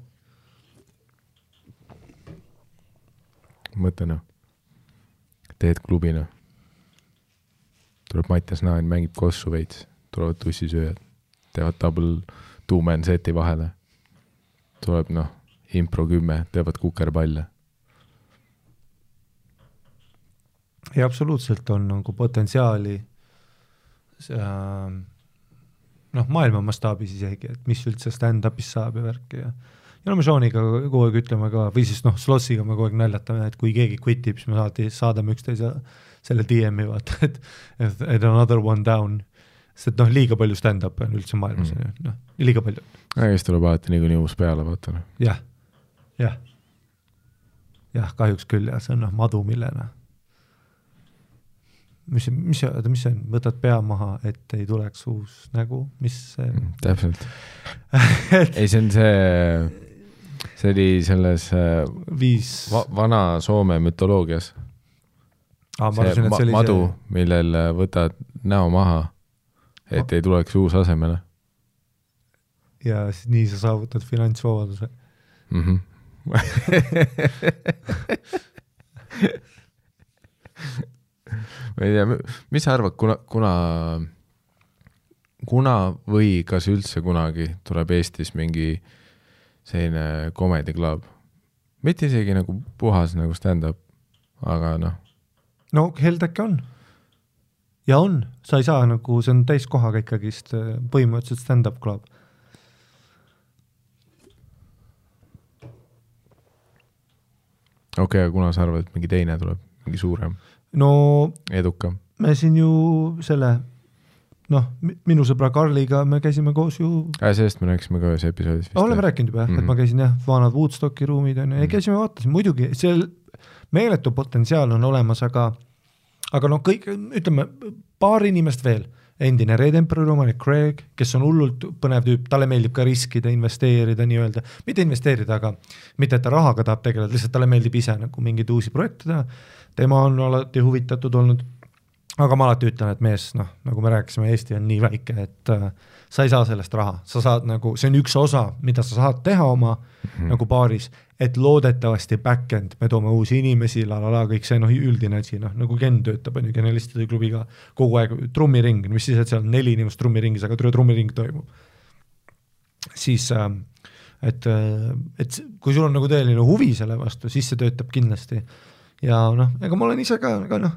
Speaker 1: mõtle noh, teed klubi noh, tuleb Mattias Naan, mängib kossu veits, tulevad tussisööjad, teevad double two-man seti vahele. tuleb noh, impro kümme, teevad kukerpalle.
Speaker 2: ja absoluutselt on nagu potentsiaali see, äh, noh, maailma mastaabis isegi, et mis üldse stand-up'is saab ja värki ja ja no me Seaniga kogu aeg ütleme ka või siis noh, Slossiga me kogu aeg naljatame, et kui keegi quit ib, siis me alati saadame üksteise selle DM-i vaata, et et another one down, sest noh, liiga palju stand-up'e on üldse maailmas
Speaker 1: Mm.
Speaker 2: mm., noh, liiga palju,
Speaker 1: aga siis tuleb alati niikuinii uus peale, vaata noh.
Speaker 2: jah, jah, jah, kahjuks küll jah, see on noh, madu millena. mis, mis, oota, mis see on, võtad pea maha, et ei tuleks uus nägu, mis see
Speaker 1: täpselt. ei, see on see, see oli selles äh,
Speaker 2: viis
Speaker 1: va vana Soome mütoloogias.
Speaker 2: ah,, ma arvasin, et
Speaker 1: ma
Speaker 2: see
Speaker 1: madu, millel äh, võtad näo maha, et ei tuleks uus asemele
Speaker 2: see ja siis nii sa saavutad finantsvabaduse.
Speaker 1: mm. -hmm. Ma ei tea, mis sa arvad, kuna, kuna, kuna või kas üldse kunagi tuleb Eestis mingi selline comedy club, mitte isegi nagu puhas nagu stand-up, aga noh,
Speaker 2: no Heldek on. ja on, sa ei saa nagu, see on täiskohaga ikkagist äh, põhimõtteliselt stand-up club.
Speaker 1: okei okay,, aga kuna sa arvad, et mingi teine tuleb, mingi suurem,
Speaker 2: no
Speaker 1: edukam?
Speaker 2: me siin ju selle noh, minu sõbra Karliga me käisime koos ju
Speaker 1: sellest me rääkisime ka ühes episoodis vist.
Speaker 2: oleme rääkinud juba jah mm, -hmm. et ma käisin jah, vanad Woodstocki ruumid on ju, ja käisime vaatasime, muidugi seal meeletu potentsiaal on olemas, aga aga noh, kõik, ütleme paar inimest veel, endine Red Emperori omanik Craig, kes on hullult põnev tüüp, talle meeldib ka riskida, investeerida nii-öelda, mitte investeerida, aga mitte, et ta rahaga tahab tegeleda, lihtsalt talle meeldib ise nagu mingeid uusi projekte teha, tema on alati huvitatud olnud, aga ma alati ütlen, et mees, noh, nagu me rääkisime, Eesti on nii väike, et äh, sa ei saa sellest raha, sa saad nagu, see on üks osa, mida sa saad teha oma mm -hmm. nagu baaris, et loodetavasti back-end, me toome uusi inimesi la la la, kõik see noh, üldine asi, noh nagu Ken töötab, on ju, Genialistide klubiga kogu aeg, trummiring, mis siis, et seal on neli inimest trummiringis, aga trummiring toimub. siis äh, et, äh, et kui sul on nagu tõeline huvi selle vastu, siis see töötab kindlasti. Ja noh, ega ma olen ise ka, aga noh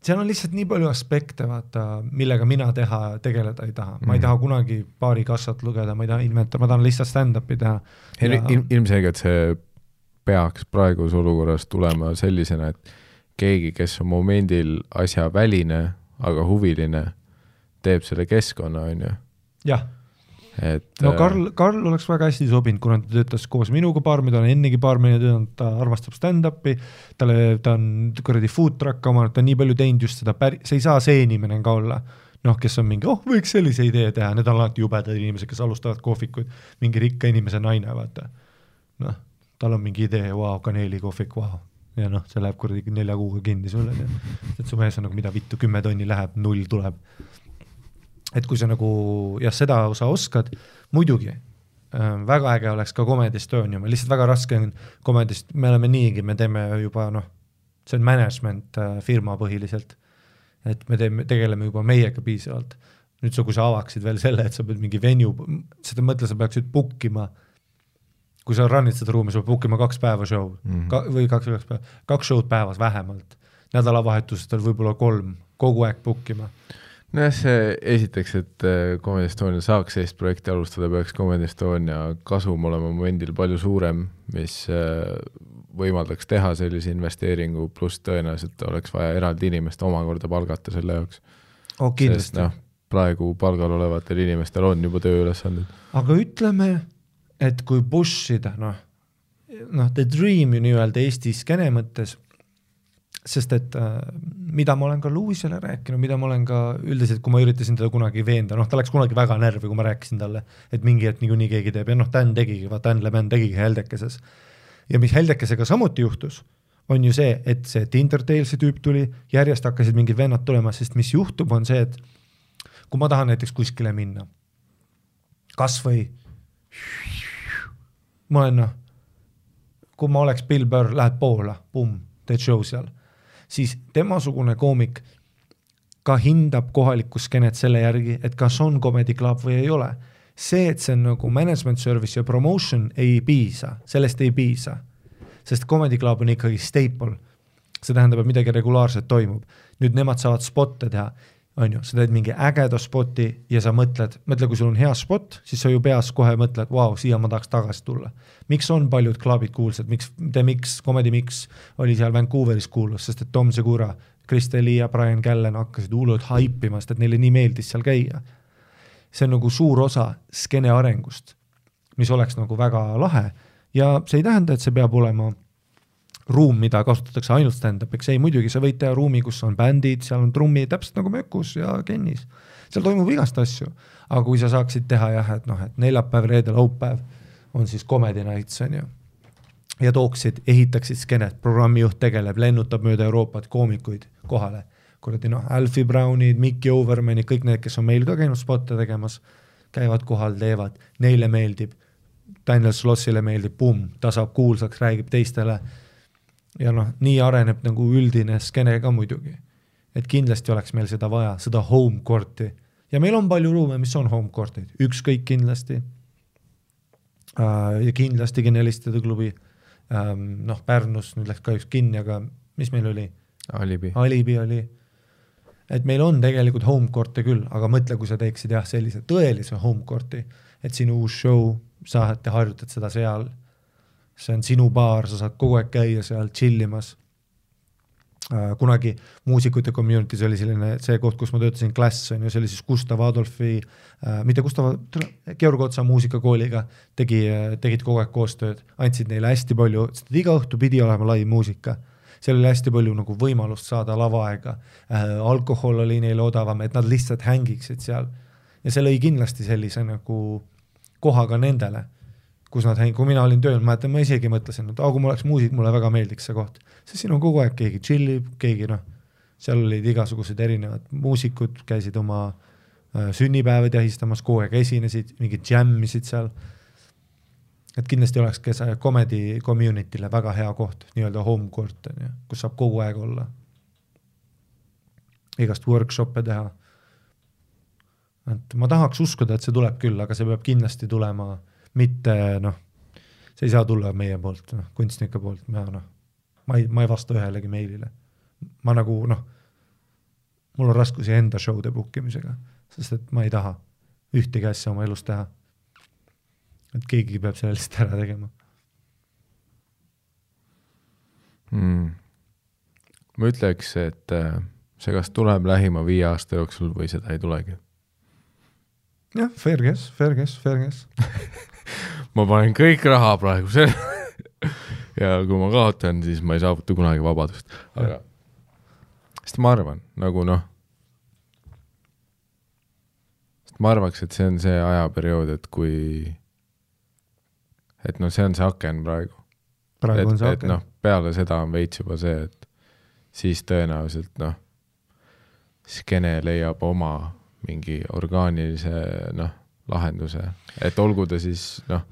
Speaker 2: seal on lihtsalt nii palju aspekte, vaata, millega mina teha, tegeleda ei taha, ma ei mhm. taha kunagi baarikassat lugeda, ma ei taha inventar, ma tahan lihtsalt stand-up'i teha
Speaker 1: ja... Il. ilmselgelt see peaks praeguses olukorras tulema sellisena, et keegi, kes on momendil asjaväline, aga huviline, teeb selle keskkonna, on ju.
Speaker 2: jah et no äh, Karl, Karl oleks väga hästi sobinud, kuna ta töötas koos minuga baarmi, ta on ennegi baarmini töötanud, ta armastab stand-up'i, talle, ta on kuradi food truck omanud, ta on nii palju teinud just seda päri-, see ei saa see inimene ka olla, noh, kes on mingi, oh, võiks sellise idee teha, need on alati jubedad inimesed, kes alustavad kohvikuid, mingi rikka inimese naine, vaata. noh, tal on mingi idee, vau, kaneelikohvik, vau. Ja noh, see läheb kuradi nelja kuuga kinni sulle, et su mees on nagu mida vittu, kümme tonni läheb, null tuleb et kui sa nagu jah, seda osa oskad, muidugi äh, väga äge oleks ka Comedy Estonia, lihtsalt väga raske on Comedy'st, me oleme niigi, me teeme juba noh, see on management äh, firma põhiliselt. et me teeme, tegeleme juba meiega piisavalt. nüüd sa, kui sa avaksid veel selle, et sa pead mingi venue, seda mõtle, sa peaksid book ima, kui sa run'id seda ruumi, sa pead book ima kaks päeva show mm -hmm. ka, või kaks, kaks päeva, kaks show'd päevas vähemalt. nädalavahetustel võib-olla kolm, kogu aeg book ima
Speaker 1: nojah, see esiteks, et äh, Comedy Estonia saaks sellist projekti alustada, peaks Comedy Estonia kasum olema momendil palju suurem, mis äh, võimaldaks teha sellise investeeringu, pluss tõenäoliselt oleks vaja eraldi inimest omakorda palgata selle jaoks
Speaker 2: oh,. sest noh,
Speaker 1: praegu palgal olevatel inimestel on juba tööülesanded.
Speaker 2: aga ütleme, et kui push ida, noh, noh, the dream ju nii-öelda Eesti skeene mõttes sest et äh, mida ma olen ka Lewisele rääkinud, mida ma olen ka üldiselt, kui ma üritasin teda kunagi veenda, noh, ta läks kunagi väga närvi, kui ma rääkisin talle, et mingi hetk niikuinii keegi teeb ja noh, Dan tegigi, vaata, Dan Leman tegigi Heldekeses. ja mis Heldekesega samuti juhtus, on ju see, et see Tinder Talesi tüüp tuli, järjest hakkasid mingid vennad tulema, sest mis juhtub, on see, et kui ma tahan näiteks kuskile minna, kas või ma olen noh, kui ma oleks Bill Burr, lähed Poola, pumm, teed show seal siis temasugune koomik ka hindab kohalikku skeenet selle järgi, et kas on comedy club või ei ole. see, et see on nagu management service ja promotion ei piisa, sellest ei piisa. sest comedy club on ikkagi staple. see tähendab, et midagi regulaarselt toimub. nüüd nemad saavad spot'e teha on ju, sa teed mingi ägeda spoti ja sa mõtled, mõtle, kui sul on hea spot, siis sa ju peas kohe mõtled, vau, siia ma tahaks tagasi tulla. miks on paljud klubid kuulsad, miks The Mix, Comedy Mix oli seal Vancouveris kuulus, sest et Tom Segura, Krista Lee ja Brian Callen hakkasid hullult haipima, sest et neile nii meeldis seal käia. see on nagu suur osa skeene arengust, mis oleks nagu väga lahe ja see ei tähenda, et see peab olema ruum, mida kasutatakse ainult stand-up'iks, ei muidugi, sa võid teha ruumi, kus on bändid, seal on trummi, täpselt nagu Mökus ja Kennis. seal toimub igast asju, aga kui sa saaksid teha jah, et noh, et neljapäev, reede, laupäev on siis comedy nights on ju, ja tooksid, ehitaksid skeenet, programmijuht tegeleb, lennutab mööda Euroopat koomikuid kohale, kuradi noh, Alfie Brownid, Mikki Overmanid, kõik need, kes on meil ka käinud spotte tegemas, käivad kohal, teevad, neile meeldib, Daniel Slossile meeldib, pumm, ta saab kuulsaks, räägib teistele ja noh, nii areneb nagu üldine skeene ka muidugi. et kindlasti oleks meil seda vaja, seda home court'i ja meil on palju ruume, mis on home court'id, ükskõik kindlasti äh,. ja kindlasti Genialistide klubi ähm,, noh, Pärnus nüüd läks kahjuks kinni, aga mis meil oli?
Speaker 1: Alibi.
Speaker 2: Alibi oli. et meil on tegelikult home court'e küll, aga mõtle, kui sa teeksid jah, sellise tõelise home court'i, et sinu uus show, sa harjutad seda seal see on sinu baar, sa saad kogu aeg käia seal chill imas äh,. kunagi muusikute community's oli selline, see koht, kus ma töötasin, Klass on ju, see oli siis Gustav Adolfi äh,, mitte Gustav, Georg Otsa muusikakooliga tegi, tegid kogu aeg koostööd, andsid neile hästi palju, iga õhtu pidi olema live muusika seal oli hästi palju nagu võimalust saada lavaaega äh,, alkohol oli neil odavam, et nad lihtsalt hängiksid seal. ja see lõi kindlasti sellise nagu koha ka nendele, kus nad häng-, kui mina olin tööl, mäletan, ma isegi mõtlesin, et aa, kui mul oleks muusik, mulle väga meeldiks see koht, sest siin on kogu aeg keegi tšillib, keegi noh, seal olid igasugused erinevad muusikud, käisid oma äh, sünnipäevi tähistamas, kogu aeg esinesid, mingid džämmisid seal et kindlasti oleks ka see comedy community'le väga hea koht, nii-öelda home court on ju, kus saab kogu aeg olla. igast workshop'e teha. et ma tahaks uskuda, et see tuleb küll, aga see peab kindlasti tulema mitte noh, see ei saa tulla meie poolt, noh, kunstnike poolt, ma noh, ma ei, ma ei vasta ühelegi meilile. ma nagu noh, mul on raskusi enda show'de book imisega, sest et ma ei taha ühtegi asja oma elus teha et keegi peab selle lihtsalt ära tegema
Speaker 1: mm.. ma ütleks, et äh, see kas tuleb lähima viie aasta jooksul või seda ei tulegi.
Speaker 2: jah, fair guess, fair guess, fair guess
Speaker 1: ma panen kõik raha praegu selle ja kui ma kaotan, siis ma ei saavuta kunagi vabadust, aga sest ma arvan, nagu noh, sest ma arvaks, et see on see ajaperiood, et kui et noh, see on see aken praegu.
Speaker 2: praegu
Speaker 1: et,
Speaker 2: on see
Speaker 1: et noh, peale seda on veits juba see, et siis tõenäoliselt noh, skeene leiab oma mingi orgaanilise noh, lahenduse, et olgu ta siis noh,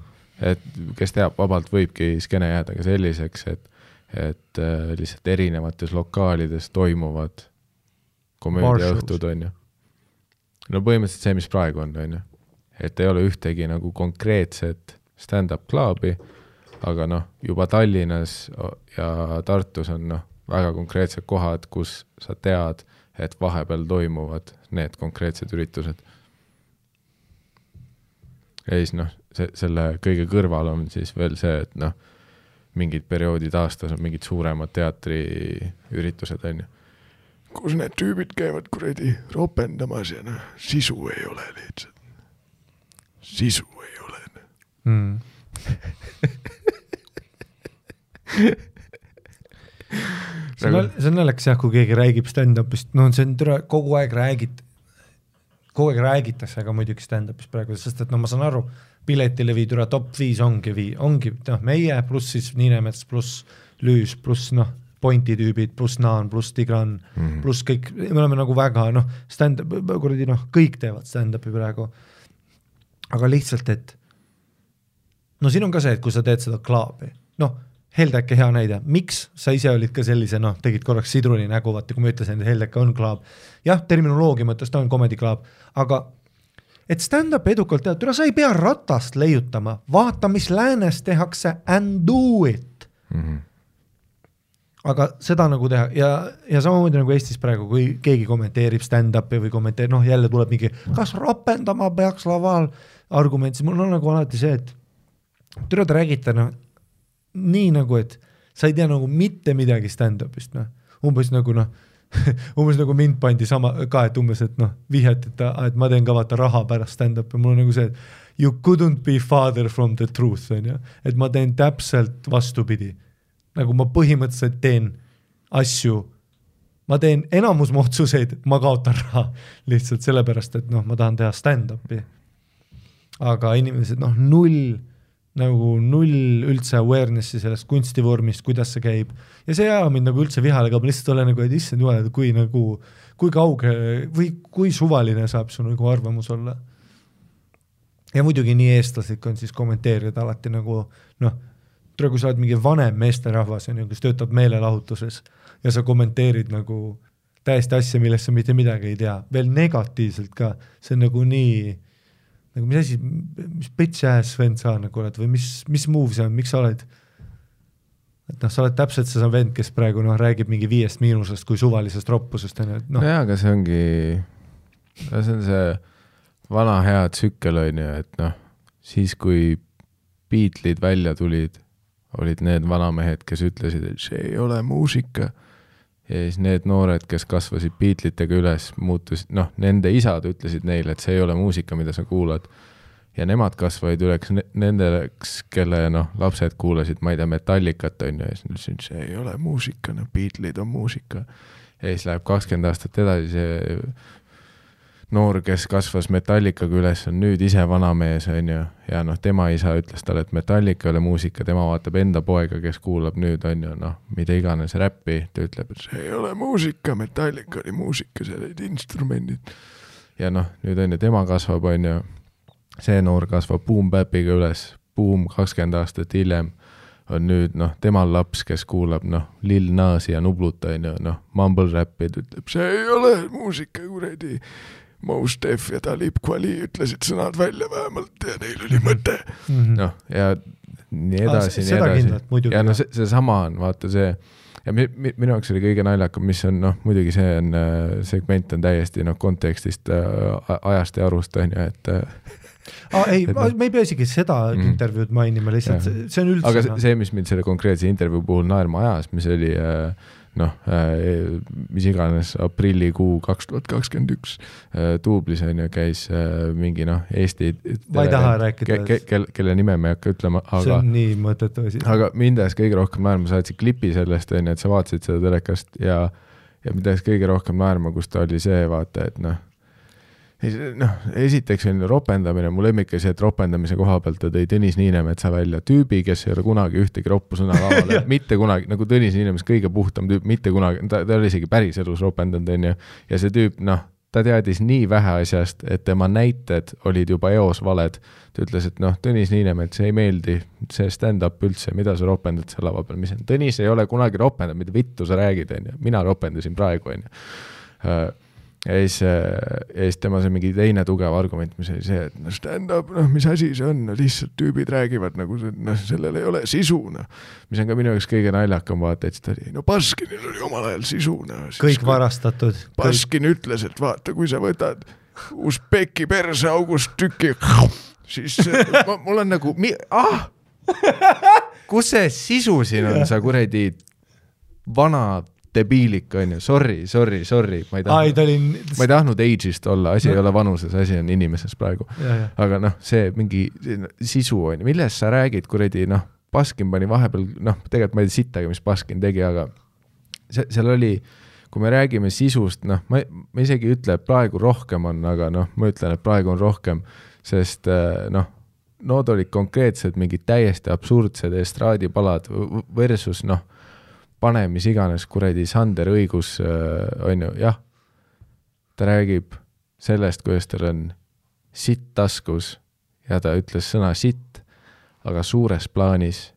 Speaker 1: et kes teab, vabalt võibki skeene jääda ka selliseks, et et äh, lihtsalt erinevates lokaalides toimuvad komöödiaõhtud, on ju. no põhimõtteliselt see, mis praegu on, on ju. et ei ole ühtegi nagu konkreetset stand-up klubi, aga noh, juba Tallinnas ja Tartus on noh, väga konkreetsed kohad, kus sa tead, et vahepeal toimuvad need konkreetsed üritused. Ja siis noh, see, selle kõige kõrval on siis veel see, et noh, mingid perioodid aastas on mingid suuremad teatriüritused, on ju kus need tüübid käivad kuradi ropendamas ja noh, sisu ei ole lihtsalt. sisu ei ole
Speaker 2: mm. see on nal-, see on naljakas jah, kui keegi räägib stand-up'ist, no see on kogu aeg räägid, kogu aeg räägitakse ka muidugi stand-up'ist praegu, sest et no ma saan aru, piletilevi türa top viis ongi vii-, ongi noh, meie pluss siis Niinemets pluss Lüüs pluss noh, Pointi tüübid pluss Naan pluss Tigran mm -hmm. pluss kõik, me oleme nagu väga noh, stand-up, kuradi noh, kõik teevad stand-up'i praegu. aga lihtsalt, et no siin on ka see, et kui sa teed seda klaabi, noh, Heldeke hea näide, miks sa ise olid ka sellise noh, tegid korraks sidruni nägu, vaata kui ma ütlesin, et Heldeke on klaab. jah, terminoloogia mõttes ta on comedy klaab, aga et stand-up edukalt teha, tule sa ei pea ratast leiutama, vaata, mis läänes tehakse and do it mm. -hmm. aga seda nagu teha ja, ja samamoodi nagu Eestis praegu, kui keegi kommenteerib stand-up'i või kommenteerib, noh jälle tuleb mingi, kas ropendama peaks laval argument, siis mul on nagu alati see, et tule te räägite noh, nii nagu, et sa ei tea nagu mitte midagi stand-up'ist, noh, umbes nagu noh umbes nagu mind pandi sama ka, et umbes, et noh, vihjati, et, et ma teen ka vaata raha pärast stand-up'i, mul on nagu see, et you couldn't be farther from the truth, on ju, et ma teen täpselt vastupidi. nagu ma põhimõtteliselt teen asju, ma teen enamus mu otsuseid, ma kaotan raha. Lihtsalt sellepärast, et noh, ma tahan teha stand-up'i. aga inimesed noh, null nagu null üldse awareness'i sellest kunstivormist, kuidas see käib. ja see ei aja mind nagu üldse vihale ka, ma lihtsalt olen nagu, et issand jumal, kui nagu, kui kauge või kui suvaline saab su nagu arvamus olla. ja muidugi nii eestlaslik on siis kommenteerida alati nagu noh, tule, kui sa oled mingi vanem meesterahvas, on ju, kes töötab meelelahutuses ja sa kommenteerid nagu täiesti asja, millest sa mitte midagi ei tea, veel negatiivselt ka, see on nagu nii nagu mis asi, mis bitch ass vend sa nagu oled või mis, mis move see on, miks sa oled et noh, sa oled täpselt see vend, kes praegu noh, räägib mingi viiest miinusest kui suvalisest roppusest on ju, et noh.
Speaker 1: nojah, aga see ongi, see on see vana hea tsükkel on ju, et noh, siis kui Beatlesid välja tulid, olid need vanamehed, kes ütlesid, et see ei ole muusika ja siis need noored, kes kasvasid Beatlesitega üles, muutusid, noh, nende isad ütlesid neile, et see ei ole muusika, mida sa kuulad. ja nemad kasvasid üles ne- nendeks, kelle noh, lapsed kuulasid, ma ei tea, Metallicat on ju, ja siis nad ütlesid, see ei ole muusika, no Beatlesid on muusika. ja siis läheb kakskümmend aastat edasi, see noor, kes kasvas Metallicaga üles, on nüüd ise vanamees, on ju, ja noh, tema isa ütles talle, et Metallica ei ole muusika, tema vaatab enda poega, kes kuulab nüüd, on ju, noh, mida iganes räppi, ta ütleb, et see ei ole muusika, Metallica oli muusika, seal olid instrumendid. ja noh, nüüd on ju, tema kasvab, on ju, see noor kasvab Boom Bapiga üles, Boom kakskümmend aastat hiljem on nüüd noh, temal laps, kes kuulab noh, Lil Nasi ja Nublut on ju, noh, mumble rap'i, ta ütleb, see ei ole muusika, kuradi. Mos Def ja Talib Kweli ütlesid sõnad välja vähemalt ja neil oli mõte. noh, ja nii
Speaker 2: Aa,
Speaker 1: edasi,
Speaker 2: se-
Speaker 1: nii edasi ja no see, seesama on vaata see ja mi, mi, minu jaoks oli kõige naljakam, mis on noh, muidugi see on, segment on täiesti noh, kontekstist äh,, ajast ja arust on ju, et äh,
Speaker 2: aa ei
Speaker 1: noh-
Speaker 2: me ei pea isegi seda mm. intervjuud mainima, lihtsalt
Speaker 1: Jah.
Speaker 2: see see on üldse
Speaker 1: aga see, see, mis mind selle konkreetse intervjuu puhul naerma ajas, mis oli äh, noh, mis iganes aprillikuu kaks tuhat kakskümmend üks duublis on ju, käis äh, mingi noh, Eesti
Speaker 2: Ma ei taha rääkida.
Speaker 1: ke, ke, kelle, nime ma ei hakka ütlema,
Speaker 2: see
Speaker 1: aga
Speaker 2: on nii mõttetu asi.
Speaker 1: aga mind ajas kõige rohkem naerma, sa saatsid klipi sellest, on ju, et sa vaatasid seda telekast ja ja mind ajas kõige rohkem naerma, kus ta oli see, vaata, et noh, noh, esiteks on ropendamine, mu lemmik oli see, et ropendamise koha pealt ta tõi Tõnis Niinemetsa välja, tüübi, kes ei ole kunagi ühtegi roppu sõna lavale, mitte kunagi, nagu Tõnis Niinemetsa kõige puhtam tüüp, mitte kunagi, ta, ta oli isegi päris elus ropendanud, on ju, ja see tüüp, noh, ta teadis nii vähe asjast, et tema näited olid juba eos valed. ta ütles, et noh, Tõnis Niinemets ei meeldi see stand-up üldse, mida sa ropendad seal lava peal, mis Tõnis ei ole kunagi ropendanud, mida vittu sa räägid, on ju, mina ropendasin praegu, on ju ja siis, ja siis tema see mingi teine tugev argument, mis oli see, et no stand-up, noh, mis asi see on, no lihtsalt tüübid räägivad nagu noh, sellel ei ole sisu, noh. mis on ka minu jaoks kõige naljakam, vaata, et siis ta oli, no Baskinil oli omal ajal sisu, noh.
Speaker 2: kõik varastatud.
Speaker 1: Baskin ütles, et vaata, kui sa võtad Usbeki perseaugust tüki, siis ma, mul on nagu, ah, kus see sisu siin on, sa kuradi vana debiilik on ju, sorry, sorry, sorry, ma ei tahtnud
Speaker 2: ta oli.
Speaker 1: ma ei tahtnud age'ist olla, asi ei ole vanuses, asi on inimeses praegu. aga noh, see mingi sisu on ju, millest sa räägid, kuradi noh, Baskin pani vahepeal noh, tegelikult ma ei tea sittagi, mis Baskin tegi, aga see, seal oli, kui me räägime sisust, noh, ma, ma isegi ei ütle, et praegu rohkem on, aga noh, ma ütlen, et praegu on rohkem, sest äh, noh, nood olid konkreetsed mingid täiesti absurdsed estraadipalad versus noh, pane mis iganes kuradi Sander õigus äh, on ju, jah, ta räägib sellest, kuidas tal on sitt taskus ja ta ütles sõna sitt, aga suures plaanis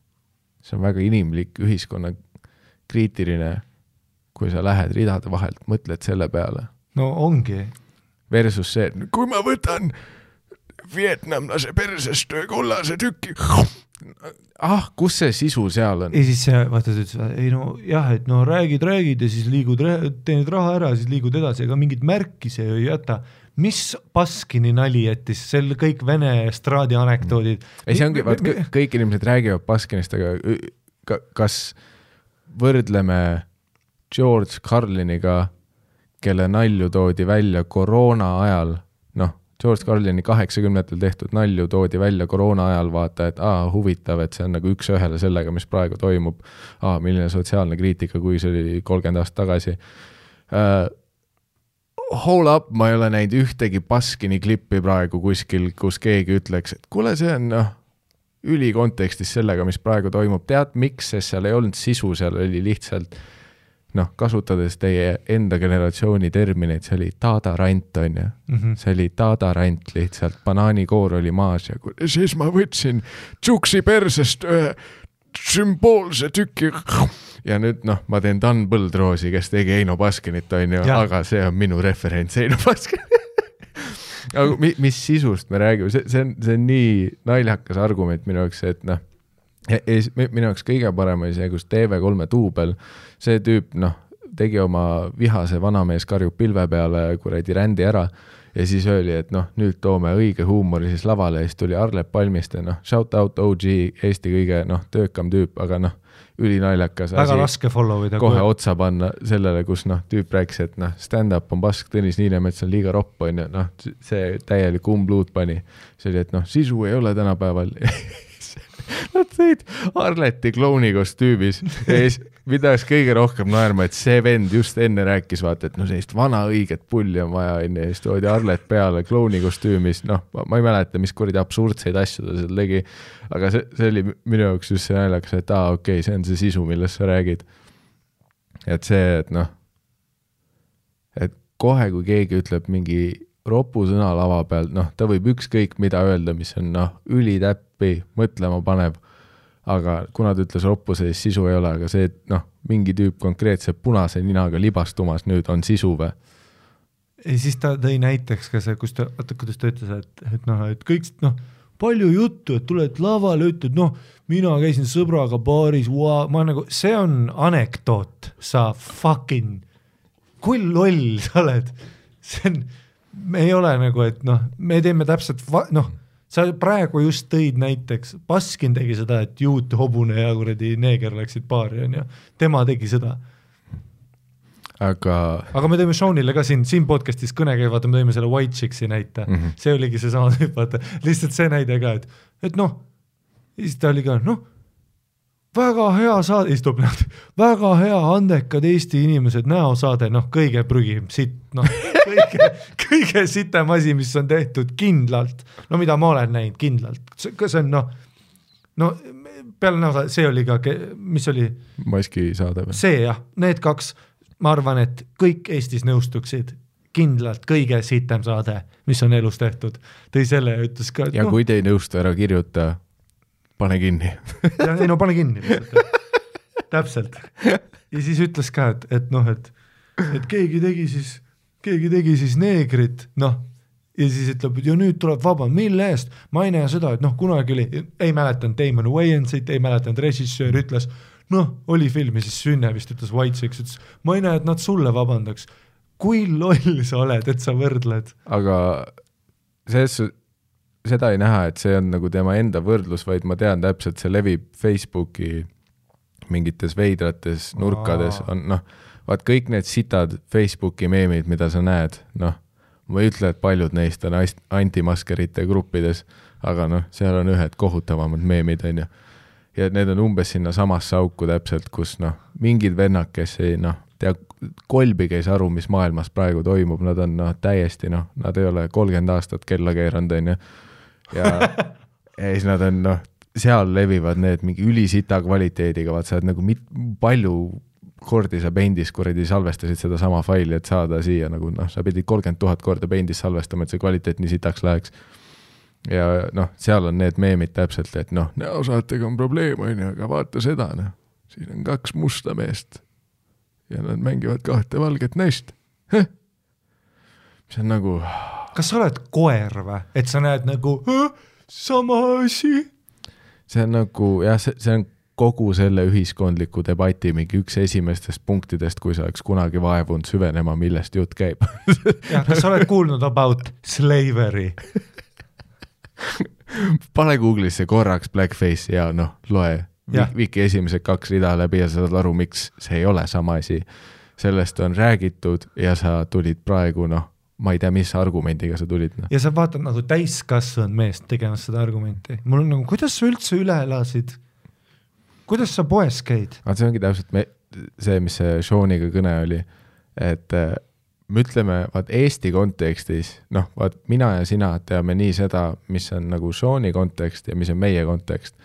Speaker 1: see on väga inimlik, ühiskonna kriitiline, kui sa lähed ridade vahelt, mõtled selle peale.
Speaker 2: no ongi.
Speaker 1: Versus see, kui ma võtan vietnamlase persest ühe kollase tüki, ah, kus see sisu seal on
Speaker 2: ja? siis see, vaata ta ütles, ei no jah, et no räägid, räägid ja siis liigud, teenid raha ära, siis liigud edasi, ega mingit märki see ju ei jäta. mis Baskini nali jättis, seal kõik vene estraadi anekdoodid.
Speaker 1: ei, see ongi, vaat kõ- kõik inimesed räägivad Baskinist, aga kas võrdleme George Carliniga, kelle nalju toodi välja koroona ajal, George Carlini kaheksakümnendatel tehtud nalju toodi välja koroona ajal, vaata, et aa, huvitav, et see on nagu üks-ühele sellega, mis praegu toimub. aa, milline sotsiaalne kriitika, kui see oli kolmkümmend aastat tagasi uh,. Hold up, ma ei ole näinud ühtegi Baskini klippi praegu kuskil, kus keegi ütleks, et kuule, see on noh, ülikontekstis sellega, mis praegu toimub, tead miks, sest seal ei olnud sisu, seal oli lihtsalt noh, kasutades teie enda generatsiooni termineid, see oli taadarant, on ju.
Speaker 2: Mhm.
Speaker 1: see oli taadarant lihtsalt, banaanikoor oli maas ja siis ma võtsin tsuksi persest ühe sümboolse tüki ja nüüd noh, ma teen Dan Põldroosi, kes tegi Eino Baskinit, on ju, aga see on minu referents Eino Baskin aga mi, mis sisust me räägime, see, see on, see on nii naljakas argument minu jaoks, et noh, minu jaoks kõige parem oli see, kus TV3 duubel, see tüüp noh, tegi oma vihase vanamees karjub pilve peale kuradi rändi ära ja siis öeldi, et noh, nüüd toome õige huumori siis lavale ja siis tuli Arlep Palmiste, noh, shout out OG, Eesti kõige noh, töökam tüüp, aga noh, ülinaljakas
Speaker 2: väga
Speaker 1: asi
Speaker 2: raske follow ida.
Speaker 1: kohe otsa panna sellele, kus noh, tüüp rääkis, et noh, stand-up on pask, Tõnis Niinemets on liiga ropp, on ju, noh, see täielik umbluud pani. see oli, et noh, sisu ei ole tänapäeval. Nad tõid Arleti klouni kostüümis ja siis mind ajas kõige rohkem naerma, et see vend just enne rääkis, vaata, et no sellist vana õiget pulli on vaja, on ju, ja siis toodi Arlet peale klouni kostüümis, noh, ma ei mäleta, mis kuradi absurdseid asju ta seal tegi, aga see, see oli minu jaoks just see naljakas, et aa, okei okay,, see on see sisu, millest sa räägid. Et see, et noh, et kohe, kui keegi ütleb mingi ropu sõna lava peal, noh, ta võib ükskõik mida öelda, mis on noh, ülitäppi, mõtlema panev, aga kuna ta ütles roppu, siis sisu ei ole, aga see, et noh, mingi tüüp konkreetselt punase ninaga libastumas nüüd on sisu või?
Speaker 2: ja siis ta tõi näiteks ka see, kus ta, oota, kuidas ta ütles, et, et noh, et kõik noh, palju juttu, et tuled lavale, ütled noh, mina käisin sõbraga baaris, ma nagu, see on anekdoot, sa fucking, kui loll sa oled, see on, me ei ole nagu, et noh, me teeme täpselt va- noh, sa praegu just tõid näiteks, Baskin tegi seda, et juut, hobune ja kuradi neeger läksid baari, onju, tema tegi seda
Speaker 1: aga
Speaker 2: aga me tõime Seanile ka siin, siin podcast'is kõne käib, vaata, me tõime selle White Chicks'i näite mm. -hmm. see oligi seesama tüüp, vaata, lihtsalt see näide ka, et, et noh, siis ta oli ka noh, väga hea saade, siis tuleb näed, väga hea, andekad Eesti inimesed, näosaade, noh, kõige prügim sitt, noh, kõige, kõige sitem asi, mis on tehtud kindlalt, no mida ma olen näinud kindlalt, see on noh, no peale näosaade, see oli ka, mis oli?
Speaker 1: Maski saade või?
Speaker 2: see jah, need kaks, ma arvan, et kõik Eestis nõustuksid kindlalt kõige sitem saade, mis on elus tehtud, tõi selle ja ütles ka,
Speaker 1: ja
Speaker 2: noh,
Speaker 1: kui te ei nõustu, ära kirjuta, pane kinni.
Speaker 2: ja ei no pane kinni lihtsalt, täpselt. ja siis ütles ka, et, et noh, et, et keegi tegi siis, keegi tegi siis neegrit, noh, ja siis ütleb, et ja nüüd tuleb vaba, mille eest, ma ei näe seda, et noh, kunagi oli, ei mäletanud Damon Wayansit, ei mäletanud režissöör ütles, noh, oli film ja siis Sünne vist ütles White Chicks, ütles ma ei näe, et nad sulle vabandaks. kui loll sa oled, et sa võrdled?
Speaker 1: aga selles su-, seda ei näha, et see on nagu tema enda võrdlus, vaid ma tean täpselt, see levib Facebooki mingites veidrates nurkades on noh, vaat kõik need sitad Facebooki meemid, mida sa näed, noh, ma ei ütle, et paljud neist on antimaskerite gruppides, aga noh, seal on ühed kohutavamad meemid, on ju. ja need on umbes sinnasamasse auku täpselt, kus noh, mingid vennad, kes ei noh, tea kolbigi ei saa aru, mis maailmas praegu toimub, nad on noh, täiesti noh, nad ei ole kolmkümmend aastat kella keeranud, on ju. ja, ja siis nad on noh, seal levivad need mingi ülisita kvaliteediga, vaat sa oled nagu mit-, palju kordi sa Paint'is kuradi salvestasid sedasama faili, et saada siia nagu noh, sa pidid kolmkümmend tuhat korda Paint'is salvestama, et see kvaliteet nii sitaks läheks. ja noh, seal on need meemid täpselt, et noh, näosaatega on probleem, on ju, aga vaata seda, noh, siin on kaks musta meest ja nad mängivad kahte valget naist. mis on nagu,
Speaker 2: kas sa oled koer või, et sa näed nagu "Hõ? sama asi?
Speaker 1: see on nagu jah, see, see on kogu selle ühiskondliku debati mingi üks esimestest punktidest, kui sa oleks kunagi vaevunud süvenema, millest jutt käib
Speaker 2: jah, kas sa oled kuulnud about slavery?
Speaker 1: pane Google'isse korraks blackface ja noh, loe. Viki esimesed kaks rida läbi ja sa saad aru, miks see ei ole sama asi. sellest on räägitud ja sa tulid praegu noh, ma ei tea, mis argumendiga sa tulid noh.
Speaker 2: ja sa vaatad nagu täiskasvanud meest tegemas seda argumenti, mul on nagu, kuidas sa üldse üle elasid? kuidas sa poes käid?
Speaker 1: aga see ongi täpselt me, see, mis see Seaniga kõne oli, et äh, me ütleme, vaat Eesti kontekstis, noh, vaat mina ja sina teame nii seda, mis on nagu Seani kontekst ja mis on meie kontekst.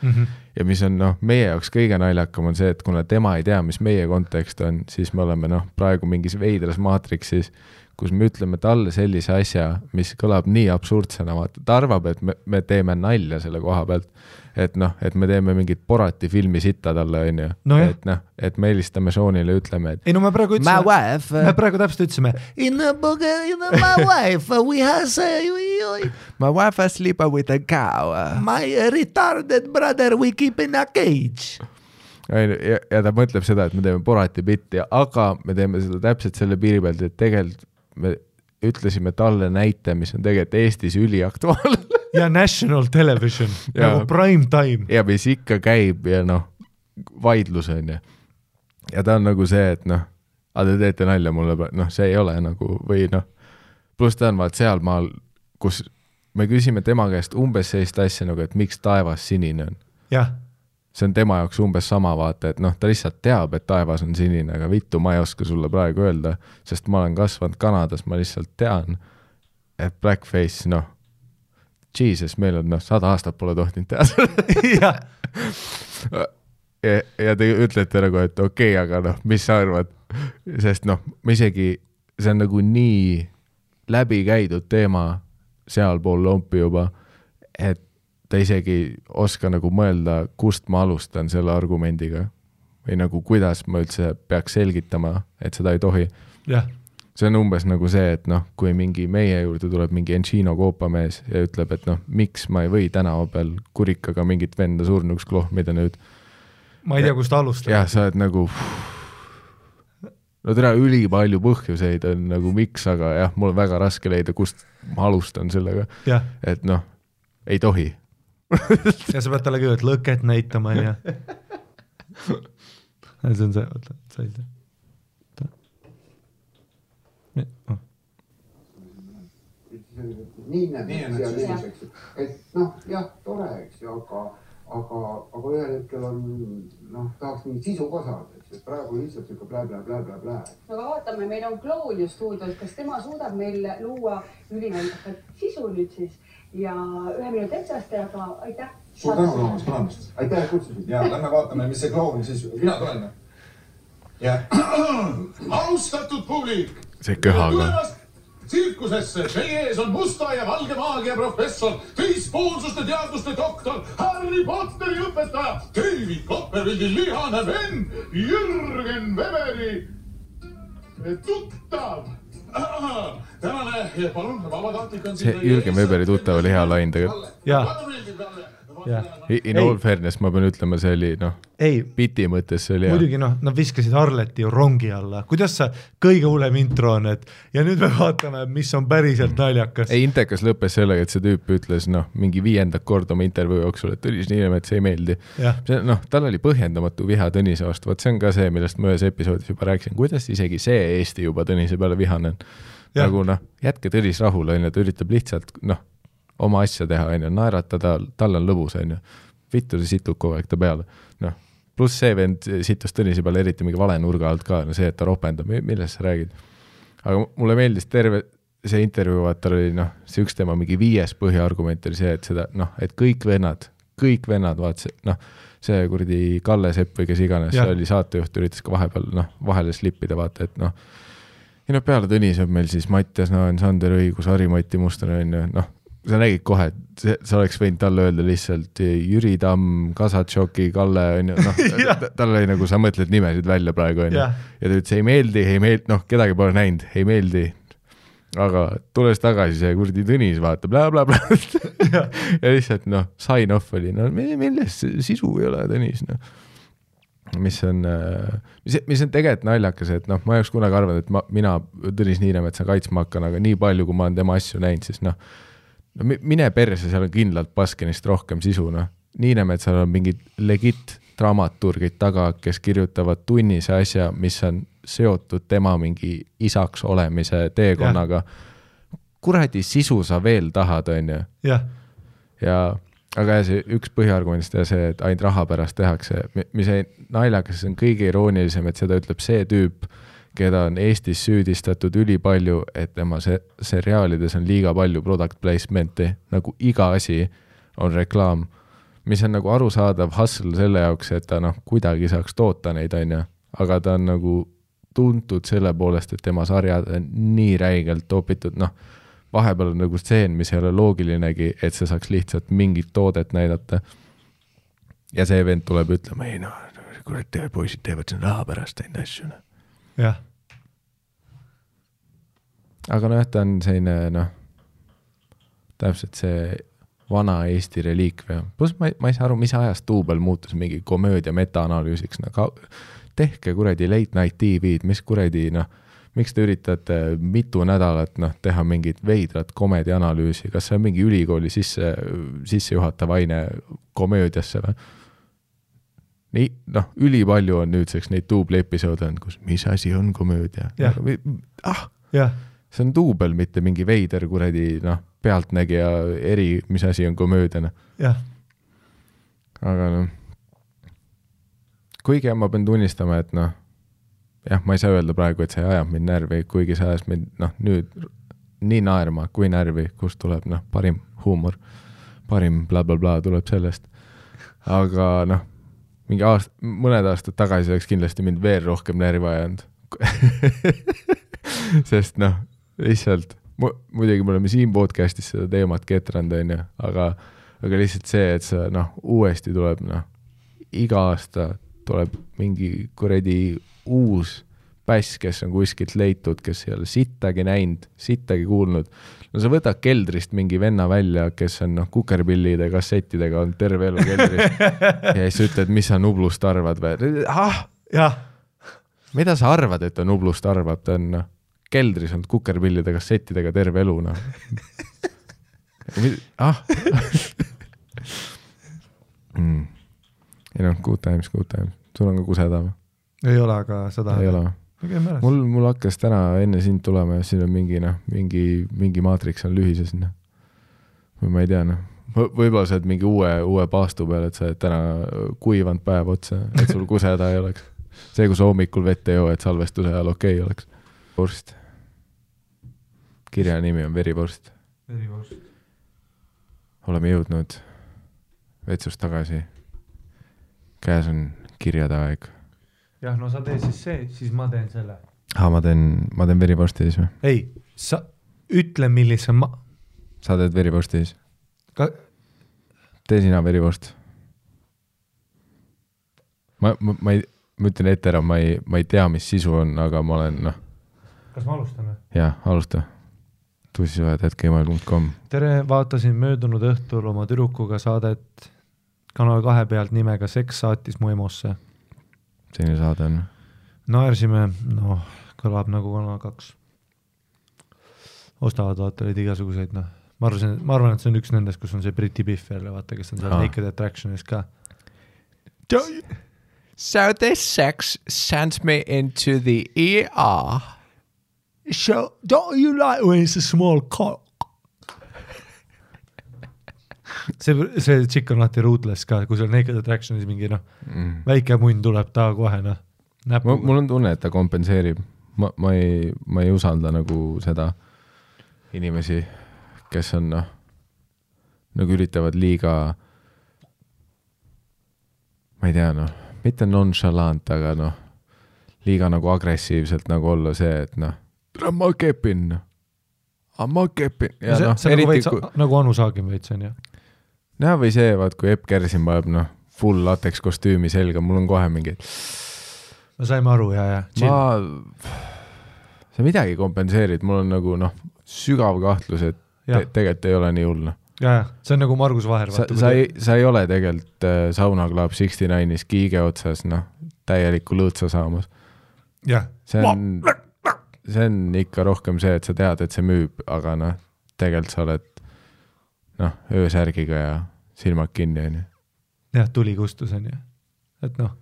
Speaker 1: ja mis on noh, meie jaoks kõige naljakam on see, et kuna tema ei tea, mis meie kontekst on, siis me oleme noh, praegu mingis veidras maatriksis, kus me ütleme talle sellise asja, mis kõlab nii absurdsena, vaata, ta arvab, et me, me teeme nalja selle koha pealt. et noh, et me teeme mingit Borati filmi sitta talle, on ju et noh, et me helistame Seanile, ütleme, et
Speaker 2: ei no me praegu ütlesime,
Speaker 1: wife
Speaker 2: me, praegu täpselt ütlesime in the book, in the my wife, we has uh,
Speaker 1: my wife has sleep with a cow.
Speaker 2: my retarded brother we keep in a cage.
Speaker 1: ja, ja ta mõtleb seda, et me teeme Borati bitti, aga me teeme seda täpselt selle piiri pealt, et tegelikult me ütlesime talle näite, mis on tegelikult Eestis üliaktuaalne
Speaker 2: ja national television nagu prime time.
Speaker 1: ja mis ikka käib ja noh, vaidlus on ju. ja ta on nagu see, et noh, aga te teete nalja mulle, noh, see ei ole nagu või noh, pluss ta on vaat sealmaal, kus me küsime tema käest umbes sellist asja nagu, et miks taevas sinine on.
Speaker 2: jah,
Speaker 1: see on tema jaoks umbes sama vaata, et noh, ta lihtsalt teab, et taevas on sinine, aga vittu, ma ei oska sulle praegu öelda, sest ma olen kasvanud Kanadas, ma lihtsalt tean, et blackface, noh, jesus, meil on noh, sada aastat pole tohtinud teha seda. ja, ja te ütlete nagu, et okei okay,, aga noh, mis sa arvad, sest noh, ma isegi, see on nagu nii läbikäidud teema sealpool lompi juba, et ta isegi ei oska nagu mõelda, kust ma alustan selle argumendiga või nagu kuidas ma üldse peaks selgitama, et seda ei tohi see on umbes nagu see, et noh, kui mingi meie juurde tuleb mingi Encino koopamees ja ütleb, et noh, miks ma ei või tänava peal kurikaga mingit venda surnuks klohmida nüüd.
Speaker 2: ma ei tea, kust alustada.
Speaker 1: jah, sa oled nagu, no tere, ülipalju põhjuseid on nagu miks, aga jah, mul on väga raske leida, kust ma alustan sellega, et noh, ei tohi.
Speaker 2: ja sa pead talle kõigepealt lõket näitama, onju. see on see, oota, said?
Speaker 4: nii näeb
Speaker 5: Nii on
Speaker 4: seal
Speaker 5: see
Speaker 4: ees, eks ju, et noh, jah, tore, eks ju, aga, aga, aga ühel hetkel on noh, tahaks mingit sisu ka saada, eks ju, praegu lihtsalt sihuke blä-blä-blä-blä-blä.
Speaker 6: no aga vaatame, meil on kloun ju stuudios, kas tema suudab meil luua ülinaljakat sisu nüüd siis ja ühe ja ka aitäh.
Speaker 5: suur tänu tulemast, tulemast.
Speaker 4: aitäh, et kutsusid.
Speaker 5: ja lähme vaatame, mis see kloun siis, mina tulen. ja austatud publik.
Speaker 1: see köhaga.
Speaker 5: tsirkusesse, teie ees on musta ja valge maagia professor, teispoolsuste teaduste doktor, Harry Potteri õpetaja, David Copperfieldi lihane vend, Jürgen Weberi tuttav. tänane, palun, vabatahtlik on
Speaker 1: See Jürgen Weberi tuttav oli hea lain tegelikult.
Speaker 2: Jaa. Jah.
Speaker 1: In all fairness ma pean ütlema, see oli noh,
Speaker 2: ei,
Speaker 1: biti mõttes see oli hea.
Speaker 2: muidugi noh, nad viskasid Arleti ju rongi alla, kuidas sa, kõige hullem intro on, et ja nüüd me vaatame, mis on päriselt naljakas.
Speaker 1: ei, intekas lõppes sellega, et see tüüp ütles noh, mingi viiendat korda oma intervjuu jooksul, et Tõnis Niinemets ei meeldi. noh, tal oli põhjendamatu viha Tõnise vastu, vot see on ka see, millest ma ühes episoodis juba rääkisin, kuidas isegi see Eesti juba Tõnise peale vihane on. Nagu noh, jätke Tõnis rahule, onju, ta üritab lihtsalt noh, oma asja teha, onju, naeratada, tal on lõbus, onju. vittu, see situb kogu aeg ta peale, noh. pluss see vend situs Tõnise peale eriti mingi vale nurga alt ka, no see, et ta ropendab, millest sa räägid. aga mulle meeldis terve see intervjuu, vaata oli noh, see üks tema mingi viies põhiargument oli see, et seda noh, et kõik vennad, kõik vennad, vaata see noh, see kuradi Kalle Sepp või kes iganes, oli saatejuht, üritas ka vahepeal noh, vahele slippida, vaata, et noh, ja noh, peale Tõnise on meil siis Mattias Naan, Sander Õigus, Harri-Mati Mustonen on ju, noh, sa nägid kohe, et sa oleks võinud talle öelda lihtsalt Jüri Tamm, Kasatšoki, Kalle on ju, noh tal oli nagu sa mõtled nimesid välja praegu on ju.
Speaker 2: jah,
Speaker 1: ja ta ütles ei meeldi, ei meeldi, noh, kedagi pole näinud, ei meeldi. aga tulles tagasi, see kuradi Tõnis vaatab blablabla ja lihtsalt noh, sign off oli, no mi- milles sisu ei ole, Tõnis, noh. Mis on, mis, mis on tegelikult naljakas, et noh, ma ei oleks kunagi arvanud, et ma, mina Tõnis Niinemetsa kaitsma hakkan, aga nii palju, kui ma olen tema asju näinud, siis noh, no mi- mine perse, seal on kindlalt Baskinist rohkem sisu, noh. Niinemetsal on mingid legit dramaturgid taga, kes kirjutavad tunnise asja, mis on seotud tema mingi isaks olemise teekonnaga. kuradi sisu sa veel tahad, on ju
Speaker 2: jah,
Speaker 1: ja aga jah, see üks põhiargumentist ja see, et ainult raha pärast tehakse, mis ei- naljakas, see on kõige iroonilisem, et seda ütleb see tüüp, keda on Eestis süüdistatud ülipalju, et tema se-, seriaalides on liiga palju product placement'i, nagu iga asi on reklaam, mis on nagu arusaadav hustle selle jaoks, et ta noh, kuidagi saaks toota neid, on ju, aga ta on nagu tuntud selle poolest, et tema sarjad on nii räigelt topitud, noh, vahepeal on nagu stseen, mis ei ole loogilinegi, et sa saaks lihtsalt mingit toodet näidata. ja see vend tuleb ütlema, ei no, kurat, poisid teevad seda raha pärast neid asju, noh.
Speaker 2: jah,
Speaker 1: aga nojah, ta on selline noh, täpselt see vana Eesti reliikvia, pluss ma ei, ma ei saa aru, mis ajast duubel muutus mingi komöödia metaanalüüsiks, no ka tehke kuradi late night tv-d, mis kuradi noh, miks te üritate mitu nädalat noh, teha mingit veidrat komedianalüüsi, kas see on mingi ülikooli sisse, sissejuhatav aine komöödiasse või? nii noh, ülipalju on nüüdseks neid duubli-episoode olnud, kus mis asi on komöödia
Speaker 2: Jah..
Speaker 1: ah,
Speaker 2: jah,
Speaker 1: see on duubel, mitte mingi veider kuradi noh, pealtnägija eri, mis asi on komöödia noh.
Speaker 2: jah,
Speaker 1: aga noh, kuigi ma pean tunnistama, et noh, jah, ma ei saa öelda praegu, et see ajab mind närvi, kuigi see ajas mind noh, nüüd nii naerma kui närvi, kust tuleb noh, parim huumor, parim blablabla tuleb sellest. aga noh, mingi aast-, mõned aastad tagasi oleks kindlasti mind veel rohkem närvi ajanud. sest noh, lihtsalt mu, muidugi me oleme siin podcast'is seda teemat ketranud, onju, aga aga lihtsalt see, et sa noh, uuesti tuleb noh, iga aasta tuleb mingi kuradi uus päss, kes on kuskilt leitud, kes ei ole sittagi näinud, sittagi kuulnud. no sa võtad keldrist mingi venna välja, kes on noh, kukerpillide kassettidega olnud terve elu keldris ja siis ütled, mis sa Nublust arvad või? ah,
Speaker 2: jah,
Speaker 1: mida sa arvad, et ta Nublust arvab, ta on noh, keldris olnud kukerpillide kassettidega terve elu noh. ah mm.. ei noh, good times, good times, sul on ka kuseda või?
Speaker 2: ei ole, aga seda
Speaker 1: ei ole mul, mul hakkas täna enne sind tulema ja siin on mingi noh, mingi, mingi maatriks on lühises noh. või ma ei tea noh, võib-olla sa oled mingi uue, uue paastu peal, et sa oled täna kuivanud päev otsa, et sul kuseda ei oleks. see, kui sa hommikul vett ei joo, et salvestuse ajal okei okay oleks. vorst. Kirja nimi on verivorst. oleme jõudnud vetsust tagasi. käes on kirjade aeg.
Speaker 2: jah, no sa tee siis see, siis ma teen selle.
Speaker 1: aa, ma teen, ma teen verivorsti siis või?
Speaker 2: ei, sa ütle, millise ma,
Speaker 1: sa teed verivorsti siis?
Speaker 2: ka
Speaker 1: tee sina verivorst. ma, ma, ma ei, ma ütlen ette ära, ma ei, ma ei tea, mis sisu on, aga ma olen noh,
Speaker 2: kas me alustame?
Speaker 1: jaa, alusta. tussisõjad.gmail.com
Speaker 2: tere, vaatasin möödunud õhtul oma tüdrukuga saadet Kanal kahe pealt nimega Seks saatis mu EMO-sse.
Speaker 1: selline saade on.
Speaker 2: naersime, noh, kõlab nagu Kanal kaks. ostavad vaata neid igasuguseid, noh, ma arvasin, ma arvan, et see on üks nendest, kus on see Briti Biff jälle, vaata, kes on seal. Naked Attractionis ka.
Speaker 1: So this sex sends me into the ER.
Speaker 2: So don't you like when it's a small cock? see, see tšikk on alati ruthless ka, kui seal Naked Attractionis mingi noh,
Speaker 1: Mm.
Speaker 2: väike munn tuleb ta kohe noh,
Speaker 1: mul on tunne, et ta kompenseerib. ma, ma ei, ma ei usalda nagu seda inimesi, kes on noh, nagu üritavad liiga, ma ei tea noh, mitte nonchalant, aga noh, liiga nagu agressiivselt nagu olla see, et noh, ma kepin, ma kepin ja
Speaker 2: see,
Speaker 1: noh,
Speaker 2: see nagu veits
Speaker 1: kui,
Speaker 2: nagu Anu Saagim veits on ju.
Speaker 1: no või see, vaat kui Epp Kersin paneb noh, full lateks kostüümi selga, mul on kohe mingi,
Speaker 2: me saime aru ja, ja.
Speaker 1: ma, sa midagi kompenseerid, mul on nagu noh, sügav kahtlus, et
Speaker 2: ja
Speaker 1: te,, tegelikult ei ole nii hull, noh.
Speaker 2: ja, ja see on nagu Margus Vaher.
Speaker 1: sa, sa ei, sa ei ole tegelikult äh, Sauna Club Sixty Nine'is kiige otsas, noh, täielikku lõõtsa saamas.
Speaker 2: jah,
Speaker 1: see on, see on ikka rohkem see, et sa tead, et see müüb, aga noh, tegelikult sa oled noh, öösärgiga ja silmad kinni, onju.
Speaker 2: jah, tuli kustus on ju, et noh,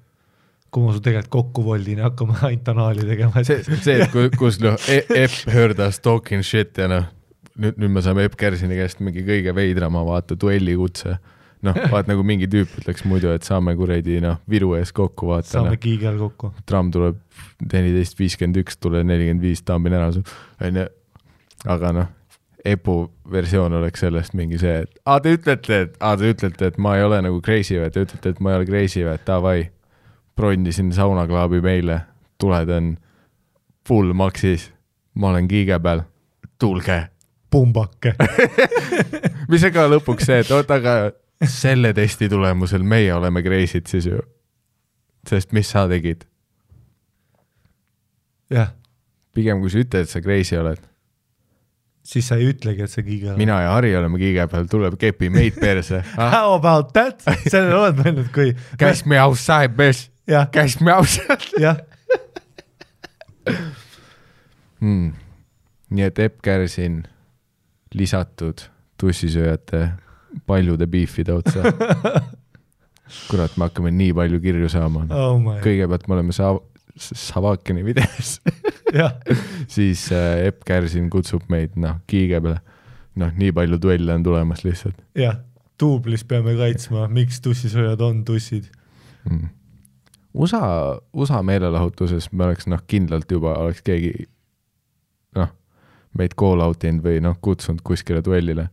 Speaker 2: kui ma su tegelikult kokku voldin ja hakkame ainult anaali tegema,
Speaker 1: see, see, et kus, noh, Epp heard us talking shit ja noh, nüüd, nüüd me saame Epp Kärsini käest mingi kõige veidrama vaata duellikutse. noh, vaat nagu mingi tüüp ütleks muidu, et saame kuradi noh, Viru ees kokku vaata
Speaker 2: saame
Speaker 1: noh,
Speaker 2: kiigel kokku.
Speaker 1: tramm tuleb neliteist viiskümmend üks, tuleb nelikümmend viis, tambin ära, onju. aga noh, Epu versioon oleks sellest mingi see, et aa, te ütlete, et aa, te ütlete, et ma ei ole nagu crazy või, te ütlete, et ma ei ole crazy või, davai, bronnisin saunaklaabi meile, tuled on full maksis, ma olen kiige peal, tulge.
Speaker 2: pumbake.
Speaker 1: mis see ka lõpuks see, et oota, aga selle testi tulemusel meie oleme crazy'd siis ju. sest mis sa tegid?
Speaker 2: jah,
Speaker 1: pigem kui sa ütled, et sa crazy oled,
Speaker 2: siis sa ei ütlegi, et sa kiigel oled.
Speaker 1: mina ja Harri oleme kiige peal, tuleb kepi meid perse ah.
Speaker 2: How about that? sellele oled mõelnud, kui.
Speaker 1: Cash me outside, bitch, cash me outside
Speaker 2: jah,
Speaker 1: hmm.. nii et Epp Kärsin lisatud tussisööjate paljude beefide otsa. kurat, me hakkame nii palju kirju saama.
Speaker 2: oh
Speaker 1: kõigepealt me oleme Sa-, Savakini videos, siis äh, Epp Kärsin kutsub meid, noh, kiige peale. noh, nii palju duelle on tulemas lihtsalt
Speaker 2: jah, duublis peame kaitsma, miks tussisööjad on tussid.
Speaker 1: mm.. USA, USA meelelahutuses me oleks noh, kindlalt juba oleks keegi noh, meid call out inud või noh, kutsunud kuskile duellile.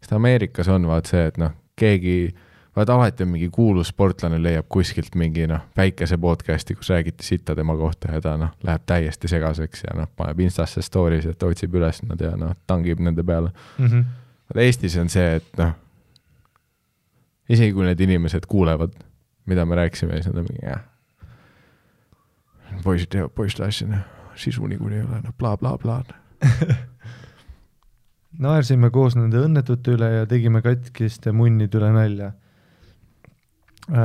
Speaker 1: Sest Ameerikas on vaat see, et noh, keegi, vaat alati on mingi kuulus sportlane leiab kuskilt mingi noh, väikese podcast'i, kus räägiti sitta tema kohta ja ta noh, läheb täiesti segaseks ja noh, paneb Instasse story's, et otsib üles nad ja noh, tangib nende peale.
Speaker 2: Mhm.
Speaker 1: vaata Eestis on see, et noh, isegi kui need inimesed kuulevad, mida me rääkisime, siis nad on mingi jah. poisid teevad poiste asja, noh, sisu niikuinii ei ole, noh blablabla bla..
Speaker 2: naersime koos nende õnnetute üle ja tegime katkiste munnide üle nalja.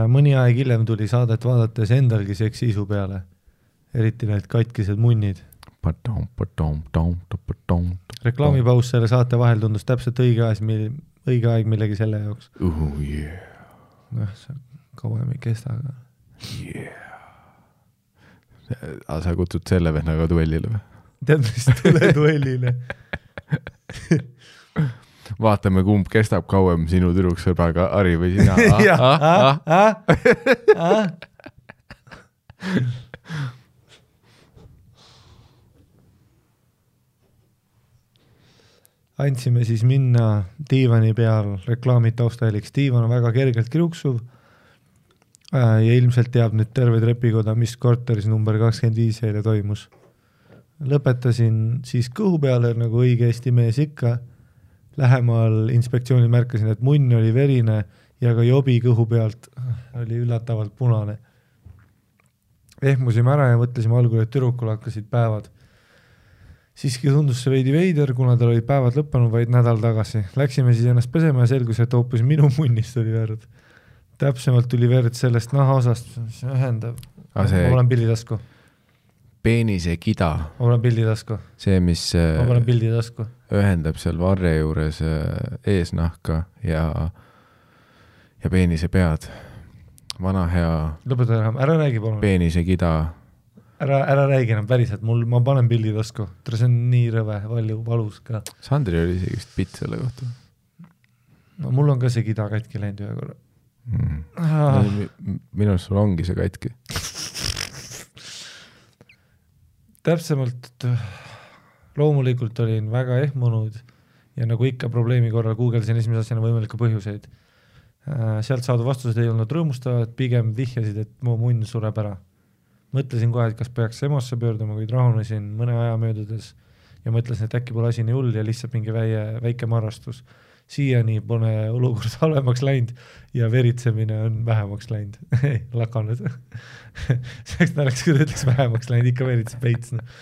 Speaker 2: mõni aeg hiljem tuli saadet vaadates endalgi seks isu peale, eriti need katkised munnid. reklaamipaus selle saate vahel tundus täpselt õige aeg, õige aeg millegi selle jaoks.
Speaker 1: oh yeah,
Speaker 2: noh, see kauem ei kesta, aga
Speaker 1: yeah. aga sa kutsud selle vennaga duellile või?
Speaker 2: tead, mis tule duellile.
Speaker 1: vaatame, kumb kestab kauem, sinu tüdruksõbraga Harri või sina.
Speaker 2: jah, ah, ah, ah. andsime siis minna diivani peal reklaamid taustaheliks, diivan on väga kergelt kriuksuv äh, ja ilmselt teab nüüd terve trepikoda, mis korteris number kakskümmend viis eile toimus. Lõpetasin siis kõhu peale nagu õige Eesti mees ikka lähemal inspektsioonil märkasin, et munn oli verine ja ka jobi kõhu pealt oli üllatavalt punane. ehmusime ära ja mõtlesime algul, et tüdrukul hakkasid päevad. siiski tundus see veidi veider, kuna tal olid päevad lõppenud vaid nädal tagasi. Läksime siis ennast pesema ja selgus, et hoopis minu munnist oli verd. täpsemalt tuli verd sellest nahaosast, mis ühendab.
Speaker 1: See-
Speaker 2: ma panen pildi tasku,
Speaker 1: peenise kida,
Speaker 2: ma panen pildi tasku,
Speaker 1: see, mis
Speaker 2: ma panen
Speaker 1: äh,
Speaker 2: pildi tasku.
Speaker 1: ühendab seal varre juures äh, eesnahka ja, ja peenise pead. vana hea
Speaker 2: lõpeta ära, ära räägi palun.
Speaker 1: peenise kida
Speaker 2: ära, ära räägi enam päriselt, mul, ma panen pildi tasku, see on nii rõve, palju valus ka.
Speaker 1: Sandril oli isegi vist bitt selle kohta
Speaker 2: no mul on ka see kida katki läinud ühe korra
Speaker 1: mm..
Speaker 2: ah,.
Speaker 1: minu arust sul ongi see katki.
Speaker 2: täpsemalt, loomulikult olin väga ehmunud ja nagu ikka probleemi korral guugeldasin esimese asjana võimalikke põhjuseid. sealt saadud vastused ei olnud rõõmustavad, pigem vihjasid, et mu munn sureb ära. mõtlesin kohe, et kas peaks EMO-sse pöörduma, kuid rahunesin mõne aja möödudes ja mõtlesin, et äkki pole asi nii hull ja lihtsalt mingi väie, väike marrastus. Siiani pole olukord halvemaks läinud ja veritsemine on vähemaks läinud, lakanud. see oleks naljakas, kui ta ütleks vähemaks läinud, ikka veritseb veits noh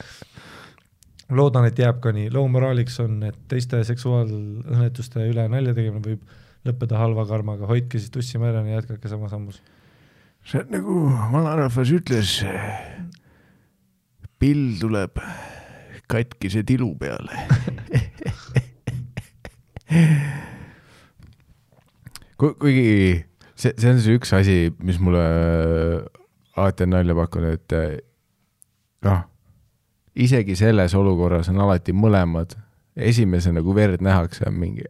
Speaker 2: loodan, et jääb ka nii, loo moraaliks on, et teiste seksuaalõnnetuste üle nalja tegemine võib lõppeda halva karmaga, hoidke siis tussi ja jätkake samas sammus.
Speaker 1: see on nagu vanarahvas ütles, pill tuleb katkise tilu peale. Ku-, kuigi see, see on see üks asi, mis mulle alati on nalja pakkunud, et eh, noh, isegi selles olukorras on alati mõlemad, esimesena kui verd nähakse, on mingi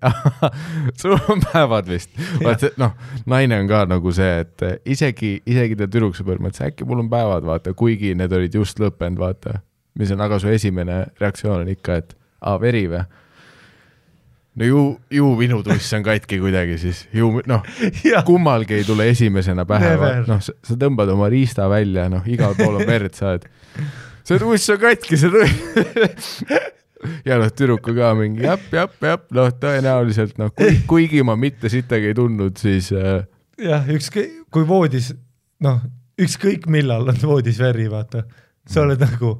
Speaker 1: sul on päevad vist. vaata, noh, naine on ka nagu see, et isegi, isegi ta tüdruksõber mõtles, äkki mul on päevad, vaata, kuigi need olid just lõppenud, vaata. mis on, aga su esimene reaktsioon on ikka, et aa, veri või? No ju, ju minu tuss on katki kuidagi siis, ju noh, kummalgi ei tule esimesena pähe noh, sa tõmbad oma riista välja, noh, igal pool on verd, sa oled, see tuss on katki, see tuss. ja noh, tüdruku ka mingi jap, jap, jap, noh, tõenäoliselt noh, kuigi ma mitte sittagi ei tundnud, siis äh,
Speaker 2: jah, ükskõik, kui voodis, noh, ükskõik millal on voodis veri, vaata, sa oled nagu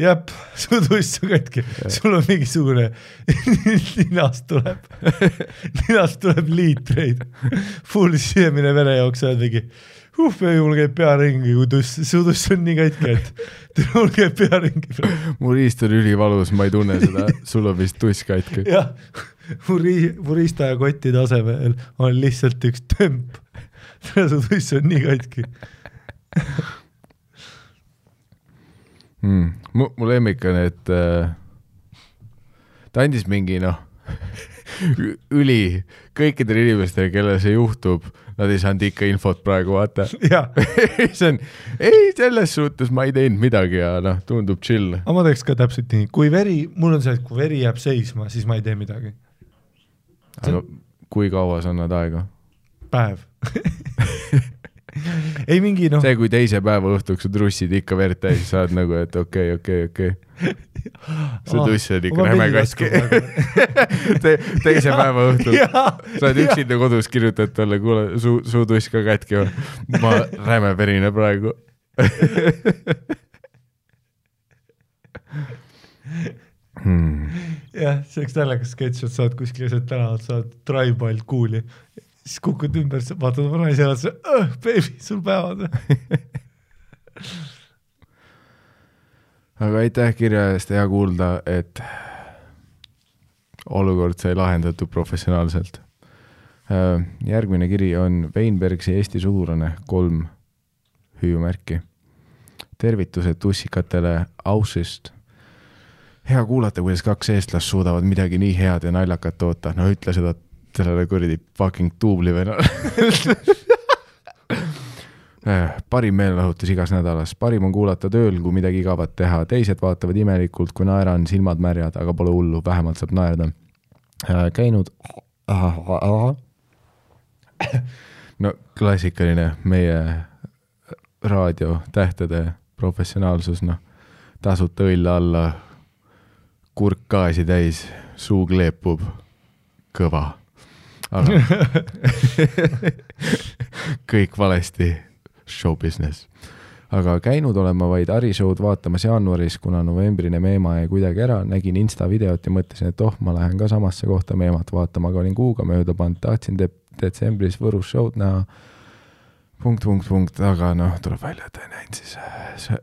Speaker 2: jep, su tuss on katki, sul on mingisugune, ninast tuleb, ninast tuleb liitreid, full sisemine verejooks, sa oled mingi, uh, mul käib pea ringi, kui tuss, su tuss on nii katki, et mul käib pea ringi.
Speaker 1: mu riist on ülivalus, ma ei tunne seda, sul on vist tuss katki.
Speaker 2: jah, mu rii-, mu riista ja kottide asemel on lihtsalt üks tömp. Su tuss on nii katki.
Speaker 1: mm.. mu, mu lemmik on, et äh, ta andis mingi noh, üli kõikidele inimestele, kellel see juhtub, nad ei saanud ikka infot praegu vaata. see on, ei selles suhtes ma ei teinud midagi ja noh, tundub chill.
Speaker 2: aga ma teeks ka täpselt nii, kui veri, mul on see, et kui veri jääb seisma, siis ma ei tee midagi.
Speaker 1: aga kui kaua sa annad aega?
Speaker 2: päev. ei mingi noh,
Speaker 1: see, kui teise päeva õhtuks su trussid ikka verd täis, sa oled nagu, et okei, okei, okei. see tuss on ikka räme katki. Te, teise päeva õhtul sa oled üksinda kodus, kirjutad talle, kuule, su, su tuss ka katki või? ma räme verine praegu. Hmm.
Speaker 2: jah, see oleks naljakas sketš, et sa oled kuskil keset tänavat, sa oled Tribal kuuli, siis kukud ümber, vaatad oma naise otsa, beebi, sul päevad.
Speaker 1: aga aitäh kirja eest, hea kuulda, et olukord sai lahendatud professionaalselt. järgmine kiri on Weinbergsi Eesti sugulane, kolm hüüumärki. tervitused tussikatele Aussist. hea kuulata, kuidas kaks eestlast suudavad midagi nii head ja naljakat toota, no ütle seda sellele kuradi fucking duublivennale. parim meelelahutus igas nädalas, parim on kuulata tööl, kui midagi igavat teha, teised vaatavad imelikult, kui naeran, silmad märjad, aga pole hullu, vähemalt saab naerda. käinud. no klassikaline meie raadiotähtede professionaalsus, noh, tasuta õlle alla, kurk gaasi täis, suu kleepub, kõva. Aga kõik valesti, show business. aga käinud olen ma vaid Ari show'd vaatamas jaanuaris, kuna novembrine Meema jäi kuidagi ära, nägin Insta videot ja mõtlesin, et oh, ma lähen ka samasse kohta Meemat vaatama, aga olin kuuga mööda pannud, tahtsin de detsembris Võrus show'd näha. punkt, punkt, punkt, aga noh, tuleb välja, et ei näinud siis. see,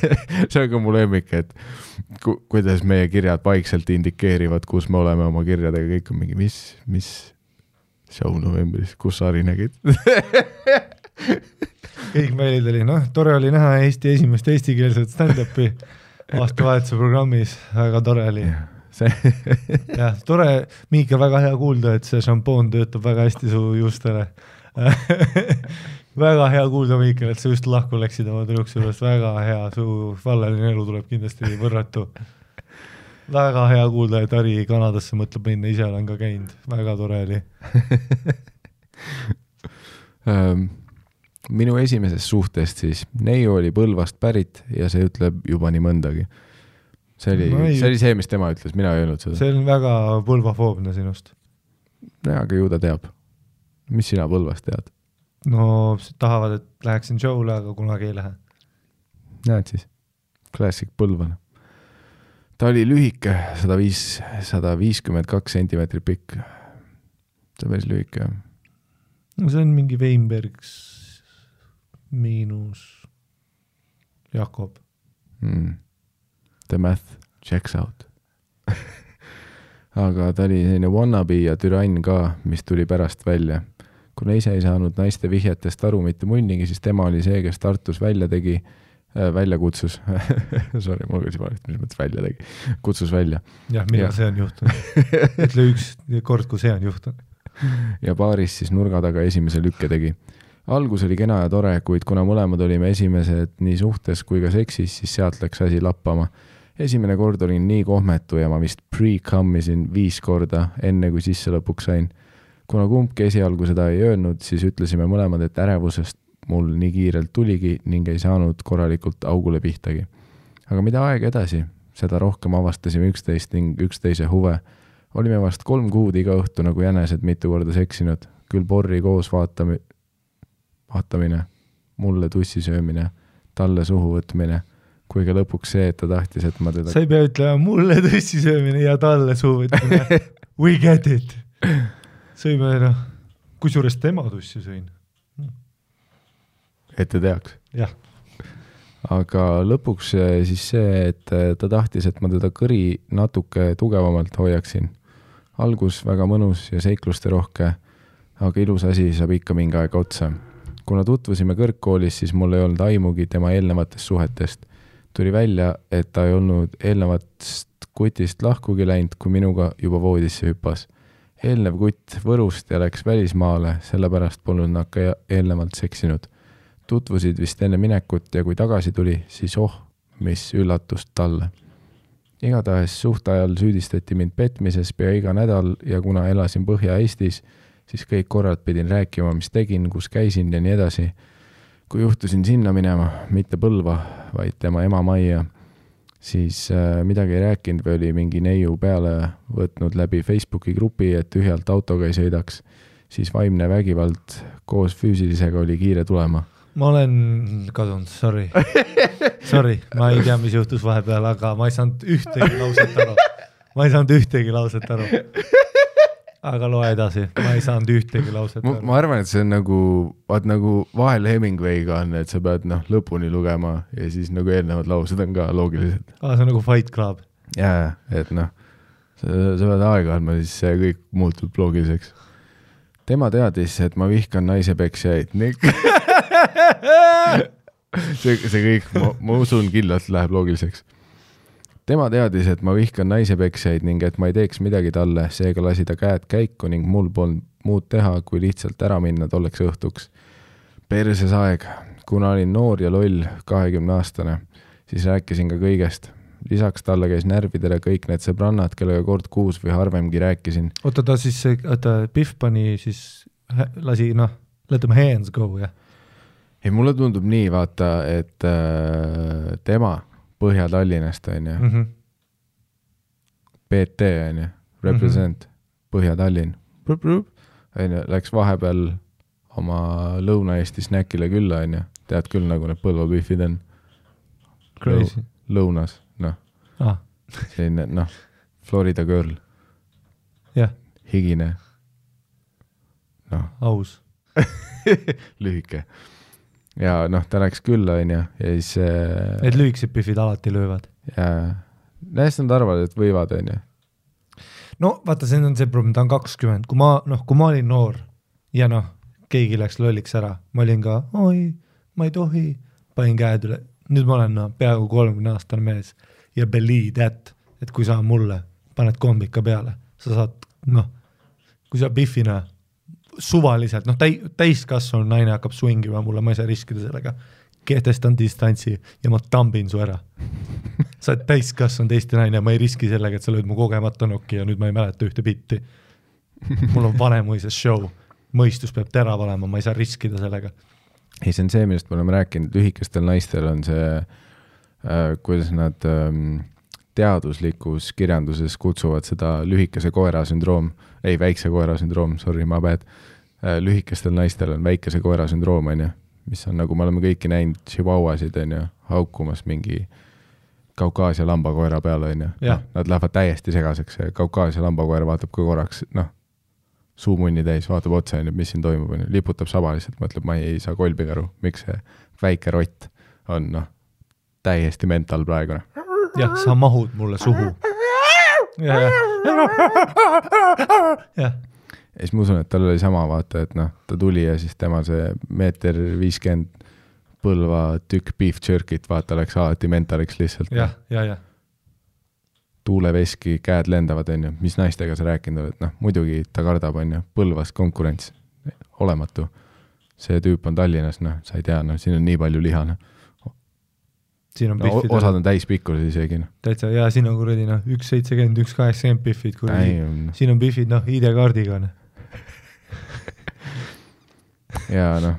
Speaker 1: see on ka mu lemmik, et ku, kuidas meie kirjad vaikselt indikeerivad, kus me oleme oma kirjadega, kõik on mingi, mis, mis show novembris, kus sa Ari nägid?
Speaker 2: kõik meilid oli, noh, tore oli näha Eesti esimest eestikeelset stand-up'i aastavahetuse programmis, väga tore oli. jah, tore, Miika, väga hea kuulda, et see šampoon töötab väga hästi su juustele. Väga hea kuulda, Miikal, et sa just lahku läksid oma tüdruks juurest, väga hea, su vallaline elu tuleb kindlasti võrratu. Väga hea kuulda, et Harri Kanadasse mõtleb minna, ise olen ka käinud, väga tore oli.
Speaker 1: ähm, minu esimesest suhtest siis, neiu oli Põlvast pärit ja see ütleb juba nii mõndagi. see oli
Speaker 2: No
Speaker 1: see oli see, mis tema ütles, mina ei öelnud seda.
Speaker 2: see on väga põlvafoobne sinust.
Speaker 1: jaa, aga ju ta teab. mis sina Põlvast tead?
Speaker 2: no tahavad, et läheksin show'le, aga kunagi ei lähe.
Speaker 1: näed siis, klassik põlvane. Ta oli lühike, sada viis, sada viiskümmend kaks sentimeetrit pikk. see on päris lühike jah.
Speaker 2: no see on mingi Weinbergs miinus Jakob.
Speaker 1: mm.. The math checks out. aga ta oli selline wannabe ja türann ka, mis tuli pärast välja. kuna ise ei saanud naiste vihjetest aru mitte munnigi, siis tema oli see, kes Tartus välja tegi välja kutsus sorry, mul käis valesti, mis mõttes välja tegi, kutsus välja
Speaker 2: jah, millal
Speaker 1: Jah.
Speaker 2: see on juhtunud? ütle üks kord, kui see on juhtunud.
Speaker 1: ja baaris siis nurga taga esimese lükke tegi. algus oli kena ja tore, kuid kuna mõlemad olime esimesed nii suhtes kui ka seksis, siis sealt läks asi lappama. esimene kord olin nii kohmetu ja ma vist pre-commisin viis korda, enne kui sisse lõpuks sain. kuna kumbki esialgu seda ei öelnud, siis ütlesime mõlemad, et ärevusest mul nii kiirelt tuligi ning ei saanud korralikult augule pihtagi. aga mida aeg edasi, seda rohkem avastasime üksteist ning üksteise huve olime vast kolm kuud iga õhtu nagu jänesed mitu korda seksinud, küll porri koos vaatami-, vaatamine, mulle tussi söömine, talle suhu võtmine, kui ka lõpuks see, et ta tahtis, et ma teda
Speaker 2: sa ei pea ütlema mulle tõssi söömine ja talle suu võtmine. We get it. sõime noh, kusjuures tema tussi sõin.
Speaker 1: Ette teaks.
Speaker 2: jah,
Speaker 1: aga lõpuks eh, siis see, et eh, ta tahtis, et ma teda kõri natuke tugevamalt hoiaksin. algus väga mõnus ja seiklusterohke, aga ilus asi saab ikka mingi aeg otsa. kuna tutvusime kõrgkoolis, siis mul ei olnud aimugi tema eelnevatest suhetest. tuli välja, et ta ei olnud eelnevast kutist lahkugi läinud, kui minuga juba voodisse hüppas. eelnev kutt Võrust ja läks välismaale, sellepärast polnud nad ka eelnevalt seksinud. Tutvusid vist enne minekut ja kui tagasi tuli, siis oh, mis üllatust talle igatahes suhte ajal süüdistati mind petmises pea iga nädal ja kuna elasin Põhja-Eestis, siis kõik korrad pidin rääkima, mis tegin, kus käisin ja nii edasi. kui juhtusin sinna minema, mitte Põlva, vaid tema ema majja, siis äh, midagi ei rääkinud või oli mingi neiu peale võtnud läbi Facebooki grupi, et tühjalt autoga ei sõidaks, siis vaimne vägivald koos füüsilisega oli kiire tulema.
Speaker 2: Ma olen kadunud, sorry. Sorry, ma ei tea, mis juhtus vahepeal, aga ma ei saanud ühtegi lauset aru. ma ei saanud ühtegi lauset aru. aga loe edasi, ma ei saanud ühtegi lauset
Speaker 1: ma,
Speaker 2: aru.
Speaker 1: ma arvan, et see on nagu, vaat nagu vahel Hemingway'ga on, et sa pead noh, lõpuni lugema ja siis nagu eelnevad laused on ka loogilised.
Speaker 2: aa, see on nagu Fight Club.
Speaker 1: jaa, et noh, sa, pead aega andma, siis see kõik muutub loogiliseks. tema teadis, et ma vihkan naisepeksjaid see, see kõik, ma, ma usun kindlalt läheb loogiliseks. tema teadis, et ma vihkan naisepeksjaid ning et ma ei teeks midagi talle, seega lasi ta käed käiku ning mul polnud muud teha, kui lihtsalt ära minna tolleks õhtuks. perses aeg, kuna olin noor ja loll, kahekümne aastane, siis rääkisin ka kõigest lisaks talle käis närvidele kõik need sõbrannad, kellega kord kuus või harvemgi rääkisin.
Speaker 2: oota, ta siis, oota, Pihv pani siis, lasi noh, let them hands go, jah?
Speaker 1: ei, mulle tundub nii, vaata, et äh, tema Põhja-Tallinnast on ju,
Speaker 2: Mhm.
Speaker 1: PT on ju, represent mm -hmm. Põhja-Tallinn, on ju, läks vahepeal oma Lõuna-Eesti snäkile külla, on ju, tead küll, nagu need Põlva pihvid on,
Speaker 2: Crazy.
Speaker 1: lõunas, noh,
Speaker 2: ah,
Speaker 1: selline noh, Florida girl,
Speaker 2: jah,
Speaker 1: higine, noh,
Speaker 2: aus.
Speaker 1: lühike. Ja noh, ta läks külla, onju, ja siis äh,
Speaker 2: Need lühikesed Pihvid alati löövad.
Speaker 1: ja hästi nad arvavad, et võivad, onju.
Speaker 2: no vaata, see on see probleem, ta on kakskümmend, kui ma noh, kui ma olin noor ja noh, keegi läks lolliks ära, ma olin ka oi, ma ei tohi, panin käed üle, nüüd ma olen noh, peaaegu kolmekümne aastane mees ja believe that, et kui sa mulle paned kombika peale, sa saad noh, kui sa Biffina suvaliselt noh, täi-, täiskasvanud naine hakkab swingima mulle, ma ei saa riskida sellega, kehtestan distantsi ja ma tambin su ära. sa oled täiskasvanud Eesti naine, ma ei riski sellega, et sa lööd mu kogemata nokki ja nüüd ma ei mäleta ühte bitti. mul on Vanemuises show, mõistus peab terav olema, ma ei saa riskida sellega.
Speaker 1: ei, see on see, millest me oleme rääkinud, lühikestel naistel on see äh,, kuidas nad ähm, teaduslikus kirjanduses kutsuvad seda lühikese koera sündroom, ei, väikse koera sündroom, sorry, ma bad äh,. lühikestel naistel on väikese koera sündroom, on ju, mis on nagu me oleme kõiki näinud, tšivauasid, on ju, haukumas mingi Kaukaasia lambakoera peale, on ju
Speaker 2: Jah..
Speaker 1: Nad lähevad täiesti segaseks ja Kaukaasia lambakoer vaatab ka korraks, noh, suumunni täis, vaatab otsa, on ju, mis siin toimub, on ju, liputab saba lihtsalt, mõtleb, ma ei saa kolbigi aru, miks see väike rott on, noh, täiesti mental praegu, noh.
Speaker 2: jah, sa mahud mulle suhu. jah, jah,
Speaker 1: ja siis ma usun, et tal oli sama, vaata, et noh, ta tuli ja siis tema see meeter viiskümmend Põlva tükk beef jerky't, vaata, läks alati mentaliks lihtsalt.
Speaker 2: jah, ja, ja
Speaker 1: tuuleveski, käed lendavad, on ju, mis naistega sa rääkinud oled, noh, muidugi ta kardab, on ju, Põlvas konkurents, olematu. see tüüp on Tallinnas, noh, sa ei tea, noh, siin on nii palju liha, noh.
Speaker 2: Siin on
Speaker 1: no
Speaker 2: Biffid
Speaker 1: osad on täispikkused isegi, noh.
Speaker 2: täitsa ja siin on kuradi noh, üks seitsekümmend, üks kaheksakümmend Biffid kuradi, siin on Biffid noh, ID-kaardiga noh.
Speaker 1: ja noh,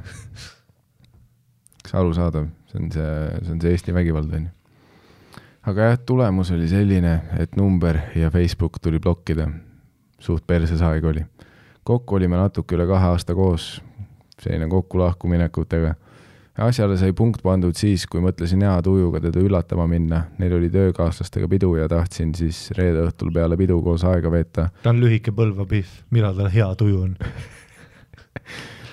Speaker 1: kas arusaadav, see on see, see on see Eesti vägivald, on ju. aga jah, tulemus oli selline, et number ja Facebook tuli blokkida. suht perses aeg oli. kokku olime natuke üle kahe aasta koos, selline kokku-lahkuminekutega. Asjale sai punkt pandud siis, kui mõtlesin hea tujuga teda üllatama minna. Neil oli töökaaslastega pidu ja tahtsin siis reede õhtul peale pidu koos aega veeta
Speaker 2: ta on lühike Põlva Biff, millal tal hea tuju on.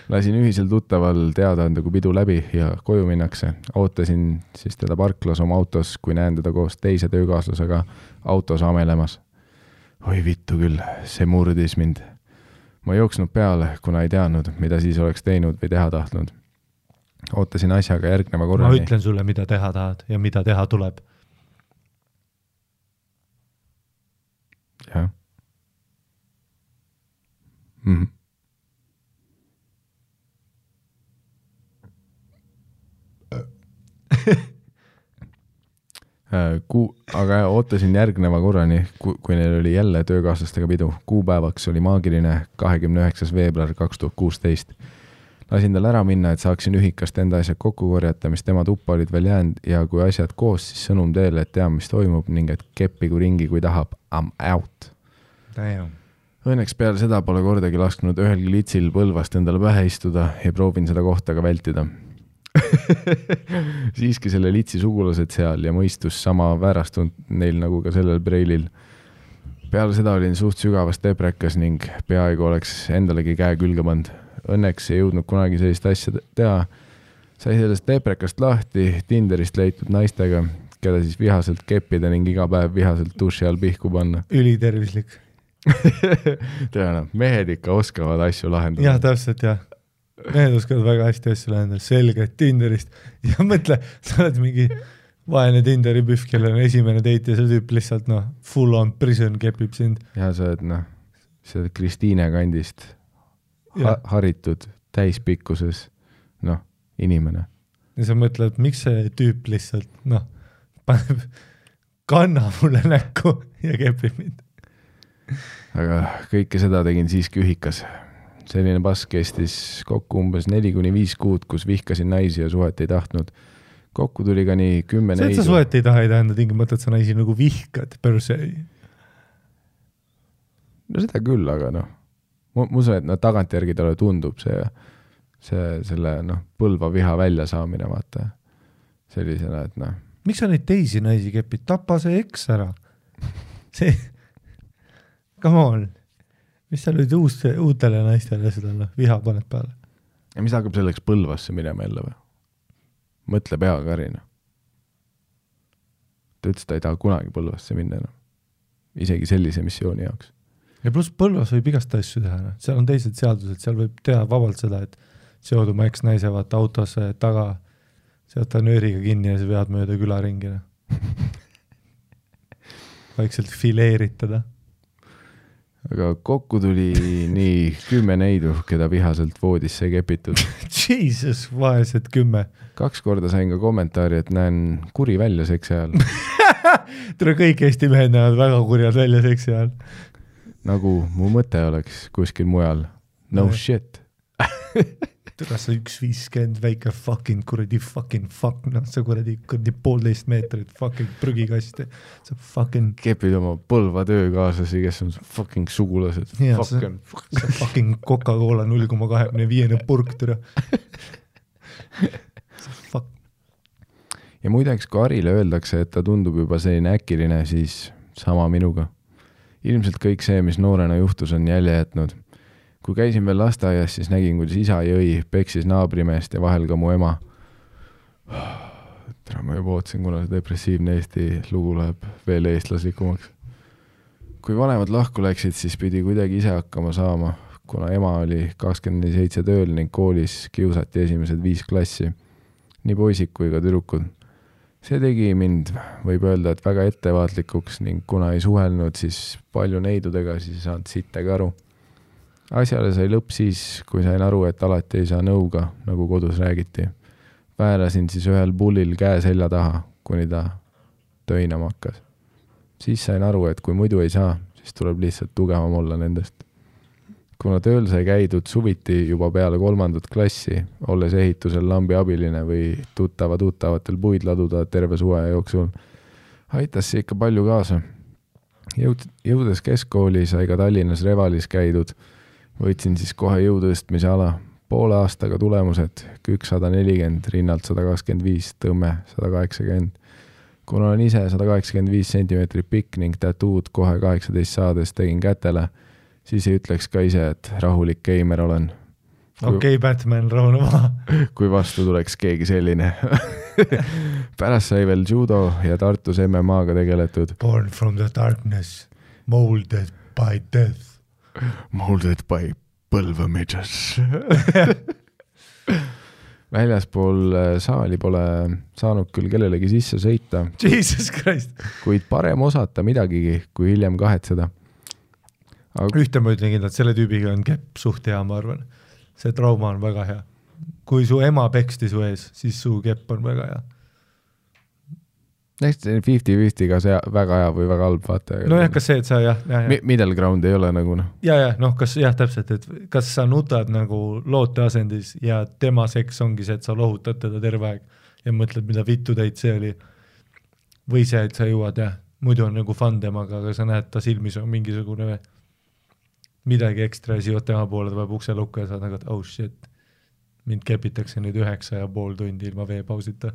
Speaker 1: lasin ühisel tuttaval teada anda, kui pidu läbi ja koju minnakse. ootasin siis teda parklas oma autos, kui näen teda koos teise töökaaslasega autos amelemas. oi vittu küll, see murdis mind. ma ei jooksnud peale, kuna ei teadnud, mida siis oleks teinud või teha tahtnud. Ootasin asjaga järgneva
Speaker 2: ma
Speaker 1: korrani.
Speaker 2: ütlen sulle, mida teha tahad ja mida teha tuleb.
Speaker 1: jah mm. -hmm. Kuu, aga ootasin järgneva korrani, kui neil oli jälle töökaaslastega pidu. kuupäevaks oli maagiline kahekümne üheksas veebruar kaks tuhat kuusteist. Lasin tal ära minna, et saaksin ühikast enda asjad kokku korjata, mis tema tuppa olid veel jäänud ja kui asjad koos, siis sõnum teele, et tean, mis toimub ning et keppigu ringi, kui tahab. I m out. Õnneks peale seda pole kordagi lasknud ühelgi litsil Põlvast endale pähe istuda ja proovin seda kohta ka vältida. siiski selle litsi sugulased seal ja mõistus sama väärastunud neil nagu ka sellel preilil. peale seda olin suht sügavas deprekas ning peaaegu oleks endalegi käe külge pannud. Õnneks ei jõudnud kunagi sellist asja te- teha. sai sellest deprekast lahti Tinderist leitud naistega, keda siis vihaselt keppida ning iga päev vihaselt duši all pihku panna.
Speaker 2: ülitervislik.
Speaker 1: tea noh, mehed ikka oskavad asju lahendada.
Speaker 2: jah, täpselt jah. Mehed oskavad väga hästi asju lahendada, selge, et Tinderist ja mõtle, sa oled mingi vaene Tinderi pühv, kellel on esimene date ja see tüüp lihtsalt noh, full on prison kepib sind.
Speaker 1: ja sa oled noh, sa oled Kristiine kandist ha haritud täispikkuses noh, inimene.
Speaker 2: ja sa mõtled, miks see tüüp lihtsalt noh, paneb kanna mulle näkku ja kepib mind.
Speaker 1: aga kõike seda tegin siiski ühikas. selline pass kestis kokku umbes neli kuni viis kuud, kus vihkasin naisi ja suhet ei tahtnud. kokku tuli ka nii kümme
Speaker 2: see, et sa suhet ei taha, ei tähenda tingimata, et sa naisi nagu vihkad per se.
Speaker 1: no seda küll, aga noh, ma ma usun, et no tagantjärgi talle tundub see, see, selle noh, Põlva viha väljasaamine, vaata. sellisena, et noh,
Speaker 2: miks sa neid teisi naisi kepid, tapa see eks ära. see, come on, mis sa nüüd uus, uutele naistele seda noh, viha paned peale?
Speaker 1: ja mis hakkab selleks Põlvasse minema jälle või? mõtle peaga, Karin. ta ütles, ta ei taha kunagi Põlvasse minna enam. isegi sellise missiooni jaoks.
Speaker 2: Ja pluss Põlvas võib igast asju teha, noh, seal on teised seadused, seal võib teha vabalt seda, et seod oma eksnaise vaata autosse taga, sead ta nööriga kinni ja sa vead mööda küla ringi, noh. vaikselt fileerid teda.
Speaker 1: aga kokku tuli nii kümme neidu, keda vihaselt voodisse ei kepitud.
Speaker 2: Jesus, vaesed kümme.
Speaker 1: kaks korda sain ka kommentaari, et näen kuri välja seksi ajal,
Speaker 2: tere, kõik Eesti mehed näevad väga kurjad välja seksi ajal.
Speaker 1: Nagu mu mõte oleks kuskil mujal. no
Speaker 2: Nojah.
Speaker 1: shit.
Speaker 2: tere, sa üks viiskümmend väike fucking kuradi fucking fuck, noh, sa kuradi kuradi poolteist meetrit fucking prügikast, sa fucking,
Speaker 1: kepid oma Põlva töökaaslasi, kes on fucking sugulased.
Speaker 2: Jaa, see- sa fucking Coca-Cola null koma kahekümne viiene purk, tere. Fuck,
Speaker 1: ja muideks, kui Harile öeldakse, et ta tundub juba selline äkiline, siis sama minuga. Ilmselt kõik see, mis noorena juhtus, on jälje jätnud. kui käisin veel lasteaias, siis nägin, kuidas isa jõi, peksis naabrimeest ja vahel ka mu ema. tere, ma juba ootasin, kuna see depressiivne Eesti lugu läheb veel eestlaslikumaks. kui vanemad lahku läksid, siis pidi kuidagi ise hakkama saama, kuna ema oli kakskümmend neli seitse tööl ning koolis kiusati esimesed viis klassi nii poisid kui ka tüdrukud. See tegi mind, võib öelda, et väga ettevaatlikuks ning kuna ei suhelnud siis palju neidudega, siis ei saanud sittagi aru. asjale sai lõpp siis, kui sain aru, et alati ei saa nõuga, nagu kodus räägiti. väärasin siis ühel pullil käe selja taha, kuni ta töinama hakkas. siis sain aru, et kui muidu ei saa, siis tuleb lihtsalt tugevam olla nendest kuna tööl sai käidud suviti juba peale kolmandat klassi, olles ehitusel lambi abiline või tuttava tuttavatel puid laduda terve suve jooksul, aitas see ikka palju kaasa. jõud, jõudes keskkooli sai ka Tallinnas Revalis käidud, võtsin siis kohe jõutõstmise ala, poole aastaga tulemused, kükk sada nelikümmend, rinnalt sada kakskümmend viis, tõmme sada kaheksakümmend. kuna olen ise sada kaheksakümmend viis sentimeetrit pikk ning tattoo'd kohe kaheksateist saades tegin kätele siis ei ütleks ka ise, et rahulik geimer olen.
Speaker 2: okei okay,, Batman, rahune maha.
Speaker 1: kui vastu tuleks keegi selline. pärast sai veel judo ja Tartus MM-aga tegeletud.
Speaker 2: Born from the darkness, molded by death.
Speaker 1: Molded by Põlva midges. väljaspool äh, saali pole saanud küll kellelegi sisse sõita,
Speaker 2: Jesus Christ.
Speaker 1: kuid parem osata midagigi, kui hiljem kahetseda. Aga
Speaker 2: ühte ma ütlen kindlalt, selle tüübiga on kepp suht hea, ma arvan. see trauma on väga hea. kui su ema peksti su ees, siis su kepp on väga hea.
Speaker 1: eks fifty-fifty kas hea, väga hea või väga halb, vaata.
Speaker 2: nojah, kas see, et sa jah, jah, jah,
Speaker 1: Middle ground ei ole nagu noh,
Speaker 2: ja, ja noh, kas jah, täpselt, et kas sa nutad nagu looteasendis ja tema seks ongi see, et sa lohutad teda terve aeg ja mõtled, mida vittu teid see oli. või see, et sa jõuad jah, muidu on nagu fun temaga, aga sa näed ta silmis on mingisugune midagi ekstra ja siis jõuad tema poole, ta paneb ukse lukku ja sa oled nagu, et oh shit, mind kepitakse nüüd üheksa ja pool tundi ilma veepausita.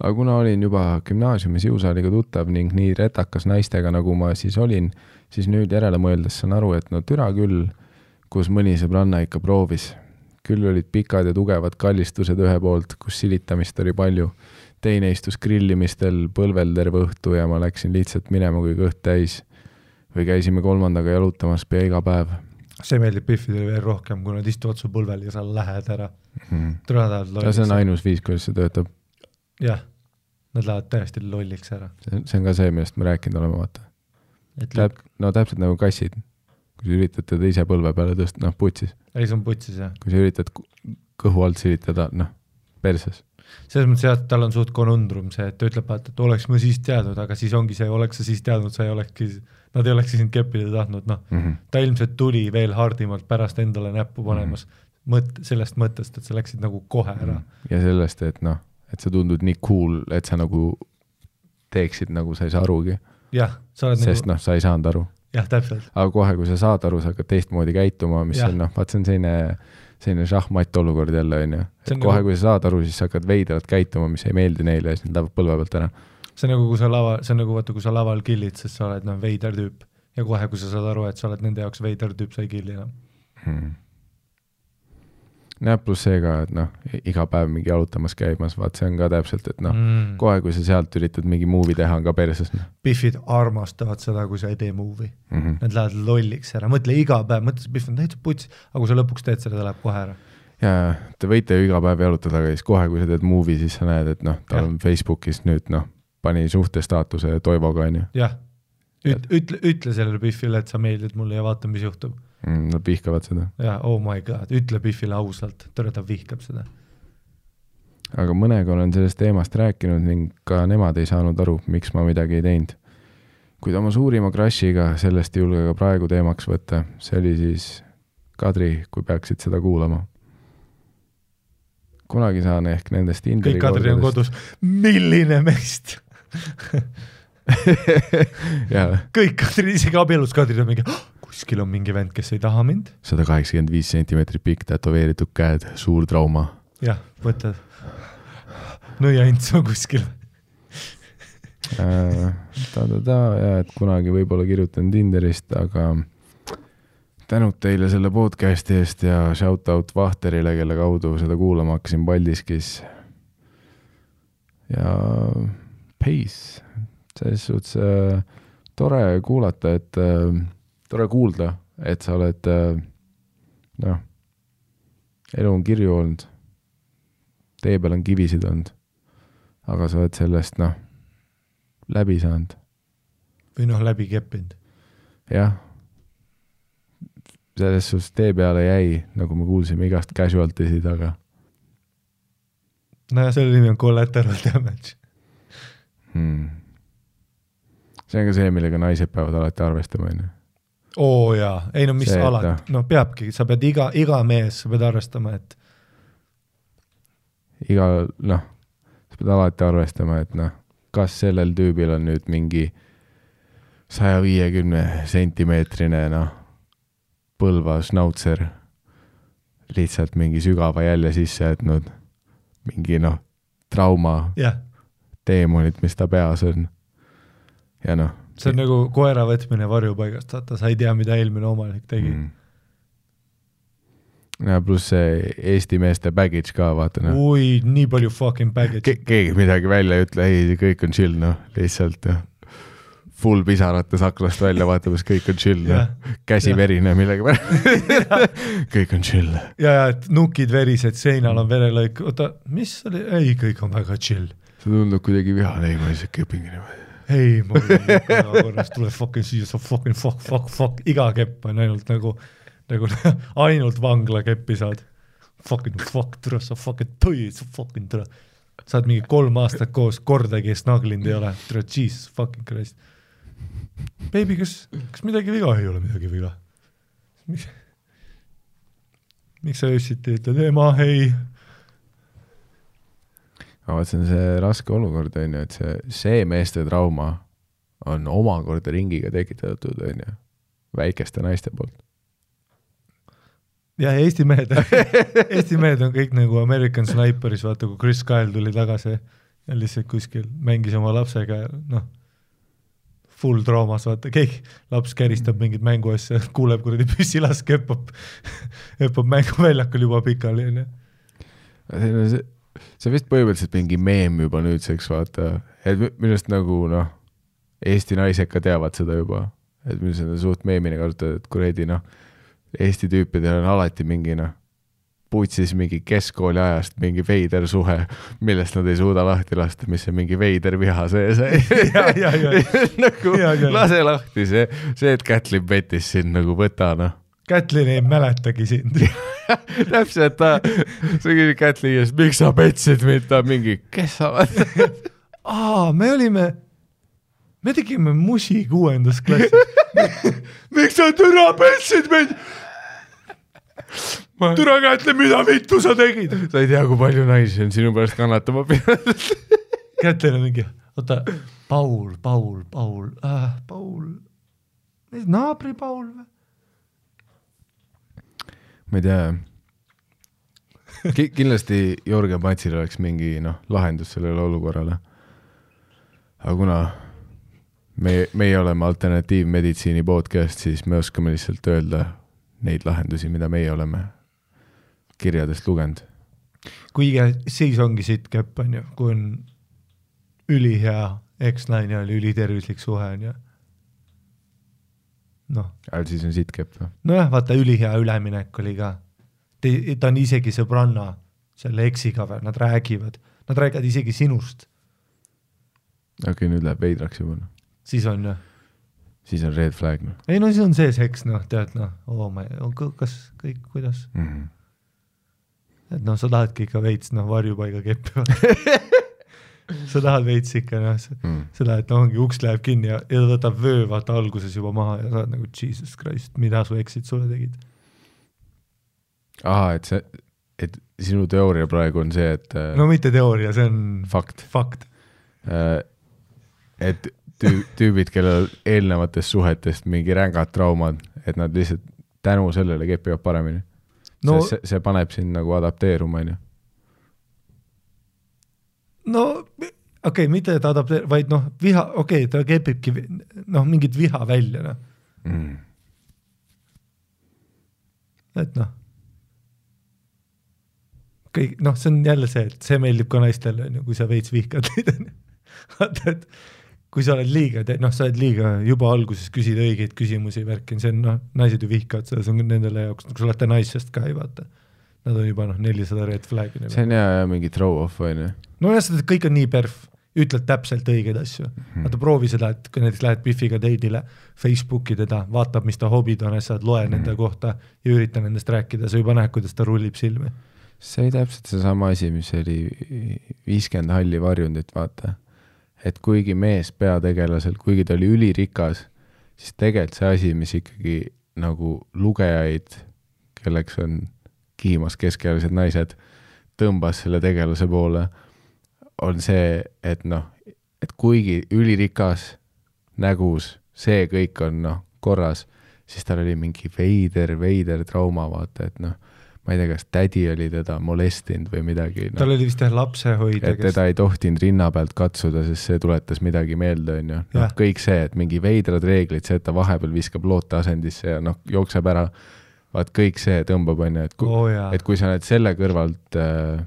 Speaker 1: aga kuna olin juba gümnaasiumis jõusaaliga tuttav ning nii retakas naistega, nagu ma siis olin, siis nüüd järele mõeldes saan aru, et no türa küll, kus mõni sõbranna ikka proovis. küll olid pikad ja tugevad kallistused ühe poolt, kus silitamist oli palju. teine istus grillimistel põlvel terve õhtu ja ma läksin lihtsalt minema, kui kõht täis. Või käisime kolmandaga jalutamas pea iga päev
Speaker 2: see meeldib Biffidele veel rohkem, kui nad istuvad su põlvel ja sa lähed ära.
Speaker 1: mm.. ja see on ainus viis, kuidas see töötab.
Speaker 2: jah, nad lähevad täiesti lolliks ära.
Speaker 1: see on ka see, millest me rääkinud oleme, vaata. Täp-, no täpselt nagu kassid. kui sa üritad teda ise põlve peale tõsta, noh putsis.
Speaker 2: ei, see on putsis jah.
Speaker 1: kui sa üritad kõhu alt silitada, noh, perses.
Speaker 2: Selles mõttes jah, et tal on suht konundrum see, et ta ütleb, vaata, et oleks ma siis teadnud, aga siis ongi see, oleks sa siis teadnud, sa ei olekski, nad ei olekski sind keppida tahtnud, noh.
Speaker 1: Mhm.
Speaker 2: ta ilmselt tuli veel hardimalt pärast endale näppu panemas mõt-, sellest mõttest, et sa läksid nagu kohe ära.
Speaker 1: ja sellest, et noh, et sa tundud nii cool, et sa nagu teeksid nagu sa ei saa arugi,
Speaker 2: jah, sa oled
Speaker 1: sest
Speaker 2: nagu,
Speaker 1: noh, sa ei saanud aru.
Speaker 2: jah, täpselt,
Speaker 1: aga kohe, kui sa saad aru, sa hakkad teistmoodi käituma, mis
Speaker 2: Jah.
Speaker 1: on noh, vaat see on selline, selline šahmatt olukord jälle onju.
Speaker 2: See
Speaker 1: et
Speaker 2: on
Speaker 1: kohe
Speaker 2: nagu-,
Speaker 1: kui sa saad aru, siis sa hakkad veidralt käituma, mis ei meeldi neile ja siis nad lähevad põlve pealt ära
Speaker 2: see on nagu, kui sa lava, see on nagu vaata, kui sa laval kill'id, sest sa oled noh, veider tüüp ja kohe, kui sa saad aru, et sa oled nende jaoks veider tüüp, sa ei kill'i enam.
Speaker 1: hmm.. jah, pluss see ka, et noh, iga päev mingi jalutamas käimas, vaat see on ka täpselt, et noh mm., kohe, kui sa sealt üritad mingi movie teha, on ka perses noh
Speaker 2: Biffid armastavad seda, kui sa ei tee movie.
Speaker 1: mm -hmm.
Speaker 2: Nad lähevad lolliks ära, mõtle iga päev, mõtle see Biff on täitsa puts, aga kui sa lõpuks teed selle, ta läheb kohe ära.
Speaker 1: ja, ja te võite ju iga päev jalutada, aga siis kohe, kui sa teed movie, siis sa näed, et noh, tal on Facebookis nüüd noh, pani suhtestaatuse Toivoga onju
Speaker 2: jah, ütle, ütle, ütle sellele Biffile, et sa meeldid mulle ja vaata, mis juhtub.
Speaker 1: mm,. Nad vihkavad seda,
Speaker 2: ja oh my god, ütle Biffile ausalt, tere, ta vihkab seda.
Speaker 1: aga mõnega olen sellest teemast rääkinud ning ka nemad ei saanud aru, miks ma midagi ei teinud. kuid oma suurima crush'iga sellest ei julge ka praegu teemaks võtta, see oli siis Kadri, kui peaksid seda kuulama. kunagi saan ehk nendest
Speaker 2: kõik Kadri on kodus, milline meist?
Speaker 1: jaa,
Speaker 2: kõik Kadri, isegi abielus Kadri on mingi, kuskil on mingi vend, kes ei taha mind.
Speaker 1: sada kaheksakümmend viis sentimeetrit pikk tätoveeritud käed, suur trauma
Speaker 2: jah, võtad nõiantsu kuskil.
Speaker 1: Äh, ta-ta-ta ja et kunagi võib-olla kirjutan Tinderist, aga tänud teile selle podcast'i eest ja shout out Vahterile, kelle kaudu seda kuulama hakkasin Paldiskis. ja peace, selles suhtes äh, tore kuulata, et äh, tore kuulda, et sa oled äh, noh, elu on kirju olnud, tee peal on kivisid olnud, aga sa oled sellest noh, läbi saanud,
Speaker 2: või noh, läbi keppinud.
Speaker 1: jah. selles suhtes tee peale jäi, nagu me kuulsime igast casualty sid, aga
Speaker 2: nojah, selle nimi on collateral damage.
Speaker 1: hmm. see on ka see, millega naised peavad alati arvestama, onju.
Speaker 2: Oo jaa, ei no mis
Speaker 1: See,
Speaker 2: alati
Speaker 1: noh.,
Speaker 2: no peabki, sa pead iga, iga mees, sa pead arvestama, et
Speaker 1: iga, noh, sa pead alati arvestama, et noh, kas sellel tüübil on nüüd mingi saja viiekümne sentimeetrine, noh, Põlva šnautser lihtsalt mingi sügava jälje sisse jätnud, mingi noh, trauma,
Speaker 2: jah,
Speaker 1: teemonid, mis ta peas on. ja noh
Speaker 2: see on nagu koera võtmine varjupaigast, vaata, sa ei tea, mida eelmine omanik tegi mm..
Speaker 1: ja pluss see Eesti meeste baggage ka, vaata noh
Speaker 2: oi, nii palju fucking
Speaker 1: Ke,
Speaker 2: baggage'i.
Speaker 1: keegi midagi välja ei ütle, ei, kõik on chill, noh, lihtsalt noh, full pisarates aknast välja vaatamas, kõik on chill
Speaker 2: Jah.,
Speaker 1: käsi
Speaker 2: Jah.
Speaker 1: verine millegipärast. kõik on chill.
Speaker 2: ja, ja et nukid verised, seinal on verelõik, oota, mis oli, ei, kõik on väga chill.
Speaker 1: see tundub kuidagi vihane, ei ma lihtsalt kepingi niimoodi.
Speaker 2: ei, mul korras tuleb fucking siia, sa fucking fuck, fuck, fuck, iga kepp on ainult nagu, nagu ainult vanglakeppi saad. Fucking fuck, tule, sa fucking tõi, sa fucking tule. sa oled mingi kolm aastat koos, kordagi snaglinud ei ole, tule, jesus fucking christ. Baby, kas, kas midagi viga, ei ole midagi viga. miks sa öösiti ütled, ema ei
Speaker 1: ma vaatasin, see raske olukord on ju, et see, see meeste trauma on omakorda ringiga tekitatud, on ju, väikeste naiste poolt.
Speaker 2: jah, ja Eesti mehed, Eesti mehed on kõik nagu American Sniperis, vaata kui Chris Kyle tuli tagasi ja lihtsalt kuskil mängis oma lapsega ja noh, full traumas, vaata keegi, laps käristab mingit mänguasja, kuuleb kuradi püssilask hüppab, hüppab mänguväljakul juba pikali,
Speaker 1: on see, see on vist põhimõtteliselt mingi meem juba nüüdseks, vaata, et mi- minu arust nagu noh, Eesti naised ka teavad seda juba, et minu arust seda suht meemina kasutada, et kuradi noh, Eesti tüüpidel on alati mingi noh, putsis mingi keskkooli ajast mingi veider suhe, millest nad ei suuda lahti lasta, mis on mingi veider viha sees. Nagu
Speaker 2: ja, ja.
Speaker 1: lase lahti see, see, et Kätlin pettis sind nagu võta noh
Speaker 2: Kätlin ei mäletagi sind.
Speaker 1: täpselt, ta, sa küsid Kätli käest, miks sa petsid mind, ta mingi, kes sa oled?
Speaker 2: aa, me olime, me tegime musi kuuendas klassis. miks sa türa petsid mind? türa Kätlin, mida vittu sa tegid?
Speaker 1: sa ei tea, kui palju naisi on sinu pärast kannatama pidanud.
Speaker 2: Kätlin on mingi, oota, Paul, Paul, Paul äh,, Paul, naabri Paul või?
Speaker 1: Ma ei tea Ki. kindlasti Jörgen Patsil oleks mingi noh, lahendus sellele olukorrale. aga kuna me, meie oleme alternatiivmeditsiini podcast, siis me oskame lihtsalt öelda neid lahendusi, mida meie oleme kirjadest lugenud.
Speaker 2: kuigi siis ongi sitt käpp, onju, kui on ülihea eksnaine oli ülitervislik suhe, onju. noh,
Speaker 1: siis on sitt kepp või?
Speaker 2: nojah, vaata ülihea üleminek oli ka. ta on isegi sõbranna selle eksiga või, nad räägivad, nad räägivad isegi sinust,
Speaker 1: okei okay,, nüüd läheb veidraks juba noh,
Speaker 2: siis on ju.
Speaker 1: siis on red flag noh
Speaker 2: ei no siis on see seks, noh, tead noh, oo ma, kas kõik, kuidas,
Speaker 1: mm -hmm.
Speaker 2: et noh, sa tahadki ikka veits noh, varjupaiga keppi sa tahad veits ikka noh,
Speaker 1: Mm.
Speaker 2: seda, et noh, ongi uks läheb kinni ja, ja ta võtab vöö vaata alguses juba maha ja sa oled nagu jesus christ, mida su eksid sulle tegid.
Speaker 1: ahah, et see, et sinu teooria praegu on see, et
Speaker 2: no mitte teooria, see on
Speaker 1: fakt,
Speaker 2: fakt.
Speaker 1: et tüü-, tüübid, kellel eelnevatest suhetest mingi rängad traumad, et nad lihtsalt tänu sellele kepivad paremini
Speaker 2: no
Speaker 1: see, see paneb sind nagu adapteeruma, onju.
Speaker 2: No okei okay,, mitte et adapteer-, vaid noh, viha, okei okay,, ta kepibki noh, mingit viha välja noh,
Speaker 1: Mm.
Speaker 2: et noh. kõik noh, see on jälle see, et see meeldib ka naistele onju, kui sa veits vihkad neid onju. vaata, et kui sa oled liiga, noh, sa oled liiga juba alguses küsid õigeid küsimusi, värki, see on noh, naised ju vihkavad seda, see on nendele jaoks, kui sa olete naissest ka ei vaata. Nad on juba noh, nelisada red flag'i.
Speaker 1: see on hea, hea mingi throw-off, onju.
Speaker 2: nojah, seda kõik on nii perf, ütled täpselt õigeid asju mm. -hmm. vaata proovi seda, et kui näiteks lähed Biffiga date'ile, Facebooki teda, vaatab, mis ta hobid on, asjad, loe mm. -hmm. nende kohta ja ürita nendest rääkida, sa juba näed, kuidas ta rullib silmi.
Speaker 1: see oli täpselt seesama asi, mis oli viiskümmend halli varjundit, vaata. et kuigi mees peategelasel, kuigi ta oli ülirikas, siis tegelikult see asi, mis ikkagi nagu lugejaid, kelleks on kihimas keskealised naised, tõmbas selle tegelase poole, on see, et noh, et kuigi ülirikas, nägus, see kõik on noh, korras, siis tal oli mingi veider, veider trauma, vaata, et noh, ma ei tea, kas tädi oli teda molestinud või midagi
Speaker 2: tal
Speaker 1: no,.
Speaker 2: oli vist jah lapsehoidja,
Speaker 1: et teda ei tohtinud rinna pealt katsuda, sest see tuletas midagi meelde, onju. noh kõik see, et mingi veidrad reeglid, see, et ta vahepeal viskab loote asendisse ja noh, jookseb ära, vaat kõik see tõmbab, onju, et kui,
Speaker 2: oh,
Speaker 1: et, kui sa oled selle kõrvalt äh,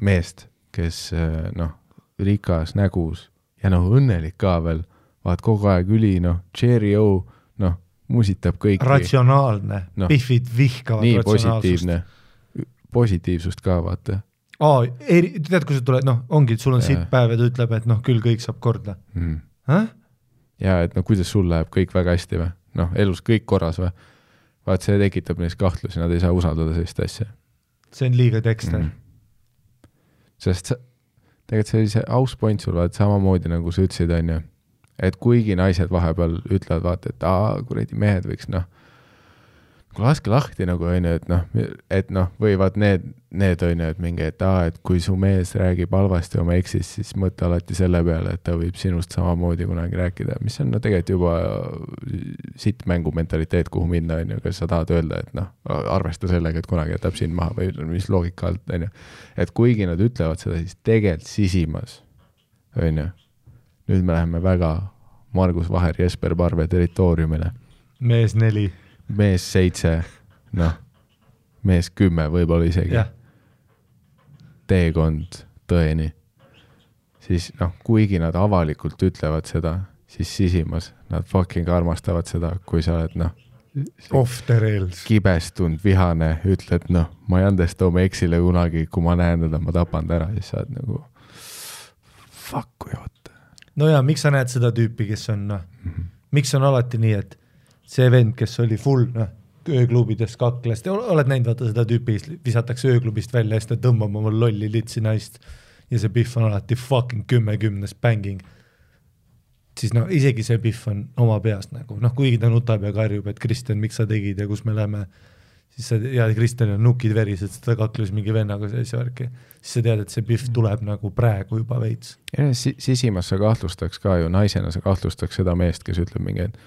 Speaker 1: meest, kes äh, noh, rikas, nägus ja noh, õnnelik ka veel, vaat kogu aeg üli noh, cheerio, noh, musitab kõiki.
Speaker 2: ratsionaalne. No,, Biffid vihkavad
Speaker 1: nii positiivne, positiivsust ka vaata.
Speaker 2: Aa, eri, tead, kui sa tuled, noh, ongi, sul on sitt päev ja ta ütleb, et noh, küll kõik saab korda.
Speaker 1: Mm.. ja et no kuidas sul läheb kõik väga hästi või, noh, elus kõik korras või? Vaat see tekitab neis kahtlusi, nad ei saa usaldada sellist asja
Speaker 2: see on liiga tekster mm.
Speaker 1: sest sa, tegelikult see oli see aus point sul, vaata samamoodi nagu sa ütlesid, onju, et kuigi naised vahepeal ütlevad, vaata, et aa, kuradi mehed võiks noh, kuule laske lahti nagu onju, et noh, et noh, või vaat need, need onju, et mingi, et aa, et kui su mees räägib halvasti oma eksist, siis mõtle alati selle peale, et ta võib sinust samamoodi kunagi rääkida, mis on no tegelikult juba sitt mängu mentaliteet, kuhu minna onju, kas sa tahad öelda, et noh, arvesta sellega, et kunagi jätab sind maha või mis loogika alt onju. Et kuigi nad ütlevad seda, siis tegelikult sisimas, onju, nüüd me läheme väga Margus Vaher, Jesper Parve territooriumile,
Speaker 2: mees neli,
Speaker 1: mees seitse, noh, mees kümme võib-olla isegi teekond tõeni, siis noh, kuigi nad avalikult ütlevad seda, siis sisimas nad fucking armastavad seda, kui sa oled noh,
Speaker 2: off the rails.
Speaker 1: kibestunud, vihane, ütled noh, ma ei andesta oma eksile kunagi, kui ma näen teda, ma tapan ta ära, siis sa oled nagu fuck kui hot.
Speaker 2: no ja miks sa näed seda tüüpi, kes on noh,
Speaker 1: Mhm.
Speaker 2: miks on alati nii, et see vend, kes oli full noh, ööklubides kakles, te ol- oled näinud, vaata seda tüüpi, visatakse ööklubist välja ja siis ta tõmbab oma lolli litsi naist ja see Pihv on alati fucking kümme kümnes bänging. siis noh, isegi see Pihv on oma peas nagu noh, kuigi ta nutab ja karjub, et Kristjan, miks sa tegid ja kus me läheme, siis sa ja Kristjanil on nukid verised, ta kakles mingi vennaga sellise värki, siis sa tead, et see Pihv tuleb nagu praegu juba veits.
Speaker 1: Si sisimas sa kahtlustaks ka ju, naisena sa kahtlustaks seda meest, kes ütleb mingi, et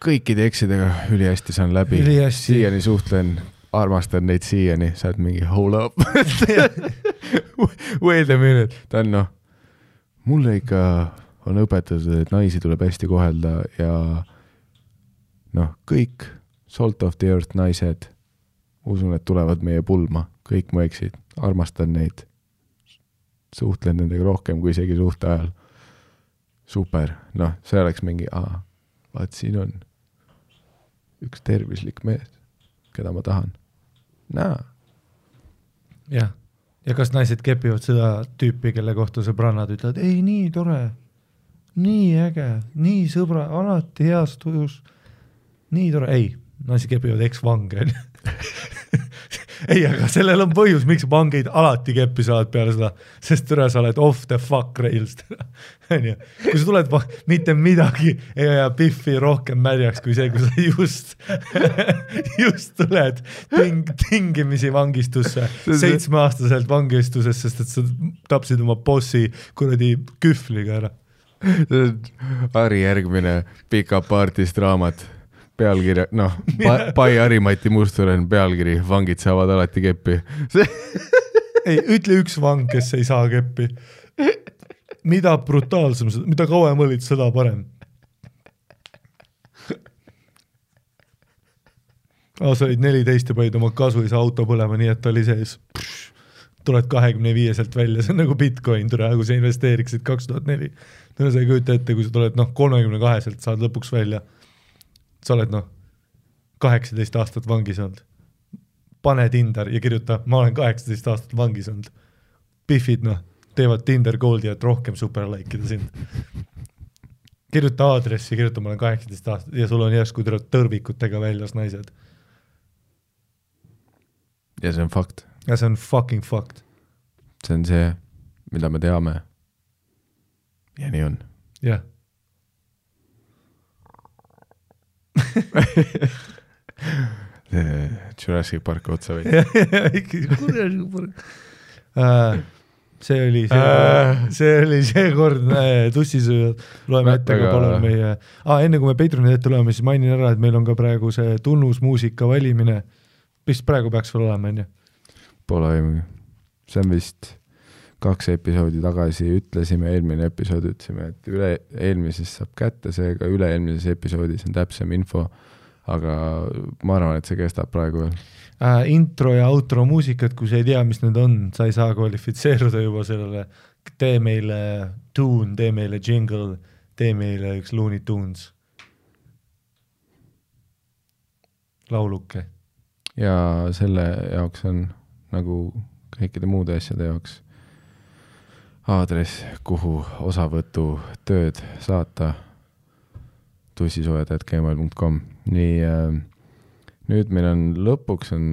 Speaker 1: kõikide eksidega ülihästi saan läbi, siiani suhtlen, armastan neid siiani, sa oled mingi hold up. Wait a minute, ta on noh, mulle ikka on õpetatud, et naisi tuleb hästi kohelda ja noh, kõik salt of the earth naised, usun, et tulevad meie pulma, kõik mu eksid, armastan neid. Suhtlen nendega rohkem kui isegi suhte ajal. super, noh, see oleks mingi, aa, vaat siin on üks tervislik mees, keda ma tahan. näe,
Speaker 2: jah, ja kas naised kepivad seda tüüpi, kelle kohta sõbrannad ütlevad, ei nii tore, nii äge, nii sõbra, alati heas tujus, nii tore, ei, naised kepivad eksvange onju. ei, aga sellel on põhjus, miks vangeid alati keppi saavad peale seda, sest türa sa oled off the fuck rails, onju. kui sa tuled, mitte midagi ei aja Biffi rohkem märjaks kui see, kui sa just, just tuled ting, tingimisi vangistusse, seitsmeaastaselt vangistuses, sest et sa tapsid oma bossi kuradi kühvliga ära.
Speaker 1: Harri järgmine Pika party'st raamat, pealkirja, noh, Pai Harimati Mustonen, pealkiri Vangid saavad alati keppi.
Speaker 2: ei, ütle üks vang, kes ei saa keppi. mida brutaalsem, mida kauem olid, seda parem. aa, sa olid neliteist ja panid oma kasuisa auto põlema, nii et ta oli sees. tuled kahekümne viieselt välja, see on nagu Bitcoin, tule, kui sa investeeriksid kaks tuhat neli. no sa ei kujuta ette, kui sa tuled noh, kolmekümne kaheselt saad lõpuks välja. Sa oled noh, kaheksateist aastat vangis olnud. pane Tinder ja kirjuta, ma olen kaheksateist aastat vangis olnud. Biffid noh, teevad Tinder Goldi, et rohkem super like ida sind. kirjuta aadressi, kirjuta, ma olen kaheksateist aastat ja sul on järsku tule tõrvikutega väljas naised.
Speaker 1: ja see on fakt,
Speaker 2: ja see on fucking fucked,
Speaker 1: see on see, mida me teame. ja nii on.
Speaker 2: jah.
Speaker 1: Jurassic Parki otsa või?
Speaker 2: See oli see oli seekord tussisööjad, loeme ette ka palun meie ah,, enne kui me Patreoni ette loeme, siis mainin ära, et meil on ka praegu see tunnusmuusika valimine, mis praegu peaks veel olema, onju.
Speaker 1: Pole aimugi. see on vist kaks episoodi tagasi ütlesime, eelmine episood ütlesime, et üle, eelmises saab kätte, seega üle-eelmises episoodis on täpsem info. aga ma arvan, et see kestab praegu veel.
Speaker 2: äh, intro ja outro muusikat, kui sa ei tea, mis need on, sa ei saa kvalifitseeruda juba sellele, tee meile tune, tee meile jingle, tee meile üks Looney Tunes lauluke.
Speaker 1: ja selle jaoks on nagu kõikide muude asjade jaoks aadress, kuhu osavõtutööd saata tussisoojad.gmail.com, nii äh, nüüd meil on lõpuks on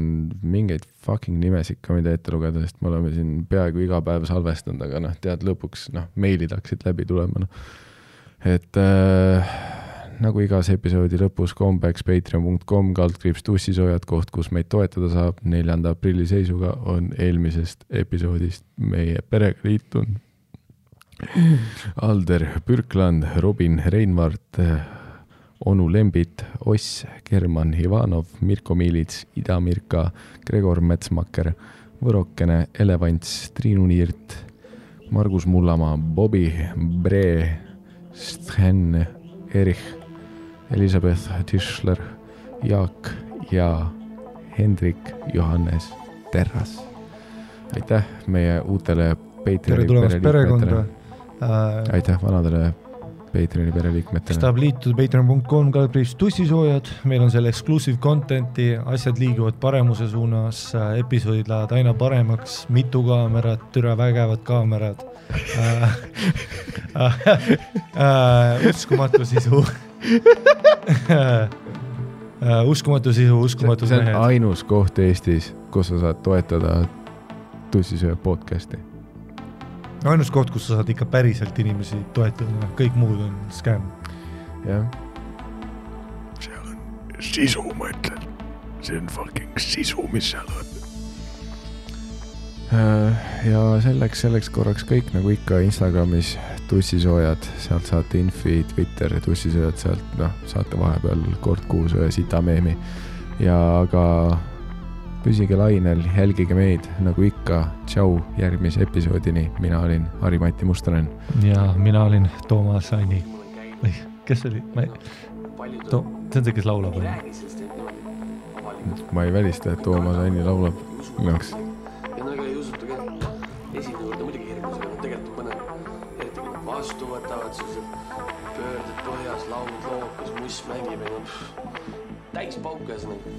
Speaker 1: mingeid fucking nimesid ka, mida ette lugeda, sest me oleme siin peaaegu iga päev salvestanud, aga noh, tead lõpuks noh, meilid hakkasid läbi tulema, noh. et äh, nagu igas episoodi lõpus kombeks patreon.com kaldkriips tussisoojad, koht, kus meid toetada saab. neljanda aprilli seisuga on eelmisest episoodist meie perega liitunud Alder Pürkland, Robin Reinvart, onu Lembit, Oss, German Ivanov, Mirko Miilits, Ida-Mirka, Gregor Metsmaker, Võrokene, Elevants, Triinu Niirt, Margus Mullamaa, Bobi, Bre, Sten, Erich, Elizabeth Tischler, Jaak ja Hendrik Johannes Terras. aitäh meie uutele Patreoni pereliikmetele..
Speaker 2: Äh,
Speaker 1: aitäh vanadele Patreoni pereliikmetele
Speaker 2: kes. tahab liituda patreon.com kaldkriips tussisoojad, meil on seal exclusive content'i, asjad liiguvad paremuse suunas, episoodid lähevad aina paremaks, mitu kaamerat, türa vägevad kaamerad äh. Äh, äh, uskumatu sisu äh,. uskumatu sisu, uskumatud mehed.
Speaker 1: ainus koht Eestis, kus sa saad toetada tussisöö podcast'i.
Speaker 2: Ainus koht, kus sa saad ikka päriselt inimesi toetada, kõik muud on skäm.
Speaker 1: jah. seal on sisu, ma ütlen. see on fucking sisu, mis seal on. ja selleks, selleks korraks kõik nagu ikka Instagramis tussisoojad, sealt saate infi, Twitter, tussisoojad, sealt noh, saate vahepeal kord kuus ühe sita meemi. ja aga püsige lainel, jälgige meid nagu ikka, tšau, järgmise episoodini, mina olin Harri-Mati Mustonen.
Speaker 2: ja mina olin Toomas Anni. või kes see oli, ma ei, to-, see on see, kes laulab või?
Speaker 1: ma ei välista, et Toomas Anni laulab minu jaoks.
Speaker 7: ja no ega ei usuta ka, esine juurde muidugi hirmus, aga tegelikult on põnev. eriti kui nad vastu võtavad, sellised pöörded põhjas, laulud lood, kus muss mängib ja noh, täis pauku ühesõnaga.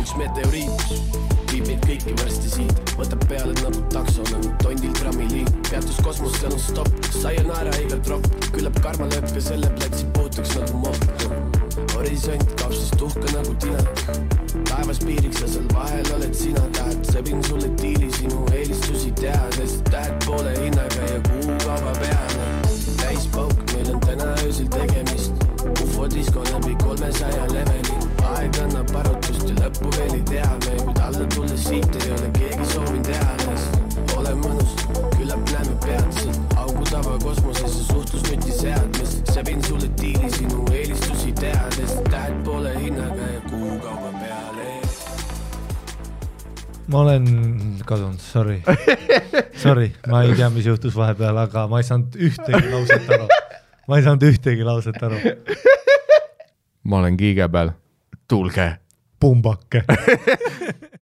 Speaker 7: Üks meteoriit viib meid kõiki varsti siit, võtab peale nagu takso nagu tondil trammiliin, peatus kosmos, seal on stopp, sayonara igal tropp, küllap karma lööb ka selle platsi puutuks nagu mopp. horisont kapsast uhke nagu tina, taevas piiriks ja seal vahel oled sina, tahad, sõbin sulle diili sinu eelistusi teades, tähed poole hinnaga ja kuukauba peale. täis pauk, meil on täna öösel tegemist, ufodisko läbi kolmesaja leveli, aeg annab arutust ja lõppu veel ei tea me, kuid alla tulles siit ei ole keegi soovinud eales. ole mõnus, küllap näeme peatselt, augu tava kosmoses ja suhtlusnuti seadmes, sõbin sulle diili sinu eelistusi teades, tähed poole hinnaga ja kuukauba peale
Speaker 2: ma olen kadunud, sorry. Sorry, ma ei tea, mis juhtus vahepeal, aga ma ei saanud ühtegi lauset aru. ma ei saanud ühtegi lauset aru.
Speaker 1: ma olen kiige peal, tulge
Speaker 2: pumbake.